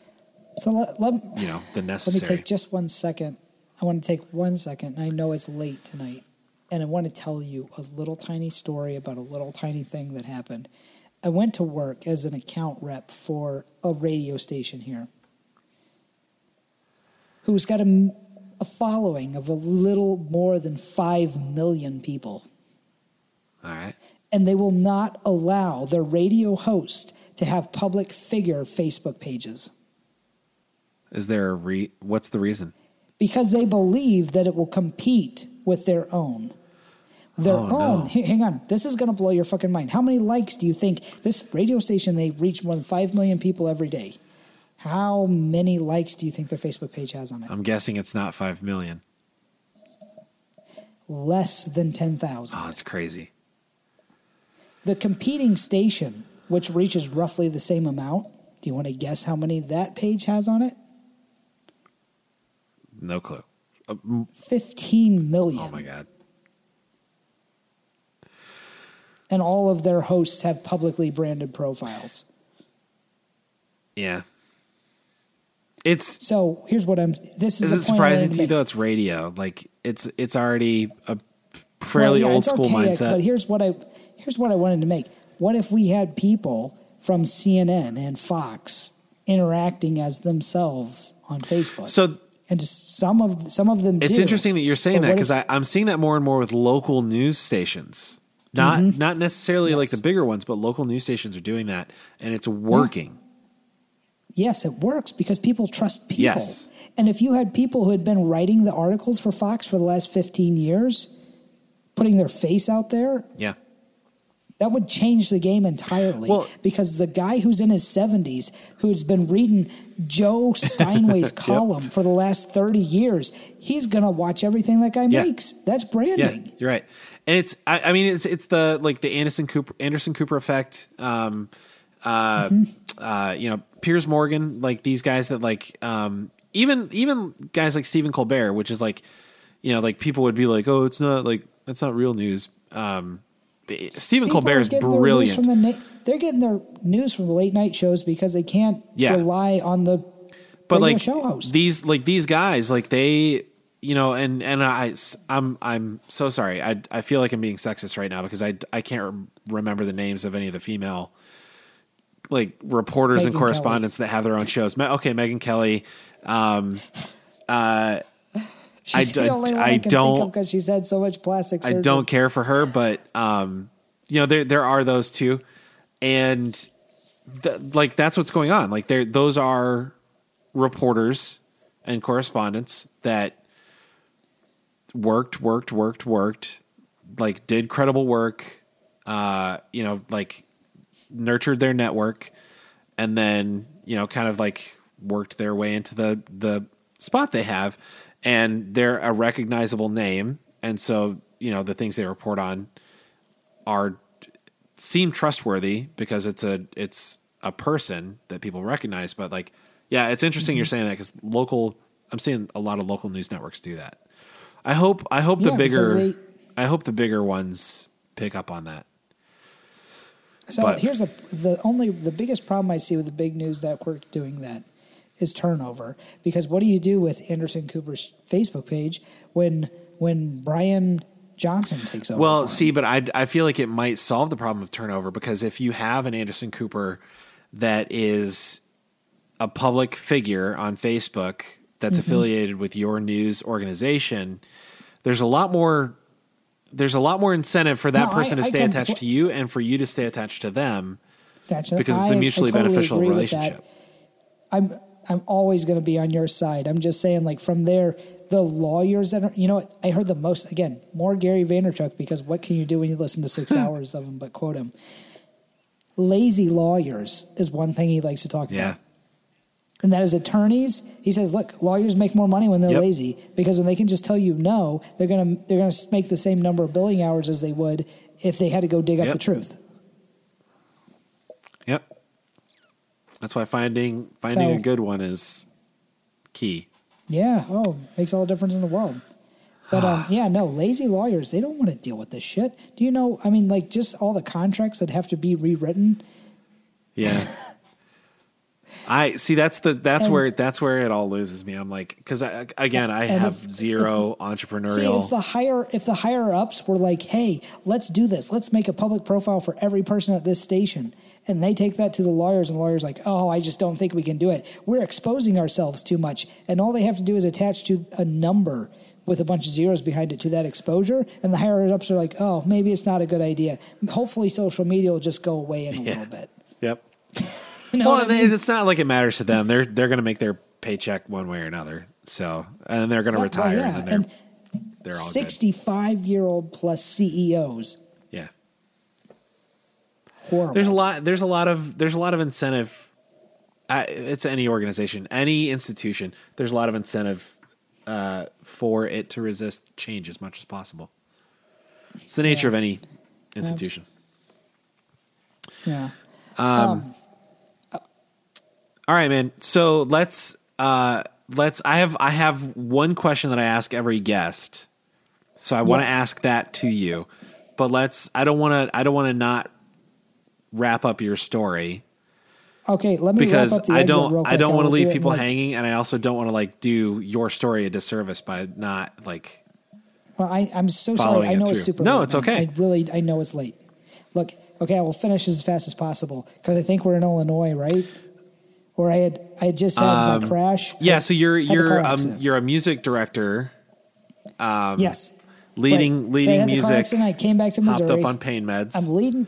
So let, let, you know the necessary. let me take just one second. I want to take one second. I know it's late tonight, and I want to tell you a little tiny story about a little tiny thing that happened. I went to work as an account rep for a radio station here who's got a, a following of a little more than 5 million people. All right. And they will not allow their radio host to have public figure Facebook pages. Is there a re? What's the reason? because they believe that it will compete with their own. Their Oh, no. own. H- Hang on, this is going to blow your fucking mind. How many likes do you think this radio station? They reach more than five million people every day. How many likes do you think their Facebook page has on it? I'm guessing it's not five million. Less than ten thousand. Oh, it's crazy. The competing station, which reaches roughly the same amount, do you want to guess how many that page has on it? No clue. Uh, Fifteen million. oh my god. And all of their hosts have publicly branded profiles. Yeah. It's So here's what I'm. This is, is it point surprising to you though? It's radio. Like it's it's already a fairly Well, yeah, old school archaic, mindset. But here's what I here's what I wanted to make. What if we had people from CNN and Fox interacting as themselves on Facebook? so and some of some of them. it's do. interesting that you're saying But that because I'm seeing that more and more with local news stations. Not not necessarily like Mm-hmm. The bigger ones, but local news stations are doing that, and it's working. yes, it works because people trust people. Yes. And if you had people who had been writing the articles for Fox for the last 15 years, putting their face out there, Yeah. That would change the game entirely Well- because the guy who's in his 70s, who's been reading Joe Steinway's column for the last 30 years, he's going to watch everything that guy Yeah. makes. That's Yeah, branding. you're right. And it's I, I mean it's it's the like the Anderson Cooper Anderson Cooper effect. Um uh Mm-hmm. uh you know, Piers Morgan, like these guys that like um even even guys like Stephen Colbert, which is like you know, like people would be like, Oh, it's not like that's not real news. Um Stephen People Colbert is brilliant. From the na- they're getting their news from the late night shows because they can't Yeah. rely on the but like show host. these like these guys like they you know and and I I'm I'm so sorry I I feel like I'm being sexist right now because I I can't remember the names of any of the female like reporters and correspondents that have their own shows. Okay, Megyn Kelly. Um, uh, She's I the only one I I don't- because she's had so much plastic surgery. I don't care for her, but um, you know there there are those two, and th- like that's what's going on. Like there, those are reporters and correspondents that worked, worked, worked, worked, like did credible work. Uh, you know, like nurtured their network, and then you know, kind of like worked their way into the the spot they have, and they're a recognizable name, and so you know the things they report on are seem trustworthy because it's a it's a person that people recognize. But like, yeah, it's interesting you're saying that because local. I'm seeing a lot of local news networks do that. I hope I hope the Yeah, bigger because I hope the bigger ones pick up on that. So But- here's the the only the biggest problem I see with the big news network doing that is turnover. Because what do you do with Anderson Cooper's Facebook page when when Brian Johnson takes over. Well, see, but I I feel like it might solve the problem of turnover because if you have an Anderson Cooper that is a public figure on Facebook that's Mm-hmm. affiliated with your news organization, there's a lot more there's a lot more incentive for that No, I- person to stay compl- attached to you and for you to stay attached to them Gotcha. because it's a mutually totally beneficial agree with that. relationship. I'm I'm always going to be on your side. I'm just saying, like from there, the lawyers that are, you know what? I heard the most again, more Gary Vaynerchuk because what can you do when you listen to six hours of him but quote him? Lazy lawyers is one thing he likes to talk Yeah. about. And that is attorneys. He says, "Look, lawyers make more money when they're Yep. lazy because when they can just tell you no, they're gonna they're gonna make the same number of billing hours as they would if they had to go dig up the truth." Yep. That's why finding finding So- a good one is key. Yeah. Oh, makes all the difference in the world. But um, yeah, no, lazy lawyers, they don't want to deal with this shit. Do you know? I mean, like just all the contracts that have to be rewritten. Yeah. I see. That's the that's And- where that's where it all loses me. I'm like, because I, again, I have if- zero See, entrepreneurial. if the higher if the higher ups were like, "Hey, let's do this. Let's make a public profile for every person at this station," and they take that to the lawyers, and the lawyers like, "Oh, I just don't think we can do it. We're exposing ourselves too much." And all they have to do is attach to a number with a bunch of zeros behind it to that exposure, and the higher ups are like, "Oh, maybe it's not a good idea. Hopefully, social media will just go away in a Yeah. little bit." yep. You know well, I mean? it's not like it matters to them. They're they're going to make their paycheck one way or another. So, and they're going to Well, retire, yeah, and they're they're all good. sixty-five year old plus CEOs. Yeah. Horrible. There's a lot. There's a lot of. There's a lot of incentive. Uh, it's any organization, any institution. There's a lot of incentive uh, for it to resist change as much as possible. It's the nature Yeah. of any institution. yeah. All right, man. So let's uh, let's. I have I have one question that I ask every guest. So I want to ask that to you, but let's. I don't want to. I don't want to not wrap up your story. Okay, let me because wrap up the I don't I don't want to leave do people like- hanging, and I also don't want to like do your story a disservice by not like. Well, I, I'm so sorry. I it know it's super. No, late, it's okay. I really, I know it's late. Look, okay, I will finish as fast as possible because I think we're in Illinois, right? Or I had, I had just had my crash. Um, Yeah, so you're you're um, you're a music director, yes, leading Right. So I leading the car music. I came back to hopped Missouri. up on pain meds. I'm leading,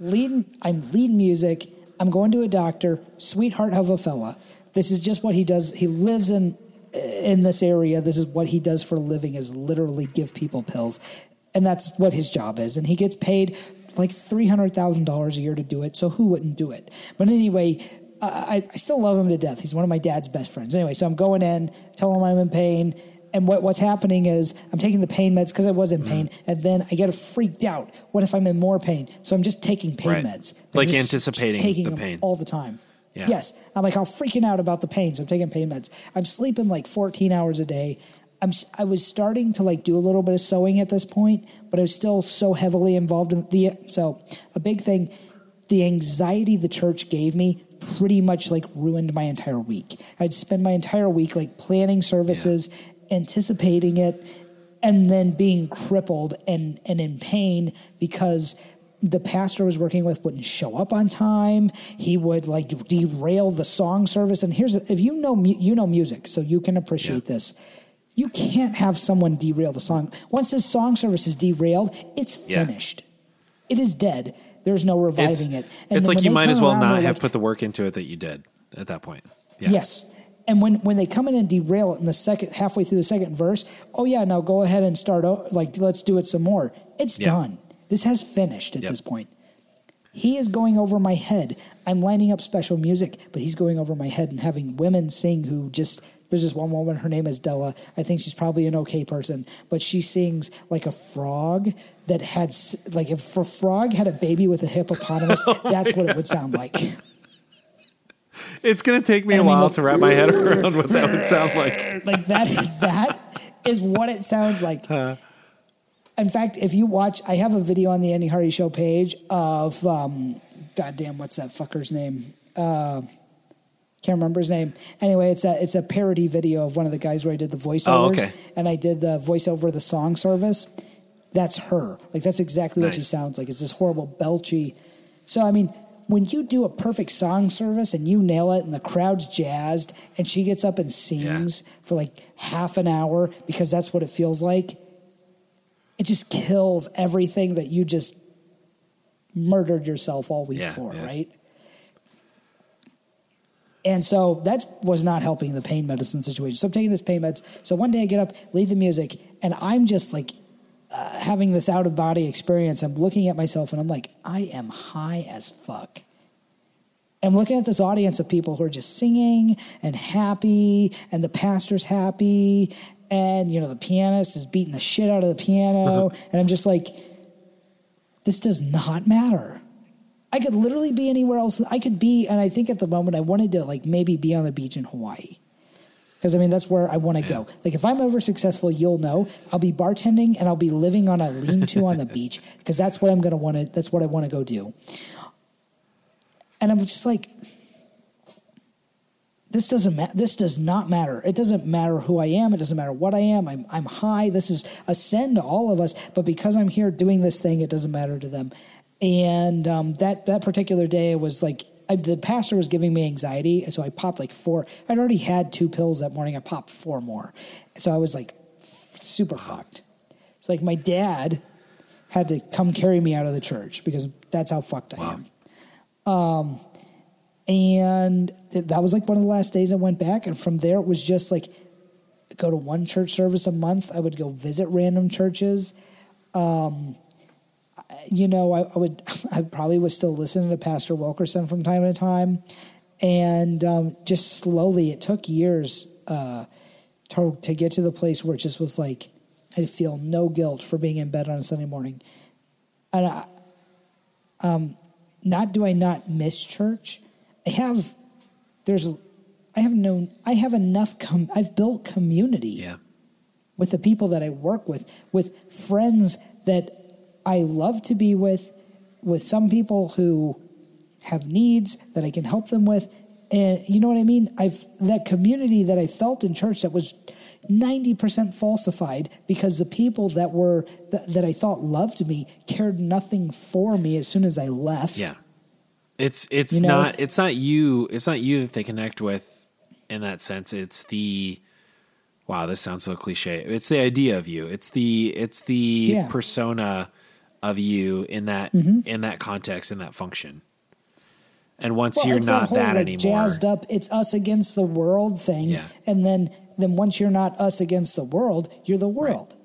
leading. I'm leading music. I'm going to a doctor. Sweetheart of a fella. This is just what he does. He lives in in this area. This is what he does for a living. Is literally give people pills, and that's what his job is. And he gets paid like three hundred thousand dollars a year to do it. So who wouldn't do it? But anyway. I, I still love him to death. He's one of my dad's best friends. Anyway, so I'm going in, tell him I'm in pain, and what, what's happening is I'm taking the pain meds because I was in Mm-hmm. pain, and then I get freaked out. What if I'm in more pain? So I'm just taking pain Right. meds, I'm Like just anticipating taking the pain. all the time. Yeah. Yes, I'm like I'm freaking out about the pain, so I'm taking pain meds. I'm sleeping like 14 hours a day. I'm I was starting to like do a little bit of sewing at this point, but I was still so heavily involved in the so a big thing. The anxiety the church gave me pretty much like ruined my entire week. I'd spend my entire week like planning services, anticipating it, and then being crippled and, and in pain because the pastor I was working with wouldn't show up on time. He would like derail the song service. And here's if you know you know music, so you can appreciate Yeah. this. You can't have someone derail the song. Once the song service is derailed, it's Yeah. finished. It is dead. There's no it's reviving it. it's like you might as well not have like, put the work into it that you did at that point. Yeah. Yes. And when, when they come in and derail it in the second halfway through the second verse, oh yeah, now go ahead and start o- like let's do it some more. It's Yeah. done. This has finished at Yep. this point. He is going over my head. I'm lining up special music, but he's going over my head and having women sing who just there's this one woman, her name is Della. I think she's probably an okay person, but she sings like a frog that had like if a frog had a baby with a hippopotamus, that's what it would sound like. It's going to take me And a I mean, while look- to wrap my head around what that would sound like. like that that is what it sounds like in fact if you watch i have a video on the andy hardy show page of um goddamn what's that fucker's name uh can't remember his name. Anyway, it's a it's a parody video of one of the guys where I did the voiceovers, Oh, okay. and I did the voiceover of the song service. that's her. Like that's exactly nice. what she sounds like. It's this horrible belchy. So I mean, when you do a perfect song service and you nail it and the crowd's jazzed and she gets up and sings yeah. for like half an hour because that's what it feels like, it just kills everything that you just murdered yourself all week yeah, for, yeah. right? And so that was not helping the pain medicine situation. So I'm taking this pain meds. So one day I get up, leave the music, and I'm just like uh, having this out of body experience. I'm looking at myself and I'm like, I am high as fuck. I'm looking at this audience of people who are just singing and happy, and the pastor's happy, and you know the pianist is beating the shit out of the piano, and I'm just like, this does not matter. I could literally be anywhere else. I could be, and I think at the moment I wanted to like maybe be on the beach in Hawaii. Because I mean, that's where I want to yeah. go. Like, if I'm ever successful, you'll know I'll be bartending and I'll be living on a lean to on the beach because that's what I'm going to want to, that's what I want to go do. And I'm just like, this doesn't matter. This does not matter. It doesn't matter who I am. It doesn't matter what I am. I'm, I'm high. This is a sin to all of us. But because I'm here doing this thing, it doesn't matter to them. And um, that that particular day was like I, the pastor was giving me anxiety, so I popped like four. I'd already had two pills that morning. I popped four more, so I was like super fucked. It's like my dad had to come carry me out of the church because that's how fucked I am. Um, and that was like one of the last days I went back. And from there, it was just like go to one church service a month. I would go visit random churches. Um, you know, I, I, would, I probably was still listening to Pastor Wilkerson from time to time. And um, just slowly, it took years uh, to, to get to the place where it just was like, I feel no guilt for being in bed on a Sunday morning. And I, um, not do I not miss church, I have there's I have known I have enough com, I've built community yeah. with the people that I work with with friends that I love to be with with some people who have needs that I can help them with and you know what I mean I've that community that I felt in church that was 90% falsified because the people that were that, that I thought loved me cared nothing for me as soon as I left yeah it's it's you know? not it's not you it's not you that they connect with in that sense. It's the wow, this sounds so cliche. It's the idea of you. It's the it's the yeah. persona of you in that mm-hmm. in that context in that function. And once well, you're not that, whole, that like, anymore, jazzed up, it's us against the world thing. Yeah. And then then once you're not us against the world, you're the world. Right.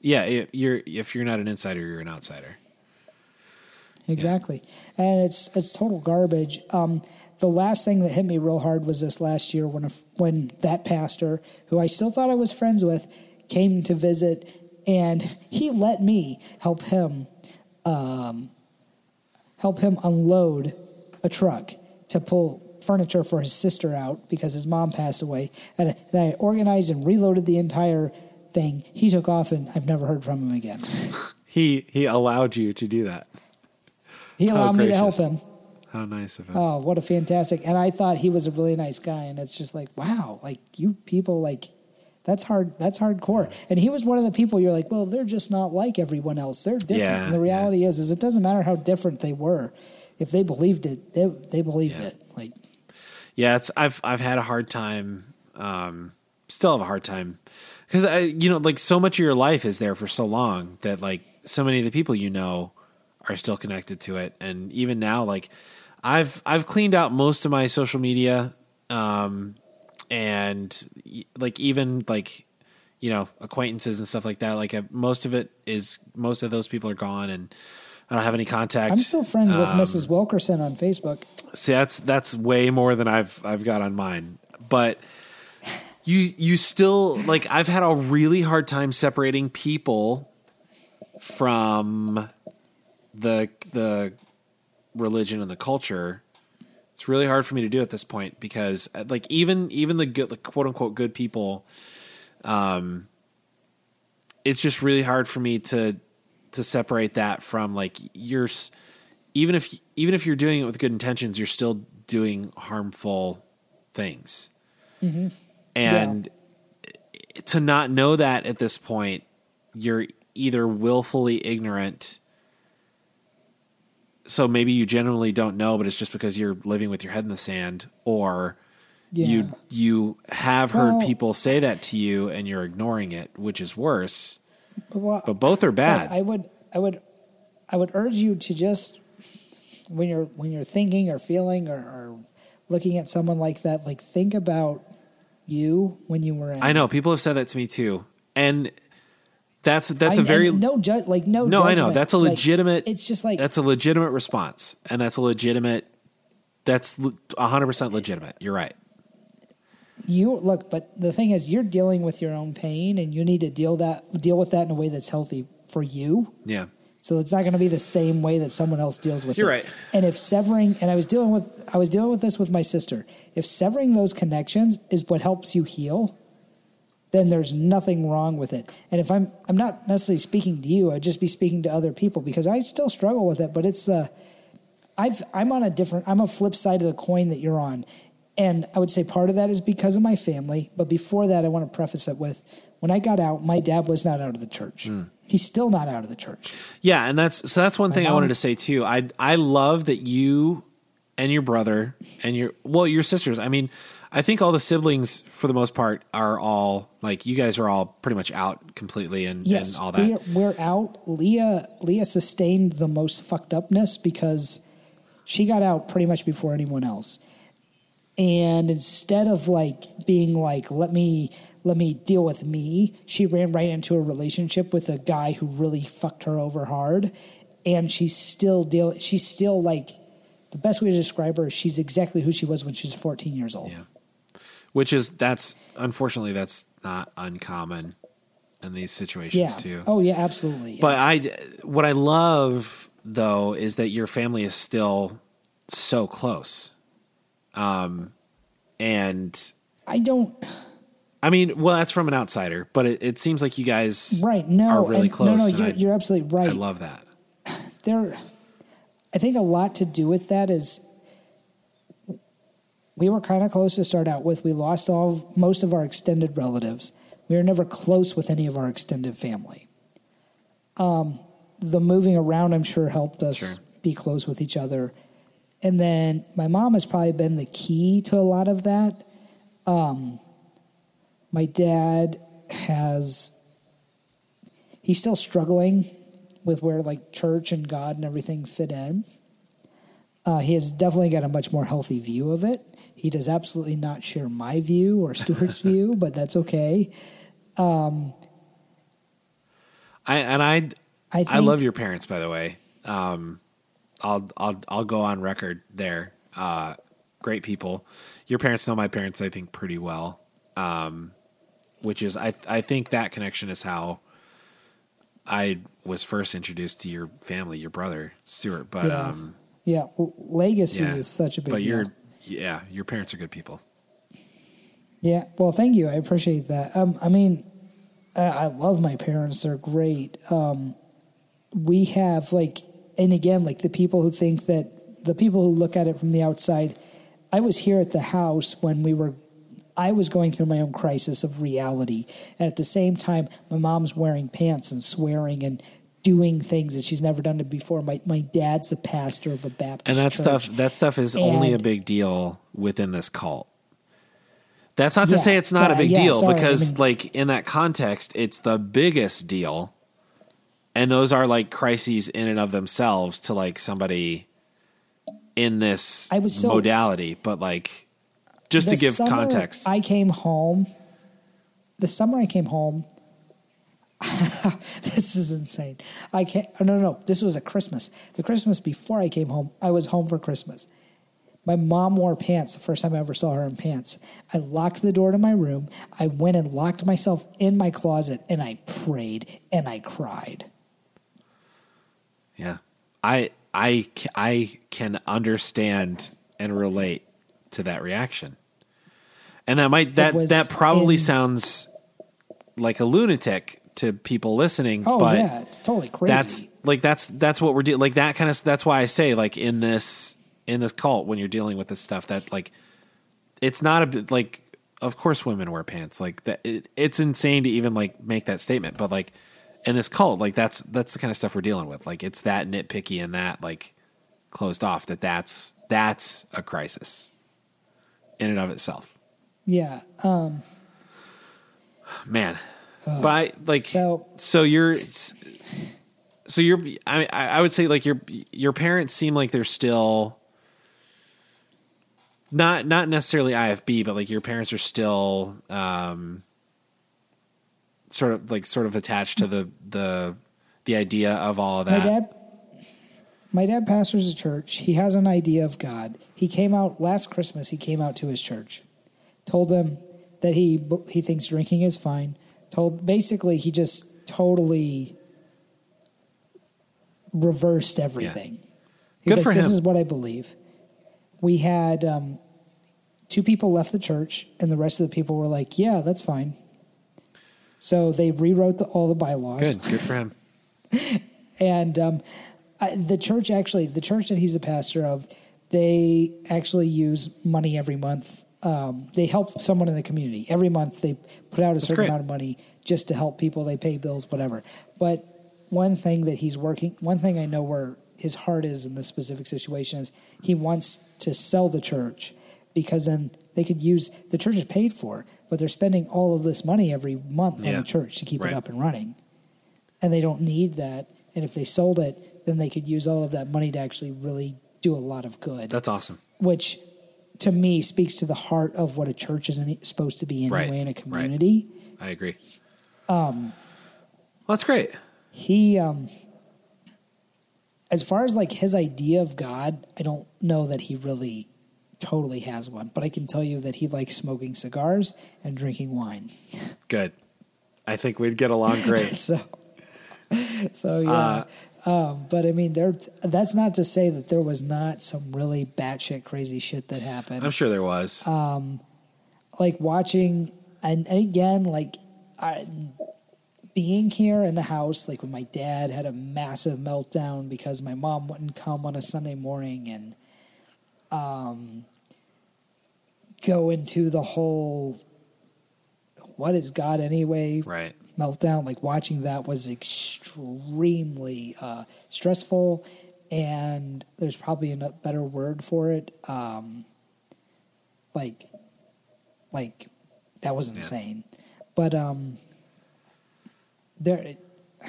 Yeah, you're if you're not an insider, you're an outsider exactly. Yeah. And it's it's total garbage. Um, the last thing that hit me real hard was this last year when a, when that pastor, who I still thought I was friends with, came to visit, and he let me help him um, help him unload a truck to pull furniture for his sister out because his mom passed away. And then I organized and reloaded the entire thing. He took off, and I've never heard from him again. he he allowed you to do that. He allowed me to help him. How nice of him. Oh, what a fantastic. And I thought he was a really nice guy. And it's just like, wow, like you people, like, that's hard. That's hardcore. And he was one of the people you're like, well, they're just not like everyone else. They're different. Yeah, and the reality yeah. is, is it doesn't matter how different they were. If they believed it, they, they believed yeah. it. Like, yeah, it's, I've, I've had a hard time, um, still have a hard time because I, you know, like so much of your life is there for so long that like so many of the people you know are still connected to it. And even now, like I've I've cleaned out most of my social media, um, and like even like you know acquaintances and stuff like that. Like uh, most of it is most of those people are gone, and I don't have any contact. I'm still friends with um, Mrs. Wilkerson on Facebook. See, that's that's way more than I've I've got on mine, but. You you still like I've had a really hard time separating people from the the religion and the culture it's really hard for me to do at this point because uh, like even even the good like, quote unquote good people um it's just really hard for me to to separate that from like you're even if even if you're doing it with good intentions you're still doing harmful things mm-hmm. and yeah. to not know that at this point you're either willfully ignorant so maybe you genuinely don't know but it's just because you're living with your head in the sand or Yeah. you you have heard Well- people say that to you and you're ignoring it which is worse Well, but both are bad I would, I would, I would urge you to just when you're when you're thinking or feeling or, or looking at someone like that, like think about you when you were in. I know people have said that to me too, and that's that's I- a very no judge, like no. no. I know that's a Like, legitimate. it's just like that's a legitimate response, and that's a legitimate. That's hundred percent legitimate. You're right. you look, but the thing is, you're dealing with your own pain, and you need to deal that deal with that in a way that's healthy for you. Yeah, So it's not going to be the same way that someone else deals with You're it. right. And if severing, and I was dealing with, I was dealing with this with my sister. If severing those connections is what helps you heal, then there's nothing wrong with it. And if I'm, I'm not necessarily speaking to you, I'd just be speaking to other people because I still struggle with it. But it's the, I've, I'm on a different, I'm a flip side of the coin that you're on. And I would say part of that is because of my family. But before that, I want to preface it with when I got out, my dad was not out of the church. Hmm. He's still not out of the church. yeah, and that's so. That's one thing I wanted to say too. I I love that you and your brother and your well your sisters. I mean, I think all the siblings for the most part are all like you guys are all pretty much out completely and, Yes, and all that. We're, we're out. Leah Leah sustained the most fucked upness because she got out pretty much before anyone else. And instead of like being like, let me let me deal with me, she ran right into a relationship with a guy who really fucked her over hard. And she's still deal she's still like the best way to describe her is she's exactly who she was when she was 14 years old. Yeah. Which is that's unfortunately that's not uncommon in these situations Yeah. too. Oh yeah, absolutely. But I what I love though is that your family is still so close. Um and I don't I mean, well, that's from an outsider, but it, it seems like you guys right. No, are really and- close. No, no, you're, I, you're absolutely right. I love that. there i think a lot to do with that is we were kind of close to start out with we lost all most of our extended relatives we were never close with any of our extended family um, the moving around i'm sure helped us Sure. be close with each other and then my mom has probably been the key to a lot of that um, my dad has he's still struggling with where like church and God and everything fit in. Uh, he has definitely got a much more healthy view of it. He does absolutely not share my view or Stuart's view, but that's okay. I and I I I, love your parents by the way. Um I'll I'll I'll go on record there. Uh great people. Your parents know my parents I think pretty well. Um which is I I think that connection is how I was first introduced to your family, your brother, Stuart. But Yeah. um Yeah, legacy yeah. is such a big but deal. you're yeah, your parents are good people. Yeah, well, thank you. I appreciate that. Um, I mean, I, I love my parents; they're great. Um, we have like, and again, like the people who think that the people who look at it from the outside. I was here at the house when we were. I was going through my own crisis of reality, and at the same time, my mom's wearing pants and swearing and doing things that she's never done before. My my dad's a pastor of a Baptist, and that church. stuff that stuff is only a big deal within this cult that's not to Yeah, say it's not a yeah, big yeah, deal sorry, I because mean- like in that context it's the biggest deal and those are like crises in and of themselves to like somebody in this I was so- modality but like just to give context I came home. The summer I came home. this is insane. I can't. Oh, no, no, no. This was a Christmas. The Christmas before I came home, I was home for Christmas. My mom wore pants the first time I ever saw her in pants. I locked the door to my room. I went and locked myself in my closet and I prayed and I cried. yeah i i i can understand and relate to that reaction and that might that that probably in- sounds like a lunatic to people listening Oh but yeah, it's totally crazy. that's like that's that's what we're doing like that kind of that's why i say like in this in this cult when you're dealing with this stuff that like it's not a bit like of course women wear pants like that it, it's insane to even like make that statement but like in this cult, like that's that's the kind of stuff we're dealing with. Like it's that nitpicky and that like closed off that that's that's a crisis in and of itself. Yeah. Um, Man, but I, like So- so you're so you're I I would say like your your parents seem like they're still not not necessarily IFB, but like your parents are still um sort of like sort of attached to the the the idea of all of my that. dad, my dad pastors a church. He has an idea of God. He came out last Christmas. He came out to his church, told them that he he thinks drinking is fine. Told basically he just totally reversed everything. He's Good like, for this him. is what I believe. We had um, two people left the church, and the rest of the people were like, "Yeah, that's fine." So they rewrote the, all the bylaws. Good, good for him. And um, I, the church actually, the church that he's a pastor of, they actually use money every month. Um, they help someone in the community every month. They put out a certain great. amount of money just to help people. They pay bills, whatever. But one thing that he's working, one thing I know where his heart is in this specific situation is he wants to sell the church because then they could use the church is paid for, but they're spending all of this money every month on the church to keep Right. it up and running and they don't need that. And if they sold it, then they could use all of that money to actually really do a lot of good, That's awesome. which to me speaks to the heart of what a church is supposed to be anyway Right, in a right. community. I agree. Um, well, that's great. He, um, as far as like his idea of God, I don't know that he really totally has one, but I can tell you that he likes smoking cigars and drinking wine. Good. I think we'd get along great. So, so yeah. Uh, um, but I mean, there. That's not to say that there was not some really batshit crazy shit that happened. I'm sure there was. like watching, and, and again, like I, being here in the house, like when my dad had a massive meltdown because my mom wouldn't come on a Sunday morning, and um, go into the whole "what is God anyway?" right. Meltdown. Like watching that was extremely uh, stressful, and there's probably a better word for it. Um, like, like that was insane, but um, there.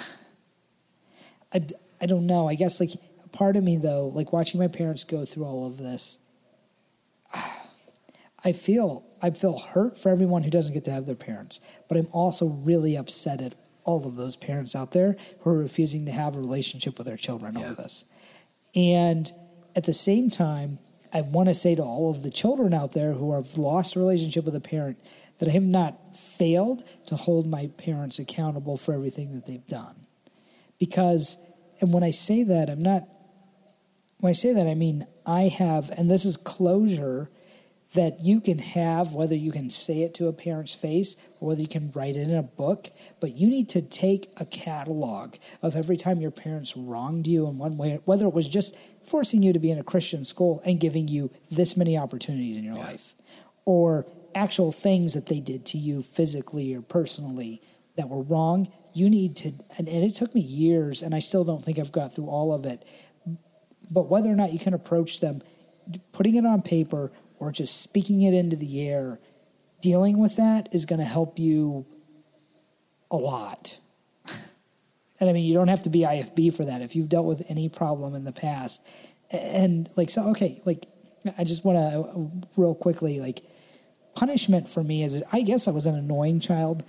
I I don't know. I guess like part of me though, like watching my parents go through all of this. I feel I feel hurt for everyone who doesn't get to have their parents, but I'm also really upset at all of those parents out there who are refusing to have a relationship with their children Yeah. over this. And at the same time, I want to say to all of the children out there who have lost a relationship with a parent that I have not failed to hold my parents accountable for everything that they've done. Because, and when I say that, I'm not, when I say that, I mean, I have, and this is closure that you can have, whether you can say it to a parent's face or whether you can write it in a book, but you need to take a catalog of every time your parents wronged you in one way, whether it was just forcing you to be in a Christian school and giving you this many opportunities in your life, or actual things that they did to you physically or personally that were wrong. You need to, and, and it took me years, and I still don't think I've got through all of it. But whether or not you can approach them, putting it on paper or just speaking it into the air, dealing with that is going to help you a lot. And I mean, you don't have to be IFB for that. If you've dealt with any problem in the past, and like, so, okay, like, I just want to real quickly, like, punishment for me is, I guess I was an annoying child.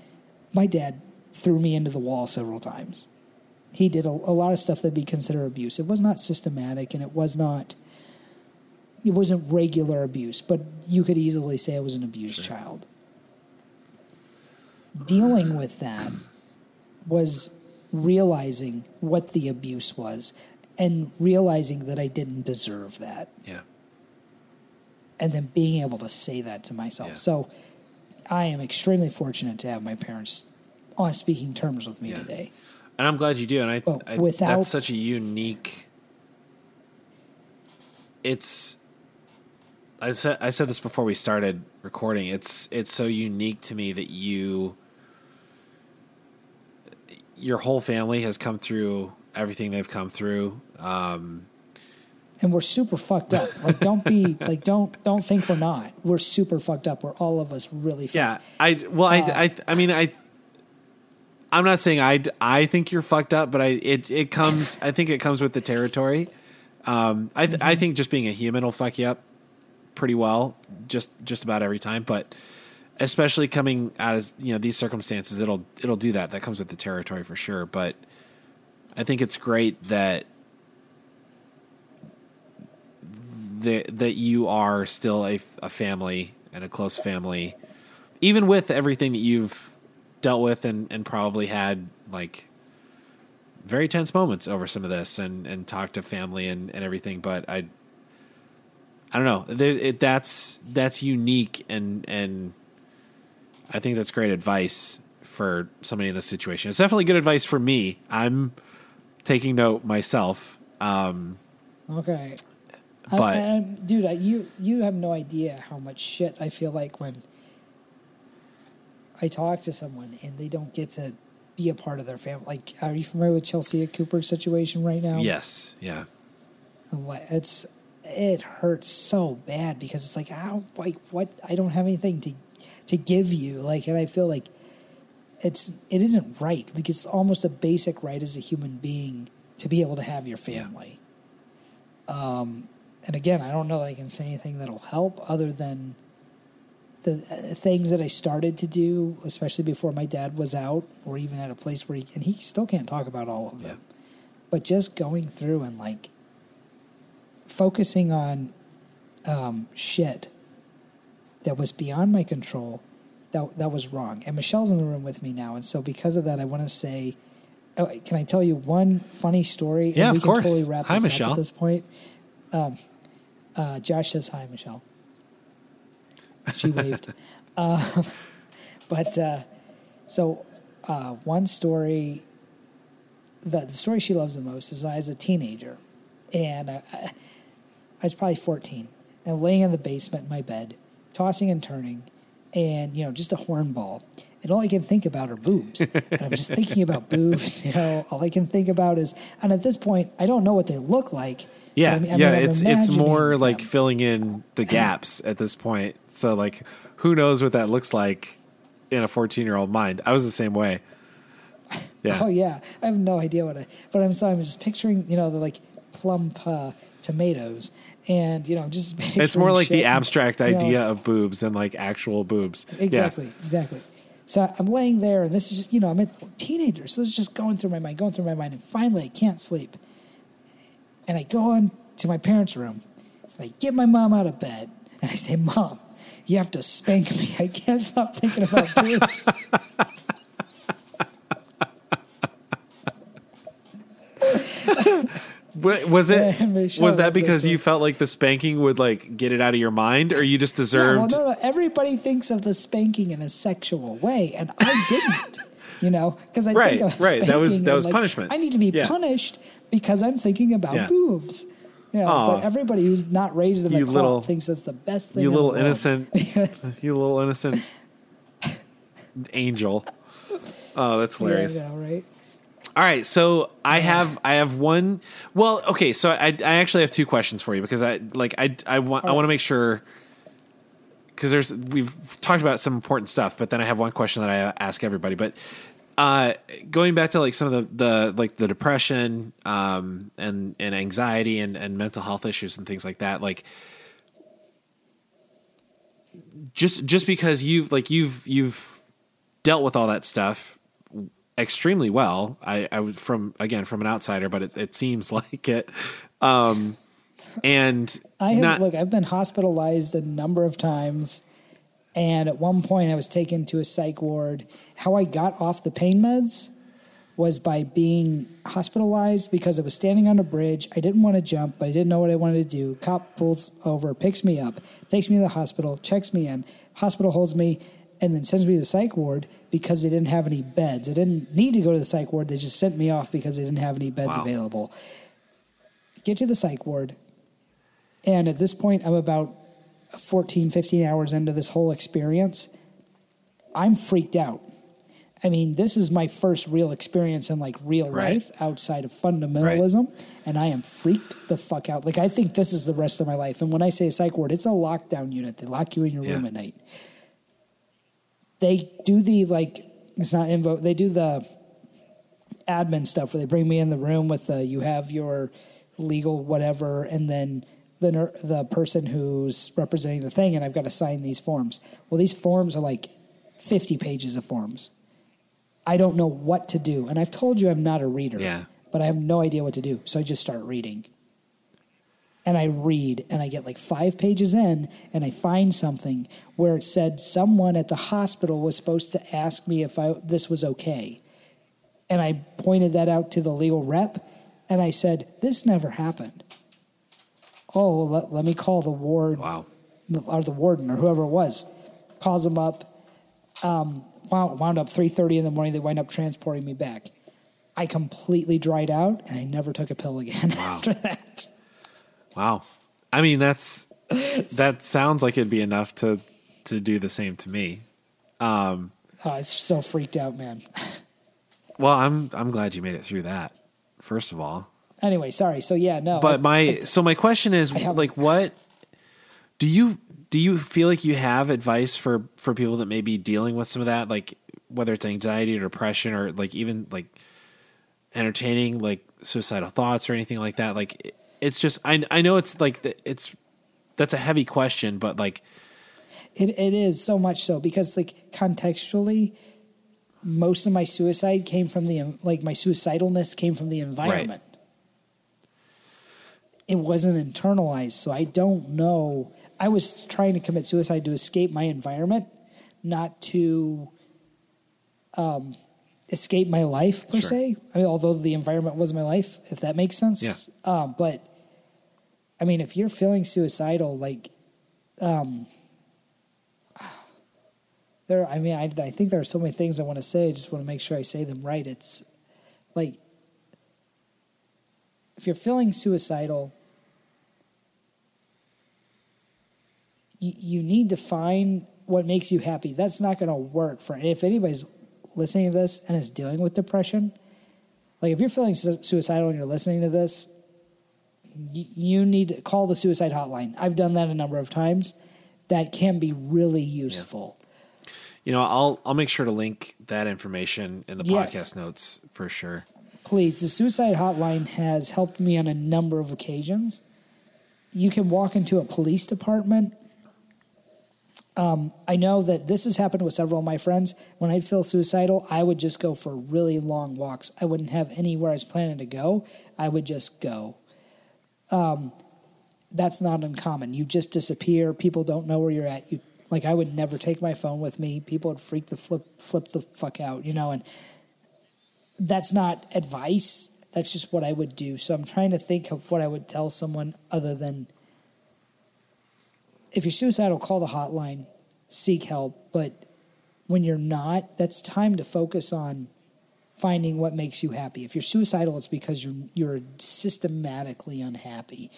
My dad threw me into the wall several times. He did a, a lot of stuff that'd be considered abuse. It was not systematic and it was not it wasn't regular abuse, but you could easily say I was an abused child. Dealing with that was realizing what the abuse was and realizing that I didn't deserve that Yeah. and then being able to say that to myself. Yeah. So I am extremely fortunate to have my parents on speaking terms with me Yeah. today. And I'm glad you do. And I, I without- that's such a unique. It's. I said I said this before we started recording. It's it's so unique to me that you. your whole family has come through everything they've come through. Um, and we're super fucked up. Like, don't be like, don't don't think we're not. We're super fucked up. We're all of us really. Fucked. Yeah, I well, I, uh, I, I mean, I, I'm not saying I, I think you're fucked up, but I, it, it comes. I think it comes with the territory. Um, I, mm-hmm. I think just being a human will fuck you up pretty well, just just about every time. But especially coming out of you know these circumstances, it'll it'll do that. That comes with the territory for sure. But I think it's great that that that you are still a, a family and a close family, even with everything that you've dealt with and, and probably had like very tense moments over some of this and, and talk to family and, and everything. But I, I don't know. It, it, that's that's unique and and I think that's great advice for somebody in this situation. It's definitely good advice for me. I'm taking note myself. Um, okay, but I, I, dude, I, you you have no idea how much shit I feel like when I talk to someone and they don't get to be a part of their family. Like, are you familiar with Chelsea Cooper's situation right now? Yes. Yeah. It's it hurts so bad because it's like how like what I don't have anything to to give you like and I feel like it's it isn't right like it's almost a basic right as a human being to be able to have your family. Um, and again, I don't know that I can say anything that'll help other than the uh, things that I started to do, especially before my dad was out, or even at a place where he and he still can't talk about all of them. Yeah. But just going through and like focusing on um, shit that was beyond my control, that that was wrong. And Michelle's in the room with me now, and so because of that, I want to say, oh, can I tell you one funny story? Yeah, and we of can course. Totally wrap hi, Michelle. at this point. Um, uh, Josh says hi, Michelle. She waved. uh, but uh, so uh, one story, the, the story she loves the most is as a teenager, and I, I was probably fourteen, and laying in the basement in my bed, tossing and turning, and you know just a hornball. And all I can think about are boobs. and I'm just thinking about boobs. You know, all I can think about is, and at this point, I don't know what they look like yeah, I mean, yeah, I mean, it's it's more them. like filling in the gaps at this point. So like, who knows what that looks like in a fourteen year old mind? I was the same way. Yeah. oh yeah, I have no idea what I. But I'm sorry, I'm just picturing you know the like plump uh, tomatoes, and you know just. It's more like the abstract idea know, of boobs than like actual boobs. Exactly, yeah. exactly. So I'm laying there, and this is just, you know I'm a teenager, so this is just going through my mind, going through my mind, and finally I can't sleep and I go on to my parents' room and I get my mom out of bed and I say, Mom, you have to spank me. I can't stop thinking about boobs. Was it was that because you felt like the spanking would like get it out of your mind or you just deserved yeah, well, no, no. everybody thinks of the spanking in a sexual way and i didn't you know because i right, think of right that was that was like, punishment i need to be yeah. punished because I'm thinking about yeah. boobs. Yeah, but everybody who's not raised in the cult thinks that's the best thing. You little innocent, you little innocent angel. Oh, that's hilarious. Yeah, right. All right, so I have I have one. Well, okay, so I I actually have two questions for you because I like I I want I want to make sure because there's we've talked about some important stuff, but then I have one question that I ask everybody. But uh, going back to like some of the, the like the depression um, and and anxiety and, and mental health issues and things like that like just just because you've like you've you've dealt with all that stuff extremely well i i would from again from an outsider but it, it seems like it um and i have not, look i've been hospitalized a number of times and at one point, I was taken to a psych ward. How I got off the pain meds was by being hospitalized because I was standing on a bridge. I didn't want to jump, but I didn't know what I wanted to do. Cop pulls over, picks me up, takes me to the hospital, checks me in. Hospital holds me, and then sends me to the psych ward because they didn't have any beds. I didn't need to go to the psych ward. They just sent me off because they didn't have any beds wow. available. Get to the psych ward, and at this point, I'm about 14, 15 hours into this whole experience, I'm freaked out. I mean, this is my first real experience in like real Right. life outside of fundamentalism, and I am freaked the fuck out. Like I think this is the rest of my life. And when I say a psych ward, it's a lockdown unit. They lock you in your room at night. They do the like it's not info. They do the admin stuff where they bring me in the room with the you have your legal whatever, and then the ner- the person who's representing the thing, and I've got to sign these forms. Well, these forms are like fifty pages of forms. I don't know what to do, and I've told you I'm not a reader. Yeah. but I have no idea what to do, so I just start reading. And I read, and I get like five pages in, and I find something where it said someone at the hospital was supposed to ask me if I this was okay and I pointed that out to the legal rep, and I said, "This never happened." Oh, well, let, let me call the ward Wow. or the warden or whoever it was. Calls them up. Um, wound, wound up three thirty in the morning. They wind up transporting me back. I completely dried out, and I never took a pill again after that. Wow. I mean, that's that sounds like it'd be enough to to do the same to me. Um, oh, I was so freaked out, man. Well, I'm I'm glad you made it through that. First of all, Anyway, sorry. So yeah, no. but it's- my it's- so my question is like what do you do you feel like you have advice for for people that may be dealing with some of that like whether it's anxiety or depression or like even like entertaining like suicidal thoughts or anything like that like it's just I I know it's like the- it's that's a heavy question but like It it is so much so because like contextually, most of my suicide came from the like my suicidalness came from the environment. It wasn't internalized, so I don't know. I was trying to commit suicide to escape my environment, not to um, escape my life per Sure. se. I mean, although the environment was my life, if that makes sense. Yeah. Um, but I mean, if you're feeling suicidal, like um, there i mean I, I think there are so many things i want to say i just want to make sure i say them right. It's like if you're feeling suicidal you, you need to find what makes you happy. That's not going to work for if anybody's listening to this and is dealing with depression like if you're feeling su- suicidal and you're listening to this you, need to call the suicide hotline. I've done that a number of times. That can be really useful. You know I'll I'll make sure to link that information in the Yes. podcast notes for sure. Please the suicide hotline has helped me on a number of occasions. You can walk into a police department. Um, i know that this has happened with several of my friends. When i'd feel suicidal i would just go for really long walks. I wouldn't have anywhere i was planning to go. I would just go um, that's not uncommon you just disappear people don't know where you're at you like i would never take my phone with me people would freak the flip flip the fuck out you know and that's not advice. That's just what I would do. So I'm trying to think of what I would tell someone other than if you're suicidal, call the hotline, seek help. But when you're not, that's time to focus on finding what makes you happy. If you're suicidal, it's because you're you're systematically unhappy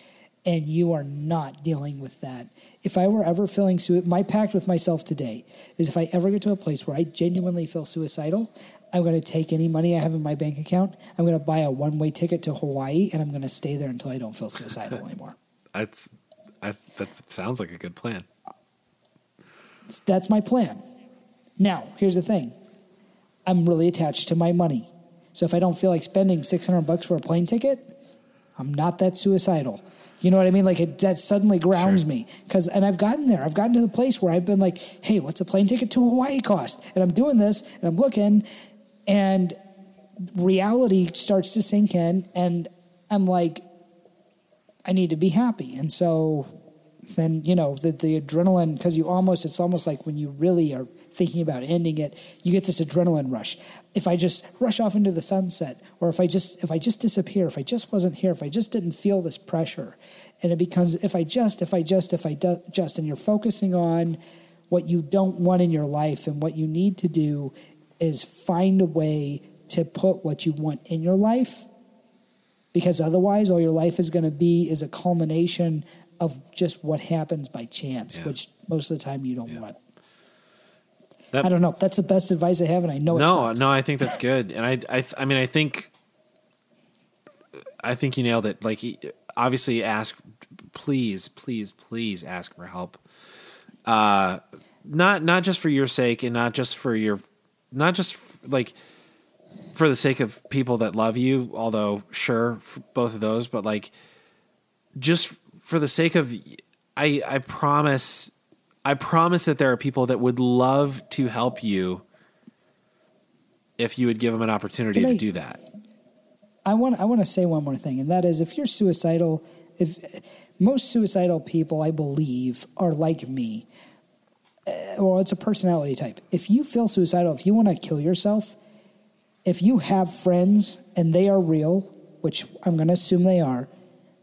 and you are not dealing with that. If I were ever feeling sui- my pact with myself today is if I ever get to a place where I genuinely feel suicidal, I'm going to take any money I have in my bank account. I'm going to buy a one-way ticket to Hawaii and I'm going to stay there until I don't feel suicidal anymore. that's I, that sounds like a good plan That's my plan. Now, here's the thing. I'm really attached to my money. So if I don't feel like spending 600 bucks for a plane ticket, I'm not that suicidal. You know what I mean? Like it, that suddenly grounds Sure. me because, and I've gotten there. I've gotten to the place where I've been like, "Hey, what's a plane ticket to Hawaii cost?" And I'm doing this, and I'm looking, and reality starts to sink in, and I'm like, I need to be happy, and so then you know the, the adrenaline because you almost it's almost like when you really are thinking about ending it you get this adrenaline rush. If i just rush off into the sunset or if i just if i just disappear if i just wasn't here if i just didn't feel this pressure and it becomes if i just if i just if i do, just and you're focusing on what you don't want in your life and what you need to do is find a way to put what you want in your life because otherwise all your life is going to be is a culmination of just what happens by chance Yeah. which most of the time you don't want That, I don't know. That's the best advice I have, and I know. No, no, I think that's good, and I, I, I mean, I think, I think you nailed it. Like, obviously, ask, please, please, please, ask for help. Uh, not not just for your sake, and not just for your, not just like for the sake of people that love you. Although, sure, both of those, but like, just for the sake of, I, I promise I promise that there are people that would love to help you if you would give them an opportunity Can to I, do that. I want I want to say one more thing, and that is if you're suicidal, if most suicidal people, I believe, are like me. Uh, well, it's a personality type. If you feel suicidal, if you want to kill yourself, if you have friends and they are real, which I'm going to assume they are,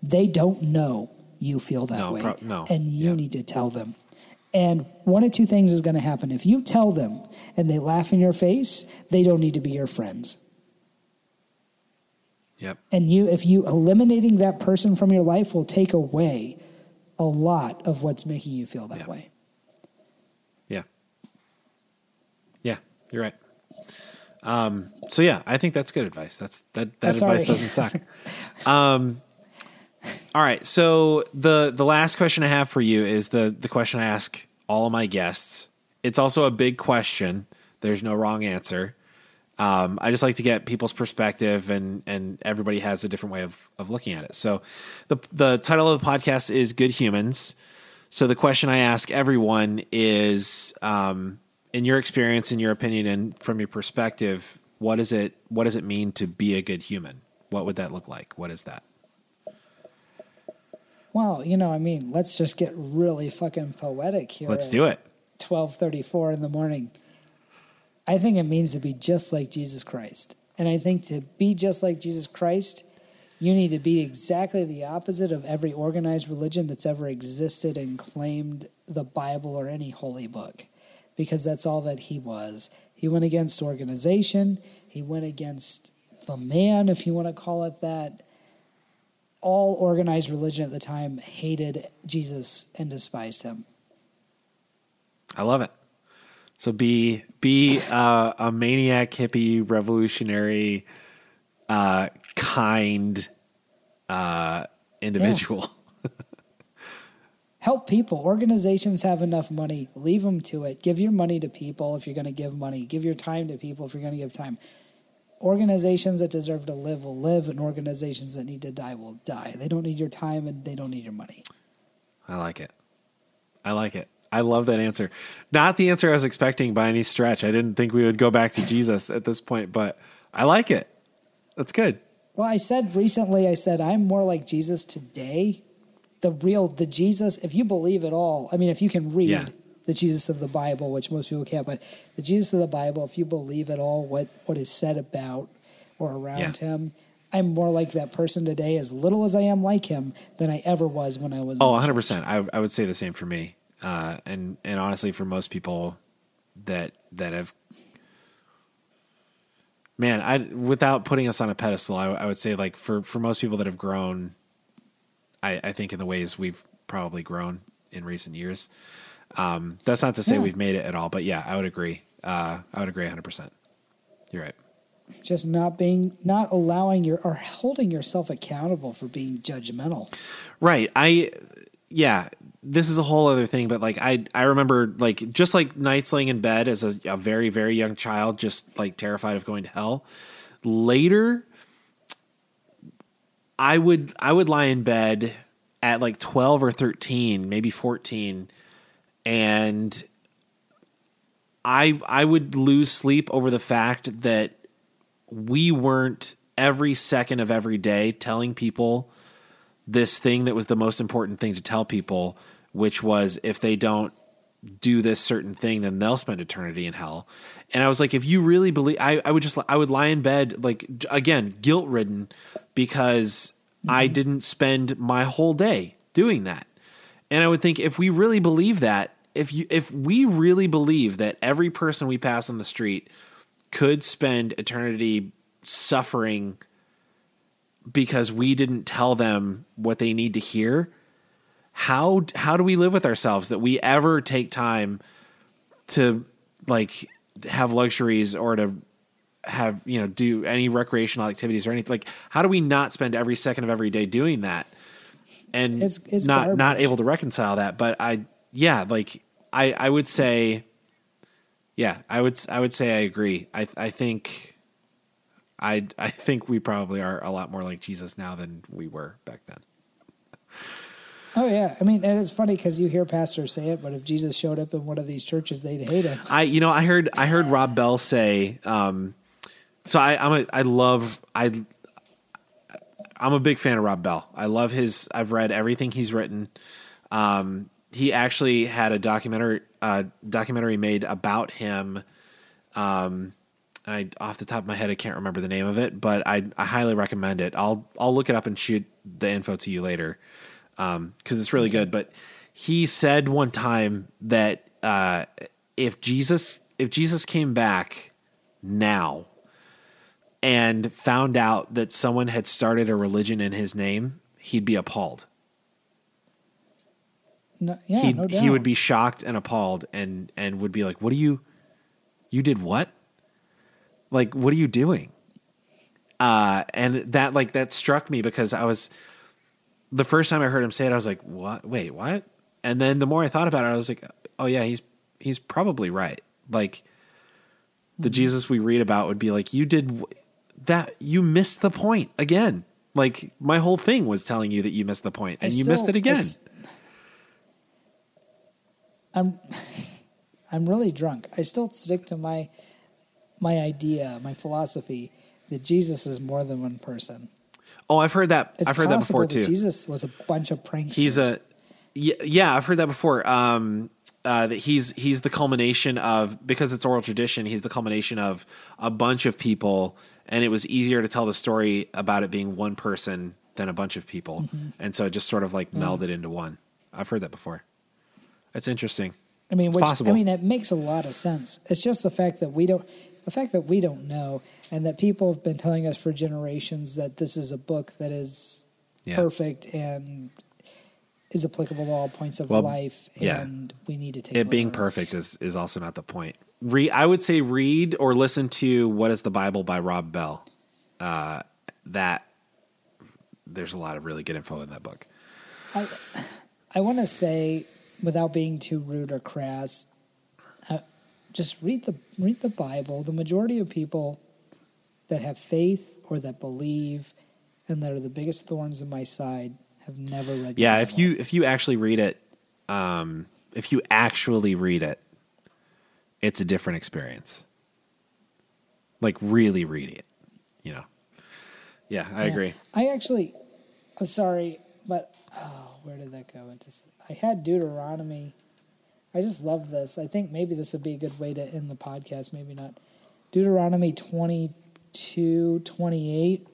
they don't know you feel that no, way. Pro- no. And you yeah. need to tell them. And one of two things is going to happen. If you tell them and they laugh in your face, they don't need to be your friends. Yep. And you if you eliminating that person from your life will take away a lot of what's making you feel that way. Yeah. Yeah, you're right. Um, so yeah, I think that's good advice. That's that that oh, advice doesn't suck. um, all right. So the the last question I have for you is the the question I ask all of my guests. It's also a big question. There's no wrong answer. Um, I just like to get people's perspective, and and everybody has a different way of of looking at it. So, the the title of the podcast is "Good Humans." So the question I ask everyone is, um, in your experience, in your opinion, and from your perspective, what is it? What does it mean to be a good human? What would that look like? What is that? Well, you know, I mean, let's just get really fucking poetic here. Let's do it. 12:34 in the morning. I think it means to be just like Jesus Christ. And I think to be just like Jesus Christ, you need to be exactly the opposite of every organized religion that's ever existed and claimed the Bible or any holy book because that's all that he was. He went against organization, he went against the man if you want to call it that all organized religion at the time hated Jesus and despised him. I love it. So be be uh, a maniac, hippie, revolutionary, uh, kind uh, individual. Yeah. Help people. Organizations have enough money. Leave them to it. Give your money to people if you're going to give money. Give your time to people if you're going to give time organizations that deserve to live will live, and organizations that need to die will die. They don't need your time and they don't need your money. I like it. I like it. I love that answer. Not the answer I was expecting by any stretch. I didn't think we would go back to Jesus at this point, but I like it. That's good. Well, I said recently, I said, I'm more like Jesus today. The real, the Jesus, if you believe it all, I mean, if you can read, yeah the Jesus of the Bible, which most people can't, but the Jesus of the Bible, if you believe at all what, what is said about or around yeah. him, I'm more like that person today, as little as I am like him, than I ever was when I was. Oh, 100 percent. I, I would say the same for me, uh, and and honestly, for most people that that have, man, I without putting us on a pedestal, I, I would say like for for most people that have grown, I, I think in the ways we've probably grown in recent years, um, that's not to say yeah. we've made it at all, but yeah, I would agree. Uh, I would agree 100%. You're right. Just not being, not allowing your, or holding yourself accountable for being judgmental. Right. I, yeah, this is a whole other thing, but like I, I remember like just like nights laying in bed as a, a very, very young child, just like terrified of going to hell. Later, I would, I would lie in bed at like 12 or 13, maybe 14 and I I would lose sleep over the fact that we weren't every second of every day telling people this thing that was the most important thing to tell people, which was if they don't do this certain thing, then they'll spend eternity in hell. And I was like, if you really believe, I, I would just, I would lie in bed, like, again, guilt ridden because mm-hmm. I didn't spend my whole day doing that. And I would think if we really believe that, if you if we really believe that every person we pass on the street could spend eternity suffering because we didn't tell them what they need to hear, how how do we live with ourselves that we ever take time to like have luxuries or to have you know do any recreational activities or anything like how do we not spend every second of every day doing that and It's- it's not garbage. not able to reconcile that but i yeah like i i would say yeah i would i would say i agree i i think i i think we probably are a lot more like jesus now than we were back then Oh yeah, I mean, and it's funny because you hear pastors say it, but if Jesus showed up in one of these churches, they'd hate him. I you know I heard I heard Rob Bell say um so I I'm a I love I I'm a big fan of Rob Bell. I love his I've read everything he's written. Um he actually had a documentary uh documentary made about him um and I off the top of my head I can't remember the name of it, but I I highly recommend it. I'll I'll look it up and shoot the info to you later um because it's really good. But he said one time that uh if Jesus if Jesus came back now and found out that someone had started a religion in his name, he'd be appalled. No, yeah, he'd, no doubt. he would be shocked and appalled and and would be like, "What do you you did what? Like what are you doing?" Uh and that like that struck me because I was the first time I heard him say it I was like, "What? Wait, what?" And then the more I thought about it I was like, "Oh yeah, he's he's probably right." Like Mm-hmm. the Jesus we read about would be like, "You did that you missed the point again." Like my whole thing was telling you that you missed the point I and you still- missed it again. s- I'm I'm really drunk. I still stick to my my idea, my philosophy that Jesus is more than one person. Oh, I've heard that. It's I've heard that before too. Jesus was a bunch of pranksters. he's a yeah, yeah, I've heard that before. Um, uh, that he's he's the culmination of because it's oral tradition. He's the culmination of a bunch of people, and it was easier to tell the story about it being one person than a bunch of people, Mm-hmm. and so it just sort of like melded into one. I've heard that before. That's interesting. I mean, It's which possible. I mean, it makes a lot of sense. It's just the fact that we don't, the fact that we don't know, and that people have been telling us for generations that this is a book that is Yeah. perfect and is applicable to all points of Well, life, yeah. and we need to take It being perfect is is also not the point. Re- I would say read or listen to "What Is the Bible" by Rob Bell. Uh, that there's a lot of really good info in that book. I I want to say, without being too rude or crass, uh, just read the read the Bible. The majority of people that have faith or that believe and that are the biggest thorns in my side have never read. the Yeah, Bible. if you if you actually read it, um, if you actually read it, it's a different experience. Like really read it, you know. Yeah, I Yeah. agree. I actually, I'm sorry, but oh, where did that go? Into I had Deuteronomy. I just love this. I think maybe this would be a good way to end the podcast. Maybe not. Deuteronomy 22, 28.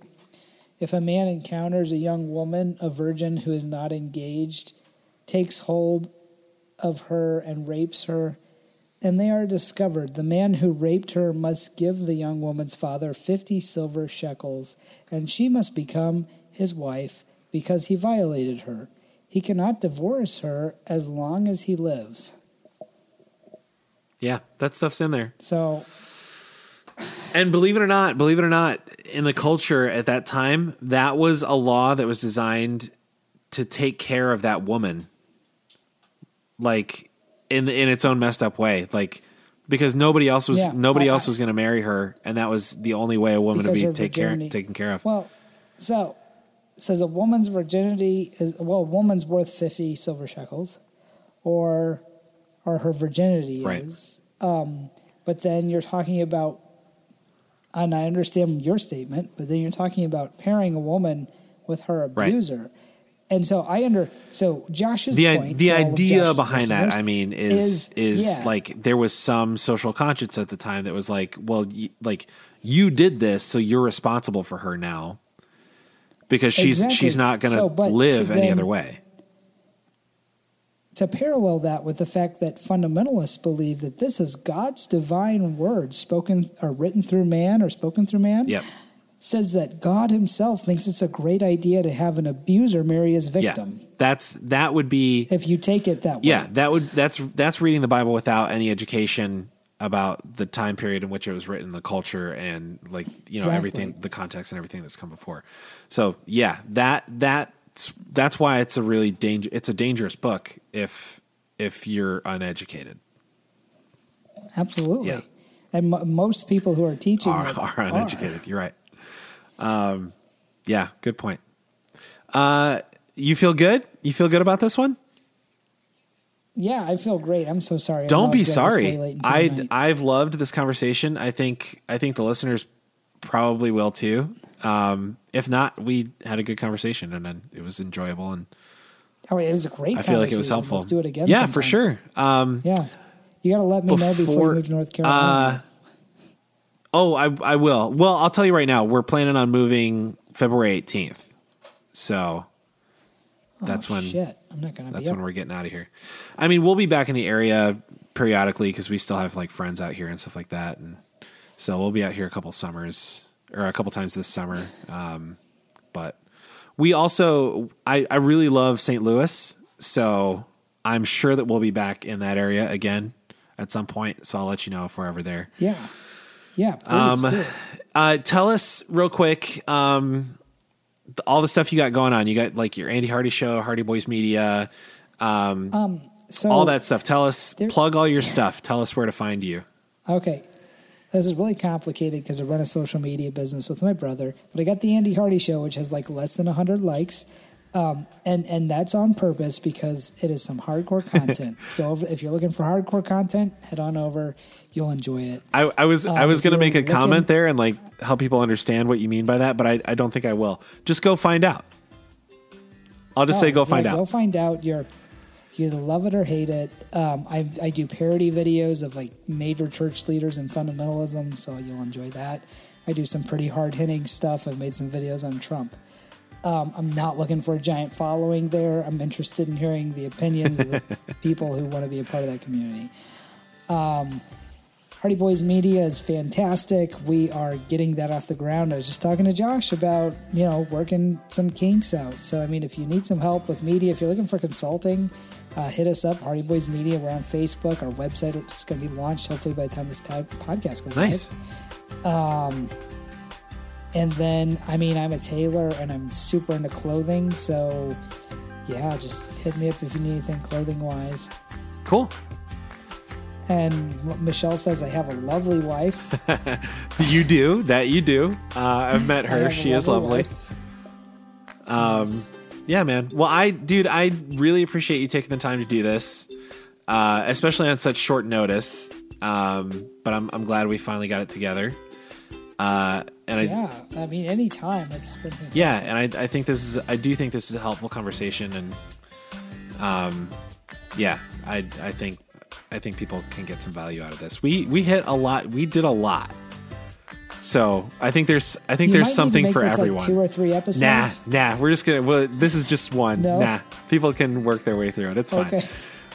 If a man encounters a young woman, a virgin who is not engaged, takes hold of her and rapes her, and they are discovered, the man who raped her must give the young woman's father 50 silver shekels, and she must become his wife because he violated her. He cannot divorce her as long as he lives. Yeah, that stuff's in there. So, And believe it or not, believe it or not, in the culture at that time, that was a law that was designed to take care of that woman, like in in its own messed up way, like because nobody else was Yeah, nobody I- else was going to marry her, and that was the only way a woman to be take care, taken care of. well, so says a woman's virginity is well, a woman's worth 50 silver shekels or or her virginity Right. is. Um, but then you're talking about and I understand your statement, but then you're talking about pairing a woman with her Right. abuser. And so I under so Josh's the point the to all of idea behind that, I mean, is is, yeah. like there was some social conscience at the time that was like, well, y- like you did this, so you're responsible for her now because she's Exactly. she's not going So, to live any then- other way. to parallel that with the fact that fundamentalists believe that this is God's divine word spoken or written through man or spoken through man Yep. says that God himself thinks it's a great idea to have an abuser marry his Yeah. victim. That's that would be If you take it that way. yeah, that would that's that's reading the Bible without any education about the time period in which it was written, the culture, and like you know Exactly. everything, the context, and everything that's come before. So yeah, that that's that's why it's a really danger. It's a dangerous book if if you're uneducated. Absolutely. Yeah. And mo most people who are teaching Are, are uneducated. You're right. Um, yeah, good point. Uh, you feel good? You feel good about this one? Yeah, I feel great. I'm so sorry. Don't be done this way sorry. late into the I. I've loved this conversation. I think I think the listeners probably will too. Um, if not, we had a good conversation and then it was enjoyable and oh, it was a great. I feel like it was helpful. Let's do it again. Yeah, for sure. Um, Yeah, you got to let me know before Before- you move to North Carolina. oh, I I will. Well, I'll tell you right now. We're planning on moving February 18th. So that's oh, when shit. I'm not gonna that's be when up. we're getting out of here. I mean, we'll be back in the area periodically because we still have like friends out here and stuff like that, and so we'll be out here a couple summers or a couple times this summer. Um, but we also, I, I really love St. Louis, so I'm sure that we'll be back in that area again at some point. So I'll let you know if we're ever there. Yeah, yeah. Please Um. Uh, tell us real quick um, all the stuff you got going on. You got like your Andy Hardy show, Hardy Boys Media, um, So all that stuff. Tell us, there- plug all your stuff. Tell us where to find you. Okay. This is really complicated because I run a social media business with my brother, but I got the Andy Hardy show, which has like less than 100 likes. Um, and, and that's on purpose because it is some hardcore content. Go over, if you're looking for hardcore content, head on over. You'll enjoy it. I, I was I was going to make a looking- comment there and like help people understand what you mean by that, but I, I don't think I will. Just go find out. I'll just say Oh, go yeah, find out. Go find out. You're you either love it or hate it. Um, I I do parody videos of like major church leaders and fundamentalism, so you'll enjoy that. I do some pretty hard hitting stuff. I've made some videos on Trump. Um, I'm not looking for a giant following there. I'm interested in hearing the opinions of the people who want to be a part of that community. Um, Hardy Boys Media is fantastic. We are getting that off the ground. I was just talking to Josh about, you know, working some kinks out. So, I mean, if you need some help with media, if you're looking for consulting, uh, hit us up, Hardy Boys Media. We're on Facebook. Our website is going to be launched hopefully by the time this pod- podcast goes Nice. live. And then, I mean, I'm a tailor and I'm super into clothing. So, yeah, just hit me up if you need anything clothing wise. Cool. And Michelle says I have a lovely wife. You do that. You do. Uh, I've met her. She is lovely. wife. Um, yeah, man. Well, I, dude, I really appreciate you taking the time to do this, uh, especially on such short notice. Um, but I'm, I'm glad we finally got it together. Uh, and I, Yeah, I mean, anytime it's been fantastic. yeah, and I, I think this is, I do think this is a helpful conversation, and, um, yeah, I, I think, I think people can get some value out of this. We, we hit a lot. We did a lot. So I think there's, I think You there's might need to something for this, like, everyone. two or three episodes. Nah, nah. We're just gonna. Well, this is just one. No? Nah, people can work their way through it. It's fine. Okay.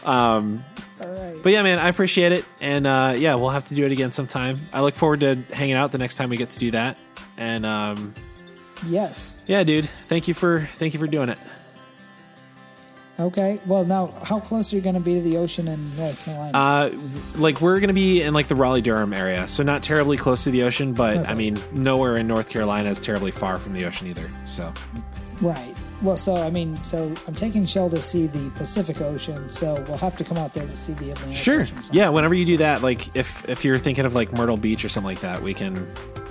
Um. All right. But yeah, man, I appreciate it, and uh, yeah, we'll have to do it again sometime. I look forward to hanging out the next time we get to do that. And um, yes. yeah, dude, thank you for thank you for doing it. Okay. Well, now, how close are you going to be to the ocean in North Carolina? Uh, like we're gonna be in like the Raleigh Durham area, so not terribly close to the ocean, but I mean, nowhere in North Carolina is terribly far from the ocean either. So right. Well, so I mean, so I'm taking Shell to see the Pacific Ocean, so we'll have to come out there to see the Atlantic sure, yeah. Whenever you do that, like if if you're thinking of like Myrtle Beach or something like that, we can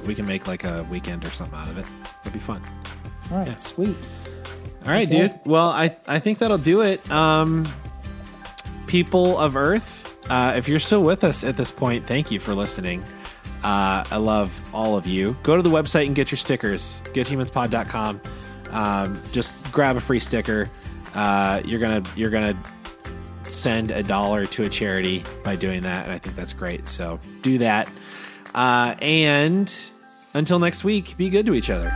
we can make like a weekend or something out of it. It'd be fun. All right. yeah. Sweet. All right, Okay. dude. Well, I, I think that'll do it. Um, people of Earth, uh, if you're still with us at this point, thank you for listening. Uh, I love all of you. Go to the website and get your stickers. GoodHumansPod.com. Um, just grab a free sticker. Uh, you're gonna you're gonna send a dollar to a charity by doing that, and I think that's great. So do that. Uh, and until next week, be good to each other.